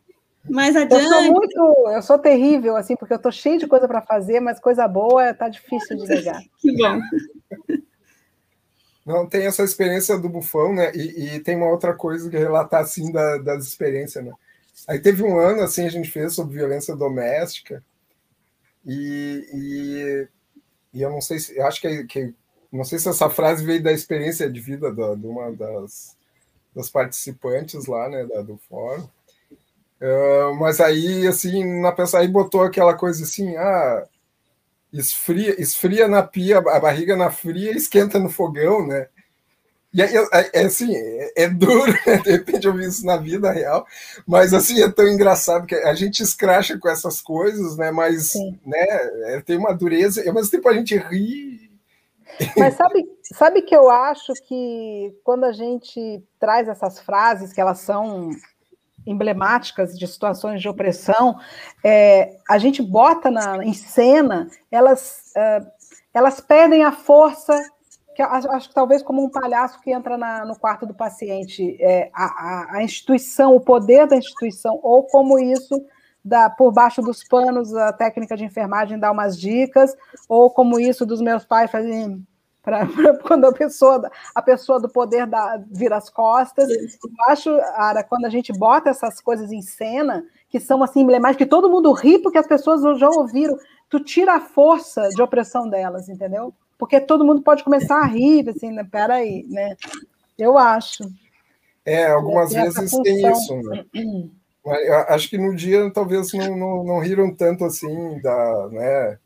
mais adiante. Eu sou muito, eu sou terrível, assim, porque eu tô cheio de coisa para fazer, mas coisa boa tá difícil de negar. que bom. Não, tem essa experiência do bufão, né? E, e tem uma outra coisa que relatar, assim, da, das experiências, né? Aí teve um ano, assim, a gente fez sobre violência doméstica e, e, e eu não sei se, acho que, que, não sei se essa frase veio da experiência de vida da, de uma das, das participantes lá, né, da, do fórum, uh, mas aí, assim, na pessoa aí botou aquela coisa assim, ah, esfria, esfria na pia, a barriga na fria, esquenta no fogão, né? E é, é, assim, é, é, duro, né? de repente eu vi isso na vida real, mas assim, é tão engraçado que a gente escracha com essas coisas, né? Mas né, é, tem uma dureza, e ao mesmo tempo a gente ri. Mas sabe, sabe que eu acho que quando a gente traz essas frases, que elas são emblemáticas de situações de opressão, é, a gente bota na, em cena, elas, é, elas perdem a força, que acho que talvez como um palhaço que entra na, no quarto do paciente, é, a, a, a, instituição, o poder da instituição, ou como isso dá por baixo dos panos a técnica de enfermagem dá umas dicas, ou como isso dos meus pais fazem para quando a pessoa, a pessoa do poder dá, vira as costas. Eu acho, Ara, quando a gente bota essas coisas em cena, que são assim emblemáticas, que todo mundo ri porque as pessoas já ouviram, tu tira a força de opressão delas, entendeu? Porque todo mundo pode começar a rir, assim, né? Peraí, né? Eu acho. É, algumas tem vezes tem isso, né? Eu acho que no dia talvez não, não, não riram tanto assim da, né?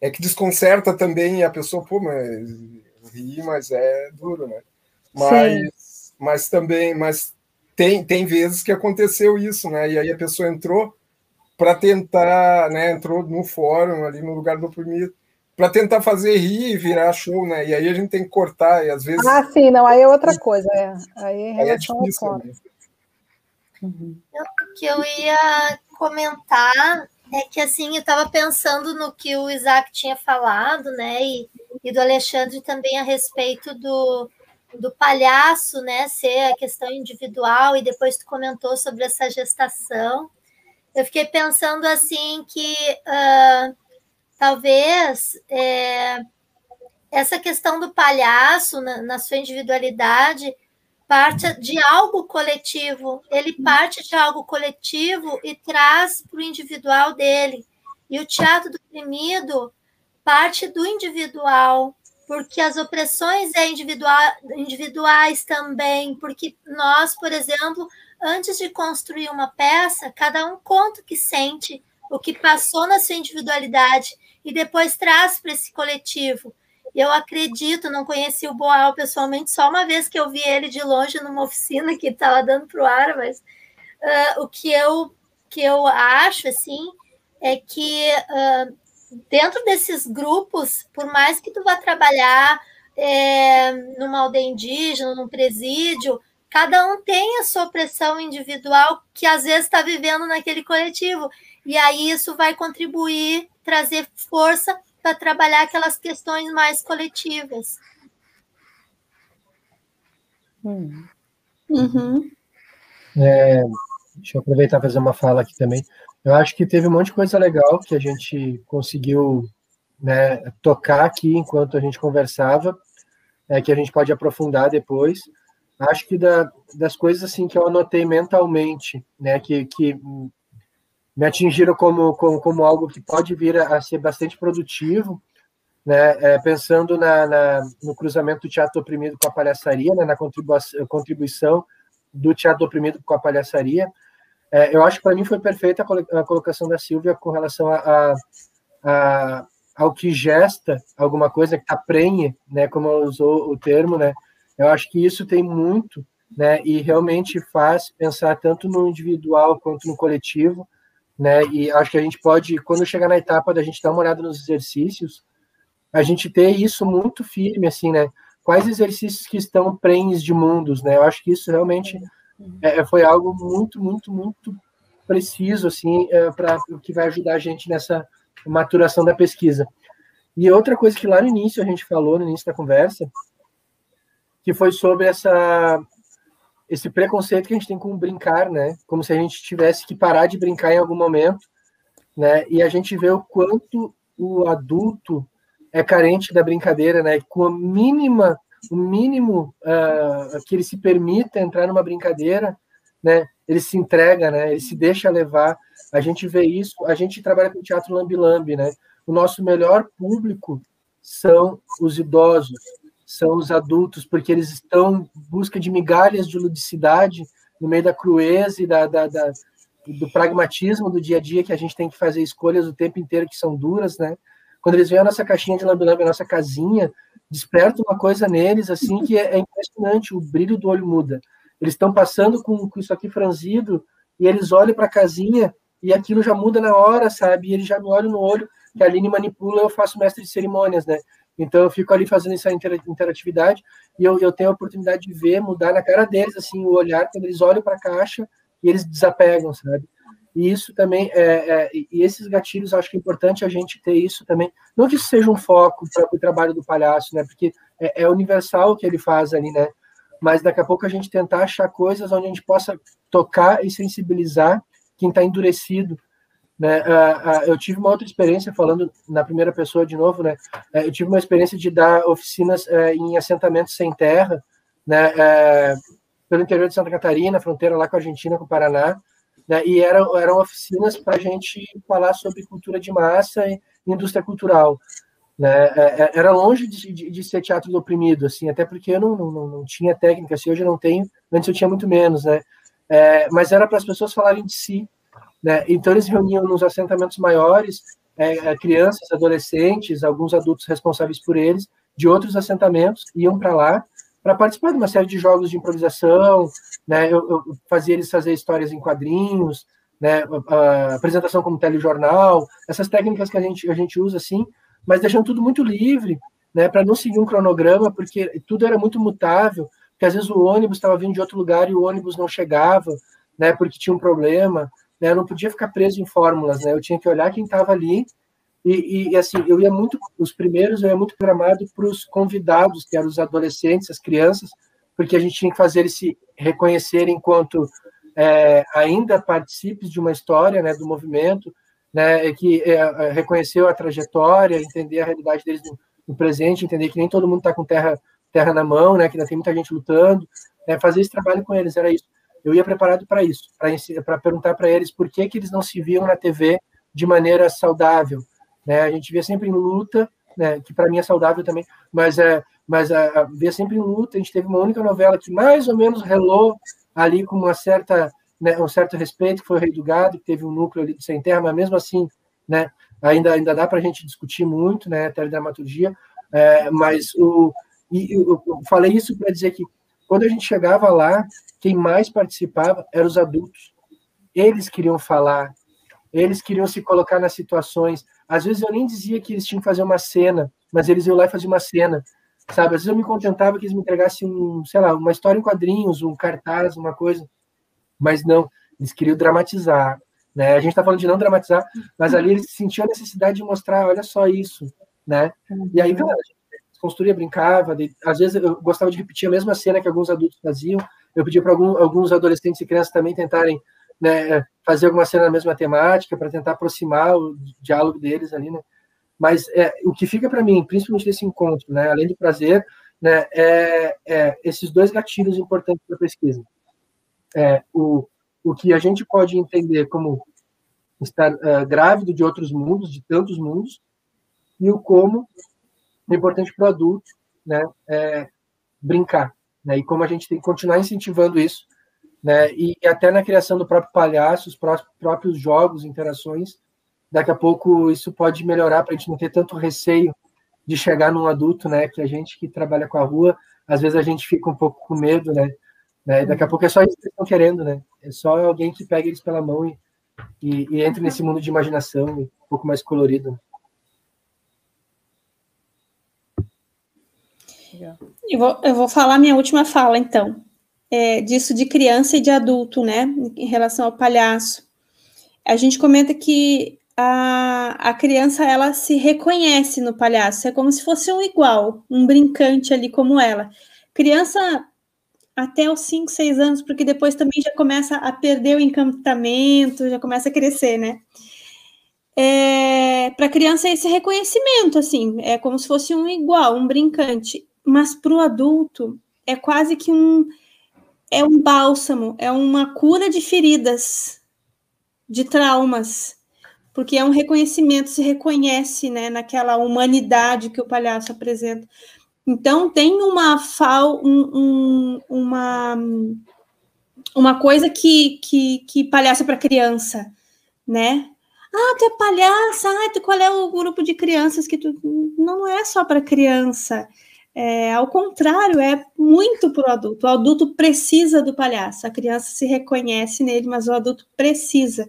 É que desconcerta também a pessoa, pô, mas ri, mas é duro, né? Mas, mas também, mas tem, tem vezes que aconteceu isso, né? E aí a pessoa entrou para tentar, né? Entrou no fórum ali no lugar do oprimido para tentar fazer rir e virar show, né? E aí a gente tem que cortar e às vezes. Ah, sim, não, aí é outra coisa, é. Aí em relação é difícil, ao fórum. Né? Uhum. que eu ia comentar É que assim, eu estava pensando no que o Isaac tinha falado, né? E, e do Alexandre também a respeito do, do palhaço, né? Ser a questão individual, e depois tu comentou sobre essa gestação. Eu fiquei pensando assim que uh, talvez é, essa questão do palhaço na, na sua individualidade parte de algo coletivo, ele parte de algo coletivo e traz para o individual dele. E o teatro do oprimido parte do individual, porque as opressões é individual, individuais também, porque nós, por exemplo, antes de construir uma peça, cada um conta o que sente, o que passou na sua individualidade e depois traz para esse coletivo. Eu acredito, não conheci o Boal pessoalmente, só uma vez que eu vi ele de longe numa oficina que estava dando para o ar, mas uh, o que eu, que eu acho, assim, é que uh, dentro desses grupos, por mais que tu vá trabalhar é, numa aldeia indígena, num presídio, cada um tem a sua pressão individual que às vezes está vivendo naquele coletivo. E aí isso vai contribuir, trazer força para trabalhar aquelas questões mais coletivas. Hum. Uhum. É, deixa eu aproveitar e fazer uma fala aqui também. Eu acho que teve um monte de coisa legal que a gente conseguiu né, tocar aqui enquanto a gente conversava, é, que a gente pode aprofundar depois. Acho que da, das coisas assim que eu anotei mentalmente, né, que, que me atingiram como, como, como algo que pode vir a, a ser bastante produtivo, né, é, pensando na, na, no cruzamento do teatro oprimido com a palhaçaria, né, na contribuição, do teatro oprimido com a palhaçaria. É, eu acho que para mim foi perfeita a colocação da Silvia com relação a, a, ao que gesta alguma coisa que está prenhe, né, como ela usou o termo, né, eu acho que isso tem muito, né, e realmente faz pensar tanto no individual quanto no coletivo, né? E acho que a gente pode, quando chegar na etapa da gente dar uma olhada nos exercícios, a gente ter isso muito firme, assim, né? Quais exercícios que estão prenhes de mundos, né? Eu acho que isso realmente é, foi algo muito, muito, muito preciso, assim, é, para o que vai ajudar a gente nessa maturação da pesquisa. E outra coisa que lá no início a gente falou, no início da conversa, que foi sobre essa esse preconceito que a gente tem com brincar, né? Como se a gente tivesse que parar de brincar em algum momento, né? E a gente vê o quanto o adulto é carente da brincadeira, né? Com a mínima, o mínimo uh, que ele se permita entrar numa brincadeira, né? Ele se entrega, né? Ele se deixa levar. A gente vê isso. A gente trabalha com teatro lambi-lambi, né? O nosso melhor público são os idosos, são os adultos, porque eles estão em busca de migalhas de ludicidade no meio da crueza e da, da, da, do pragmatismo do dia a dia, que a gente tem que fazer escolhas o tempo inteiro que são duras, né? Quando eles veem a nossa caixinha de lambe-lambe, a nossa casinha, desperta uma coisa neles, assim, que é, é impressionante, o brilho do olho muda. Eles estão passando com, com isso aqui franzido, e eles olham para a casinha, e aquilo já muda na hora, sabe? E eles já me olham no olho, que a Aline manipula, eu faço mestre de cerimônias, né? Então eu fico ali fazendo essa interatividade e eu, eu tenho a oportunidade de ver, mudar na cara deles assim o olhar quando eles olham para a caixa e eles desapegam, sabe? E isso também é, é, e esses gatilhos acho que é importante a gente ter isso também. Não que isso seja um foco para o trabalho do palhaço, né? Porque é, é universal o que ele faz ali, né? Mas daqui a pouco a gente tentar achar coisas onde a gente possa tocar e sensibilizar quem está endurecido né? Uh, uh, eu tive uma outra experiência, falando na primeira pessoa de novo, né? Uh, eu tive uma experiência de dar oficinas em assentamentos sem terra, né? Pelo interior de Santa Catarina, fronteira lá com a Argentina, com o Paraná, né? e eram, eram oficinas para a gente falar sobre cultura de massa e indústria cultural. Né? Eh, era longe de, de, de, ser teatro do oprimido, assim, até porque eu não, não, não tinha técnica, assim, hoje eu não tenho, antes eu tinha muito menos, né? mas era para as pessoas falarem de si, né? Então, eles reuniam nos assentamentos maiores é, é, crianças, adolescentes, alguns adultos responsáveis por eles, de outros assentamentos, iam para lá para participar de uma série de jogos de improvisação, né? Eu, eu fazia eles fazer histórias em quadrinhos, né? A, apresentação como telejornal, essas técnicas que a gente, a gente usa assim, mas deixando tudo muito livre, né? Para não seguir um cronograma, porque tudo era muito mutável, porque às vezes o ônibus estava vindo de outro lugar e o ônibus não chegava, né? Porque tinha um problema, né? Eu não podia ficar preso em fórmulas, né? Eu tinha que olhar quem estava ali e, e, assim, eu ia muito, os primeiros eu ia muito programado para os convidados, que eram os adolescentes, as crianças, porque a gente tinha que fazer eles se reconhecer enquanto é, ainda participes de uma história, né, do movimento, né, que é, é, reconheceu a trajetória, entender a realidade deles no, no presente, entender que nem todo mundo está com terra, terra na mão, né, que ainda tem muita gente lutando, né, fazer esse trabalho com eles, era isso. Eu ia preparado para isso, para perguntar para eles por que, que eles não se viam na TV de maneira saudável, né? A gente vê sempre em luta, né? que para mim é saudável também, mas é, mas a, a, vê sempre em luta. A gente teve uma única novela que mais ou menos relou ali com uma certa, né, um certo respeito, que foi o Rei do Gado, que teve um núcleo ali de sem terra, mas mesmo assim, né, ainda ainda dá para a gente discutir muito, né, até a dramaturgia. É, mas o e eu, eu falei isso para dizer que quando a gente chegava lá, quem mais participava eram os adultos. Eles queriam falar, eles queriam se colocar nas situações. Às vezes eu nem dizia que eles tinham que fazer uma cena, mas eles iam lá e faziam uma cena, sabe? Às vezes eu me contentava que eles me entregassem, um, sei lá, uma história em quadrinhos, um cartaz, uma coisa. Mas não, eles queriam dramatizar, né? A gente está falando de não dramatizar, mas ali eles sentiam a necessidade de mostrar, olha só isso, né? E aí, cara, a gente construía, brincava, de, às vezes eu gostava de repetir a mesma cena que alguns adultos faziam, eu pedia para algum, alguns adolescentes e crianças também tentarem né, fazer alguma cena na mesma temática para tentar aproximar o diálogo deles ali, né? Mas é, o que fica para mim, principalmente nesse encontro, né, além do prazer, né, é, é esses dois gatilhos importantes para pesquisa. É, o, o que a gente pode entender como estar uh, grávido de outros mundos, de tantos mundos, e o como é importante para o adulto né, é, brincar. Né, e como a gente tem que continuar incentivando isso né? E até na criação do próprio palhaço, os próprios jogos, interações, daqui a pouco isso pode melhorar para a gente não ter tanto receio de chegar num adulto, né? Que a gente que trabalha com a rua, às vezes a gente fica um pouco com medo, né? né? Daqui a pouco é só isso que estão querendo, né? É só alguém que pega eles pela mão e, e, e nesse mundo de imaginação um pouco mais colorido. Eu vou, eu vou falar minha última fala, então é, disso de criança e de adulto, né, em relação ao palhaço. A gente comenta que a, a criança ela se reconhece no palhaço, é como se fosse um igual, um brincante ali como ela. Criança até os 5, 6 anos, porque depois também já começa a perder o encantamento, já começa a crescer, né? É, para a criança é esse reconhecimento, assim, é como se fosse um igual, um brincante, mas para o adulto é quase que um, é um bálsamo, é uma cura de feridas, de traumas, porque é um reconhecimento, se reconhece né, naquela humanidade que o palhaço apresenta. Então, tem uma fal, um, um, uma, uma coisa que, que, que palhaço é para criança, né? Ah, tu é palhaça, ah, tu, qual é o grupo de crianças que tu. Não, não é só para criança. É, ao contrário, é muito para o adulto. O adulto precisa do palhaço. A criança se reconhece nele, mas o adulto precisa.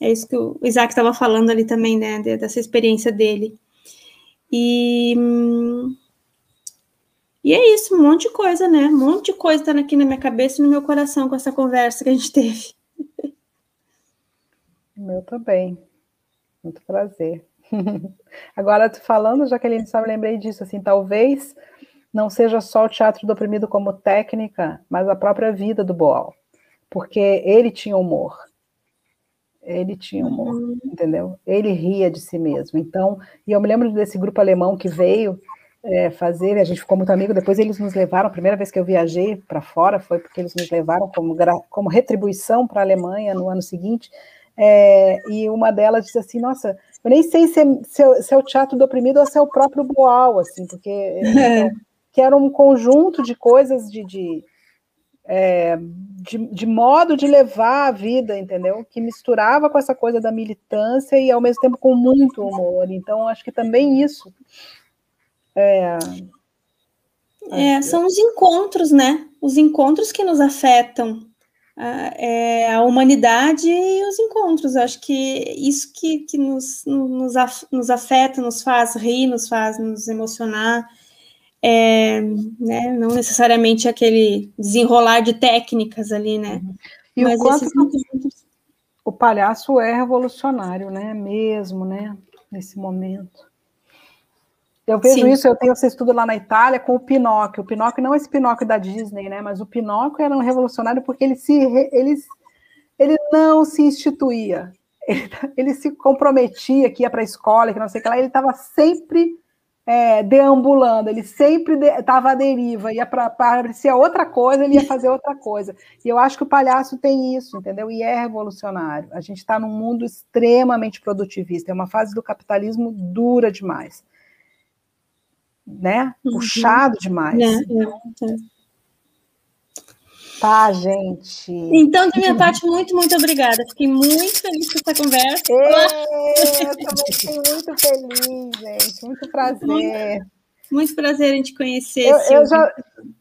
É isso que o Isaac estava falando ali também, né? Dessa experiência dele. E, e é isso, um monte de coisa, né? Um monte de coisa está aqui na minha cabeça e no meu coração com essa conversa que a gente teve. Meu também. Muito prazer. Agora, tu falando, Jaqueline, só me lembrei disso, assim, talvez não seja só o teatro do oprimido como técnica, mas a própria vida do Boal, porque ele tinha humor, ele tinha humor, uhum. entendeu? Ele ria de si mesmo, então, e eu me lembro desse grupo alemão que veio é, fazer, a gente ficou muito amigo, depois eles nos levaram, a primeira vez que eu viajei para fora foi porque eles nos levaram como, como retribuição para a Alemanha no ano seguinte, é, e uma delas disse assim, nossa, eu nem sei se é, se é, se é o teatro do oprimido ou se é o próprio Boal, assim, porque então, que era um conjunto de coisas de, de, é, de, de, modo de levar a vida, entendeu? Que misturava com essa coisa da militância e ao mesmo tempo com muito humor. Então, acho que também isso. É, é, são os encontros, né? Os encontros que nos afetam a, é, a humanidade e os encontros. Eu acho que isso que, que nos, nos, nos afeta, nos faz rir, nos faz nos emocionar. É, né, não necessariamente aquele desenrolar de técnicas ali, né? E Mas o quanto, O palhaço é revolucionário, né? Mesmo, né? Nesse momento. Eu vejo Sim. isso, eu tenho esse estudo lá na Itália com o Pinóquio. O Pinóquio não é esse Pinóquio da Disney, né? Mas o Pinóquio era um revolucionário porque ele se ele, ele não se instituía. Ele, ele se comprometia que ia para a escola, que não sei o que lá, ele estava sempre é, deambulando, ele sempre estava de, à deriva, ia para parecia outra coisa, ele ia fazer outra coisa. E eu acho que o palhaço tem isso, entendeu? E é revolucionário. A gente está num mundo extremamente produtivista, é uma fase do capitalismo dura demais né? Uhum. Puxado demais. É, é, é. Tá, gente. Então, da minha parte, muito, muito obrigada. Fiquei muito feliz com essa conversa. eu também fiquei muito feliz, gente. Muito prazer. Muito, muito prazer em te conhecer. Eu, eu já,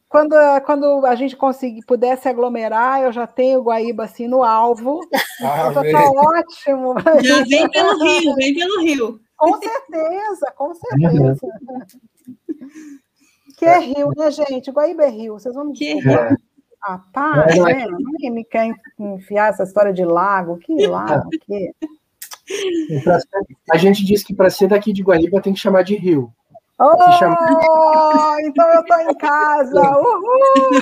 quando, quando a gente conseguir, pudesse aglomerar, eu já tenho o Guaíba assim no alvo. Ah, já tá ótimo. Já vem pelo Rio, vem pelo Rio. Com certeza, com certeza. Que é rio, né, gente? Guaíba é rio. Vocês vão me dizer. É. Ah, pá, é, né? Ninguém me quer enfiar essa história de lago. Que lago? Que... A gente diz que para ser daqui de Guaíba tem que chamar de rio. Oh, chama... então eu tô em casa. Uhul!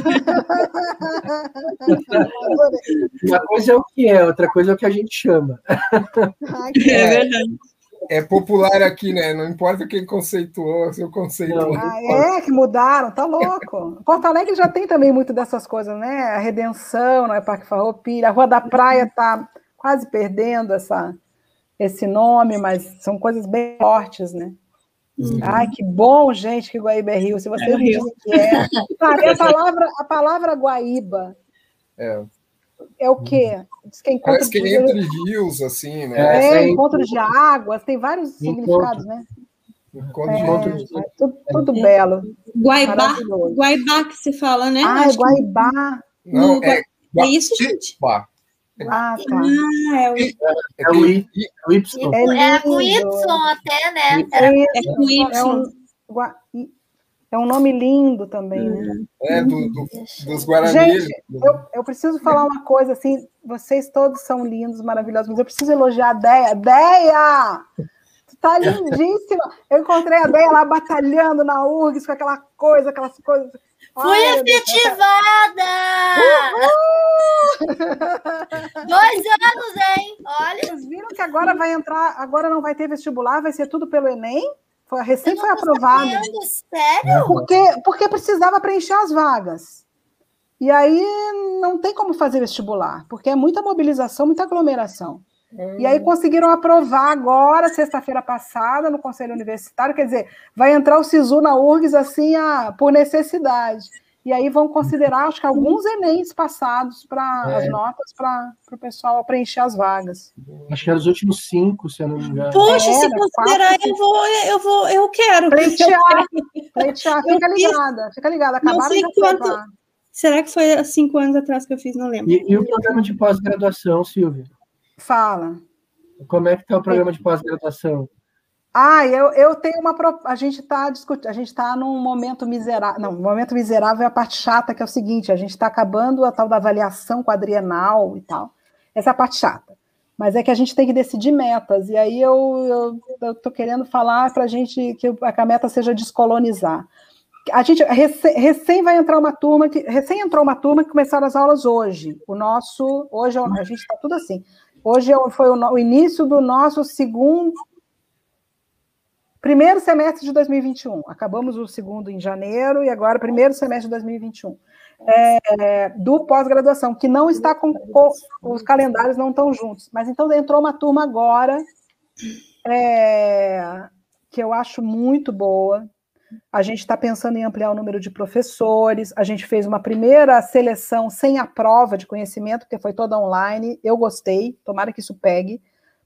Uma coisa é o que é, outra coisa é o que a gente chama. Ai, é verdade é popular aqui, né? Não importa quem conceituou, seu conceito. Ah, é, que mudaram, tá louco. Porto Alegre já tem também muito dessas coisas, né? A Redenção, não é Parque Farroupilha, a Rua da Praia está quase perdendo essa, esse nome, mas são coisas bem fortes, né? Uhum. Ai, que bom, gente, que Guaíba é Rio. Se você é me diz que é. Ah, a, palavra, a palavra Guaíba é é o quê? Diz que é Parece que de... entre rios, assim, né? É, é encontro de águas, tem vários encontro. significados, né? Encontro, é, encontro de... tudo, tudo é. belo. Guaibá, Guaibá que se fala, né? Ah, é Guaibá. Não, é, é isso, gente? Ah, tá. Ah, é o, é, é o Y. É, com Y até, né? É, é com Y. É um, é um nome lindo também, né? É, do, do, dos Guarani. Gente, eu, eu, preciso falar uma coisa, assim, vocês todos são lindos, maravilhosos, mas eu preciso elogiar a Deia. Deia! Tu tá lindíssima! Eu encontrei a Deia lá batalhando na URGS com aquela coisa, aquelas coisas... Fui Ai, efetivada! Dois anos, hein? Olha. Vocês viram que agora vai entrar, agora não vai ter vestibular, vai ser tudo pelo Enem? Foi, recém foi aprovado. Sério? Porque, porque precisava preencher as vagas. E aí não tem como fazer vestibular, porque é muita mobilização, muita aglomeração. Hum. E aí conseguiram aprovar agora, sexta-feira passada, no Conselho Universitário, quer dizer, vai entrar o SISU na URGS assim a, por necessidade e aí vão considerar, acho que alguns Enems passados para é. as notas para o pessoal preencher as vagas. Acho que eram os últimos cinco, se eu não me engano. Poxa, se considerar, eu vou, eu vou, eu quero. Pleitear, pleitear, fica ligada, fica ligada. Acabaram de quanto, Será que foi há cinco anos atrás que eu fiz? Não lembro. E, e o programa de pós-graduação, Silvia? Fala. Como é que está o programa de pós-graduação? Ah, eu, eu tenho uma. A gente está discutindo, a gente está num momento miserável. Não, o momento miserável é a parte chata, que é o seguinte: a gente está acabando a tal da avaliação quadrienal e tal. Essa é a parte chata. Mas é que a gente tem que decidir metas. E aí eu estou querendo falar para a gente que a meta seja descolonizar. A gente recém, recém, vai entrar uma turma que recém entrou uma turma que começaram as aulas hoje. O nosso hoje é a gente está tudo assim. Hoje é foi o, o início do nosso segundo Primeiro semestre de 2021. Acabamos o segundo em janeiro e agora primeiro semestre de 2021. É, do pós-graduação, que não está com, os calendários não estão juntos. Mas então entrou uma turma agora é, que eu acho muito boa. A gente está pensando em ampliar o número de professores. A gente fez uma primeira seleção sem a prova de conhecimento, porque foi toda online. Eu gostei, tomara que isso pegue,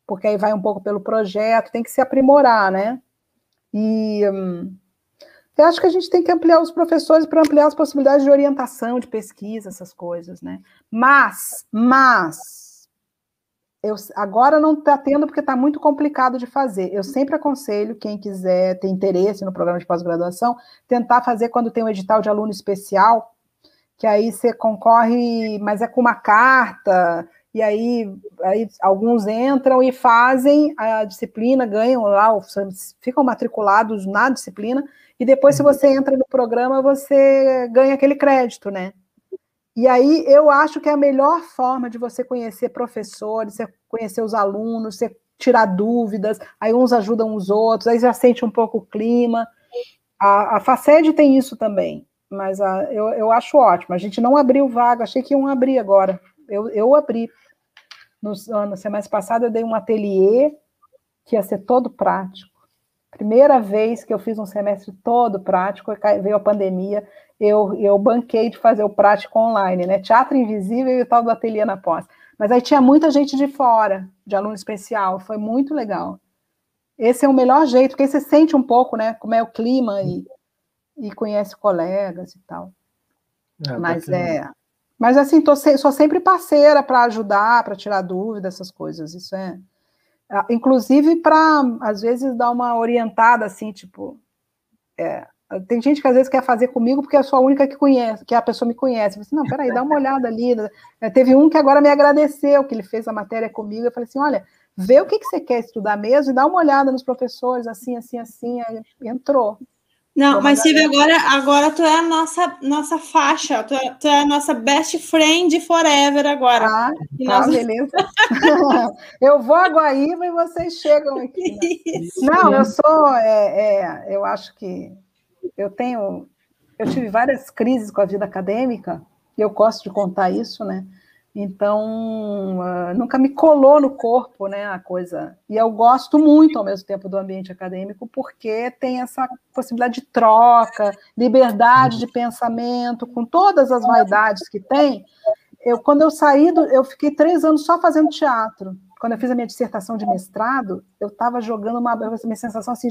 porque aí vai um pouco pelo projeto, tem que se aprimorar, né? E hum, eu acho que a gente tem que ampliar os professores para ampliar as possibilidades de orientação, de pesquisa, essas coisas, né? Mas, mas, eu, agora não está tendo porque está muito complicado de fazer. Eu sempre aconselho quem quiser ter interesse no programa de pós-graduação, tentar fazer quando tem um edital de aluno especial, que aí você concorre, mas é com uma carta, e aí, aí alguns entram e fazem a disciplina, ganham lá, ficam matriculados na disciplina, e depois, se uhum. você entra no programa, você ganha aquele crédito, né? E aí eu acho que é a melhor forma de você conhecer professores, você conhecer os alunos, você tirar dúvidas, aí uns ajudam os outros, aí já sente um pouco o clima. A, a FACED tem isso também, mas a, eu, eu acho ótimo. A gente não abriu vaga, achei que iam abrir agora. Eu, eu abri. No, no semestre passado eu dei um ateliê que ia ser todo prático. Primeira vez que eu fiz um semestre todo prático, veio a pandemia, eu, eu banquei de fazer o prático online, né? Teatro Invisível e o tal do ateliê na pós. Mas aí tinha muita gente de fora, de aluno especial, foi muito legal. Esse é o melhor jeito, porque você sente um pouco, né, como é o clima e, e conhece colegas e tal. É, Mas é, mas assim, tô, sou sempre parceira para ajudar, para tirar dúvidas, essas coisas. Isso é. Ah, inclusive para, às vezes, dar uma orientada, assim, tipo. É, tem gente que às vezes quer fazer comigo porque eu sou a única que conhece, que a pessoa me conhece. Eu falei assim, não, peraí, dá uma olhada ali. É, teve um que agora me agradeceu, que ele fez a matéria comigo. Eu falei assim: olha, vê o que, que você quer estudar mesmo e dá uma olhada nos professores, assim, assim, assim. Aí entrou. Não, mas Silvia, agora, agora tu é a nossa, nossa faixa, tu é, tu é a nossa best friend forever agora. Ah, tá, nós... beleza. eu vou a Guaíba e vocês chegam aqui. Né? Não, eu sou, é, é, eu acho que eu tenho, eu tive várias crises com a vida acadêmica, e eu gosto de contar isso, né? Então, uh, nunca me colou no corpo, né, a coisa. E eu gosto muito, ao mesmo tempo, do ambiente acadêmico, porque tem essa possibilidade de troca, liberdade de pensamento, com todas as vaidades que tem. Eu, quando eu saí, do, eu fiquei três anos só fazendo teatro. Quando eu fiz a minha dissertação de mestrado, eu estava jogando uma, minha sensação assim,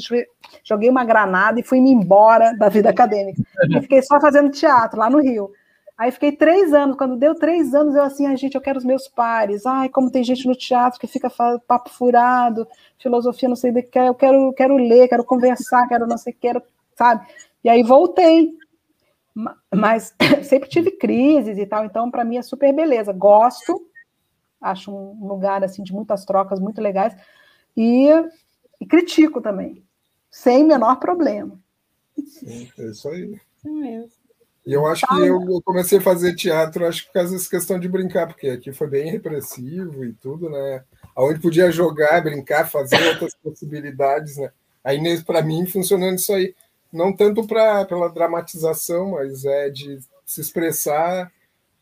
joguei uma granada e fui me embora da vida acadêmica. E fiquei só fazendo teatro lá no Rio. Aí fiquei três anos, quando deu três anos, eu assim, ai, gente, eu quero os meus pares. Ai, como tem gente no teatro que fica papo furado, filosofia, não sei o que, eu quero, quero ler, quero conversar, quero não sei, quero, sabe? E aí voltei. Mas sempre tive crises e tal, então para mim é super beleza. Gosto, acho um lugar assim de muitas trocas muito legais e, e critico também, sem menor problema. Sim, é isso aí. É mesmo. E eu acho que eu comecei a fazer teatro, acho que por causa dessa questão de brincar, porque aqui foi bem repressivo e tudo, né? Onde podia jogar, brincar, fazer outras possibilidades, né? Aí, para mim, funcionando isso aí. Não tanto pra, pela dramatização, mas é de se expressar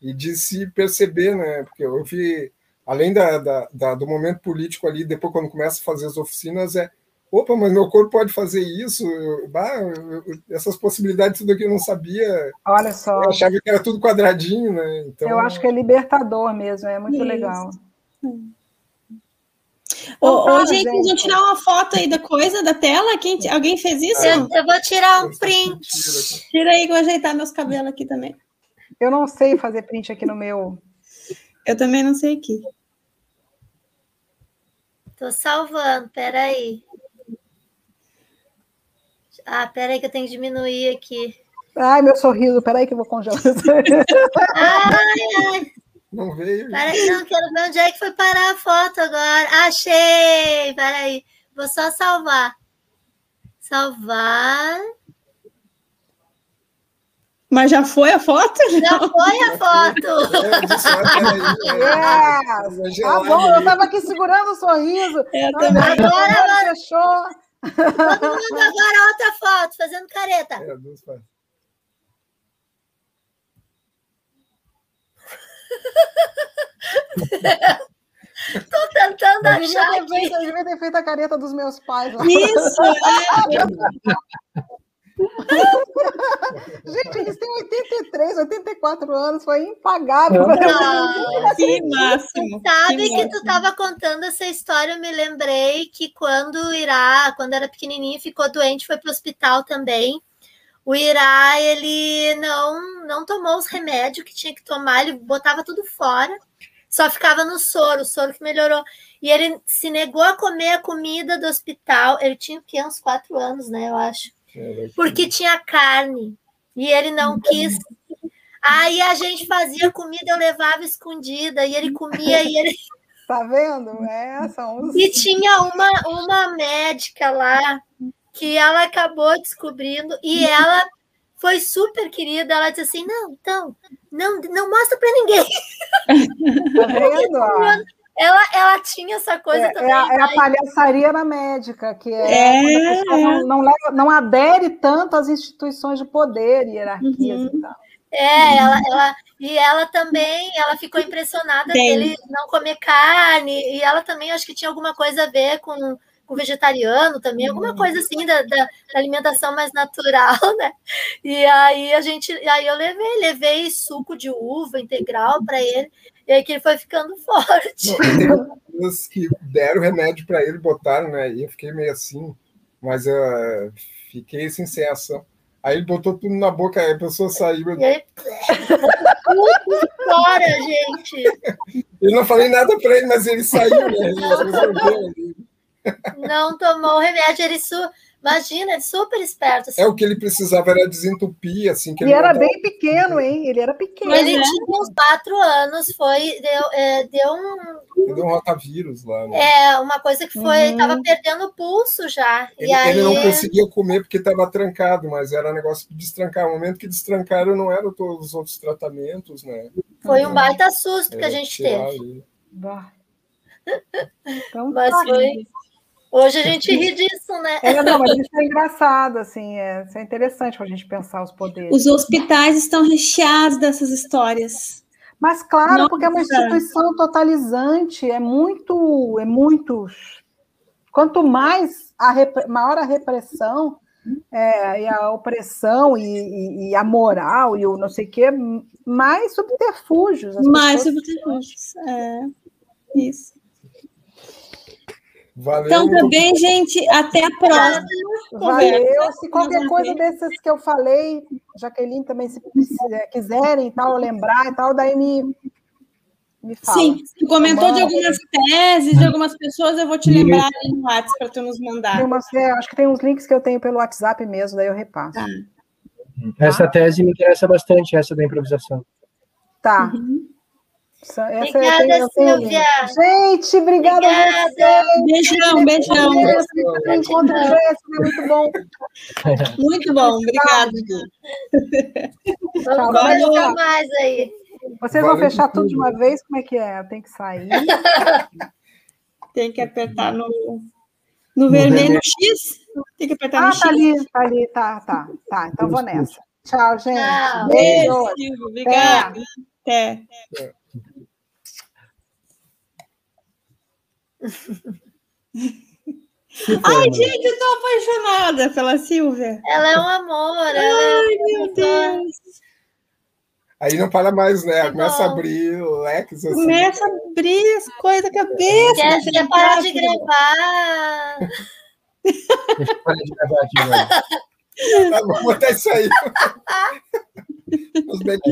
e de se perceber, né? Porque eu vi, além da, da, da do momento político ali, depois quando começa a fazer as oficinas, é opa, mas meu corpo pode fazer isso, bah, essas possibilidades, tudo aqui eu não sabia. Olha só. Eu achava que era tudo quadradinho, né? Então... Eu acho que é libertador mesmo, é muito isso. legal. Ô, ô, gente, gente, vamos tirar uma foto aí da coisa, da tela? Quem, alguém fez isso? Eu, eu vou tirar um print. Tira aí que eu vou ajeitar meus cabelos aqui também. Eu não sei fazer print aqui no meu. Eu também não sei aqui. Tô salvando, peraí. Ah, peraí que eu tenho que diminuir aqui. Ai, meu sorriso, peraí que eu vou congelar. ai, ai. Não veio. Peraí, não, quero ver onde é que foi parar a foto agora. Achei! Peraí, vou só salvar. Salvar. Mas já foi a foto? Já foi a foto. É, yes. Tá bom, eu estava aqui segurando o sorriso. Eu Agora, agora. Fechou. Todo mundo agora outra foto, fazendo careta. É, duas fotos. Tô tentando eu achar. Devia feito, eu devia ter feito a careta dos meus pais. Lá. Isso! É. Gente, eles têm 83, 84 anos, foi impagável. Ah, que máximo. Sabe que, que tu estava contando essa história, eu me lembrei que quando o Irá, quando era pequenininho, ficou doente, foi para o hospital também. O Irá, ele não, não tomou os remédios que tinha que tomar, ele botava tudo fora, só ficava no soro, o soro que melhorou. E ele se negou a comer a comida do hospital. Ele tinha o quê? Uns quatro anos, né? Eu acho. Porque tinha carne. E ele não quis. Aí a gente fazia comida, eu levava escondida, e ele comia, e ele. Tá vendo? É, são E tinha uma, uma médica lá que ela acabou descobrindo, e ela foi super querida. Ela disse assim: não, então, não, não mostra para ninguém. Tá vendo? ela, ela tinha essa coisa é, também. É a, é a, palhaçaria na médica, que é, é. Não, não, leva, não, adere tanto às instituições de poder e hierarquias uhum. e tal. É, ela, ela, e ela também, ela ficou impressionada Bem. dele não comer carne, e ela também acho que tinha alguma coisa a ver com com vegetariano também, alguma uhum. coisa assim da, da, da, alimentação mais natural, né? E aí a gente, aí eu levei, levei suco de uva integral para ele, e aí que ele foi ficando forte. Tem que deram remédio para ele, botaram, né? E eu fiquei meio assim, mas eu uh, fiquei sem sensação. Aí ele botou tudo na boca, aí a pessoa saiu. E aí, tudo fora, gente. Eu não falei nada para ele, mas ele saiu, né? Ele não tomou o remédio, ele su... imagina, ele super esperto. Assim. É o que ele precisava era desentupir, assim. Que ele, ele era bem pequeno, hein? Ele era pequeno. Ele né? tinha uns quatro anos, foi deu, é, deu um deu um rotavírus lá. Né? É uma coisa que foi, uhum. tava perdendo o pulso já. Ele, e aí... ele não conseguia comer porque estava trancado, mas era negócio de destrancar. No momento que destrancaram, não eram todos os outros tratamentos, né? Foi um baita susto que a gente teve. Então, mas tá foi. Hoje a gente ri disso, né? É, não, mas isso é engraçado, assim, é, isso é interessante para a gente pensar os poderes. Os hospitais estão recheados dessas histórias. Mas claro, Nossa. porque é uma instituição totalizante, é muito, é muito. Quanto mais a rep... maior a repressão é, e a opressão e, e, e, a moral e o não sei o quê, mais subterfúgios. mais pessoas... subterfúgios, é isso. Valeu. Então, também, gente, até a próxima. Valeu. Se qualquer coisa dessas que eu falei, Jaqueline também, se, quiserem tal, lembrar e tal, daí me, me fala. Sim, tu comentou de algumas teses de algumas pessoas, eu vou te lembrar ali no WhatsApp para tu nos mandar. Umas, é, acho que tem uns links que eu tenho pelo WhatsApp mesmo, daí eu repasso. Tá. Essa tese me interessa bastante, essa da improvisação. Tá. Uhum. Essa, obrigada, eu tenho, Silvia. Gente, obrigada, obrigada. Beijão, beijão. Encontro muito bom. Muito bom, obrigada. Vamos conversar mais aí. Vocês vão fechar tudo de uma vez? Como é que é? Tem que sair. Tem que apertar no, no, vermelho X. Tem que apertar ah, no X. Ah, tá ali, tá ali, tá, tá. Tá, então vou nessa. Tchau, gente. Tchau. Beijo. Beijo. Obrigada. Até. Até. Ai, gente, eu tô apaixonada pela Silvia. Ela é um amor. Ai, é meu Deus. Aí não para mais, né? É Começa bom. a abrir leques. Assim. Começa a abrir as coisas da cabeça. Quer, quer parar de gravar? Deixa eu parar de gravar aqui, velho. Tá, vou botar isso aí. Os back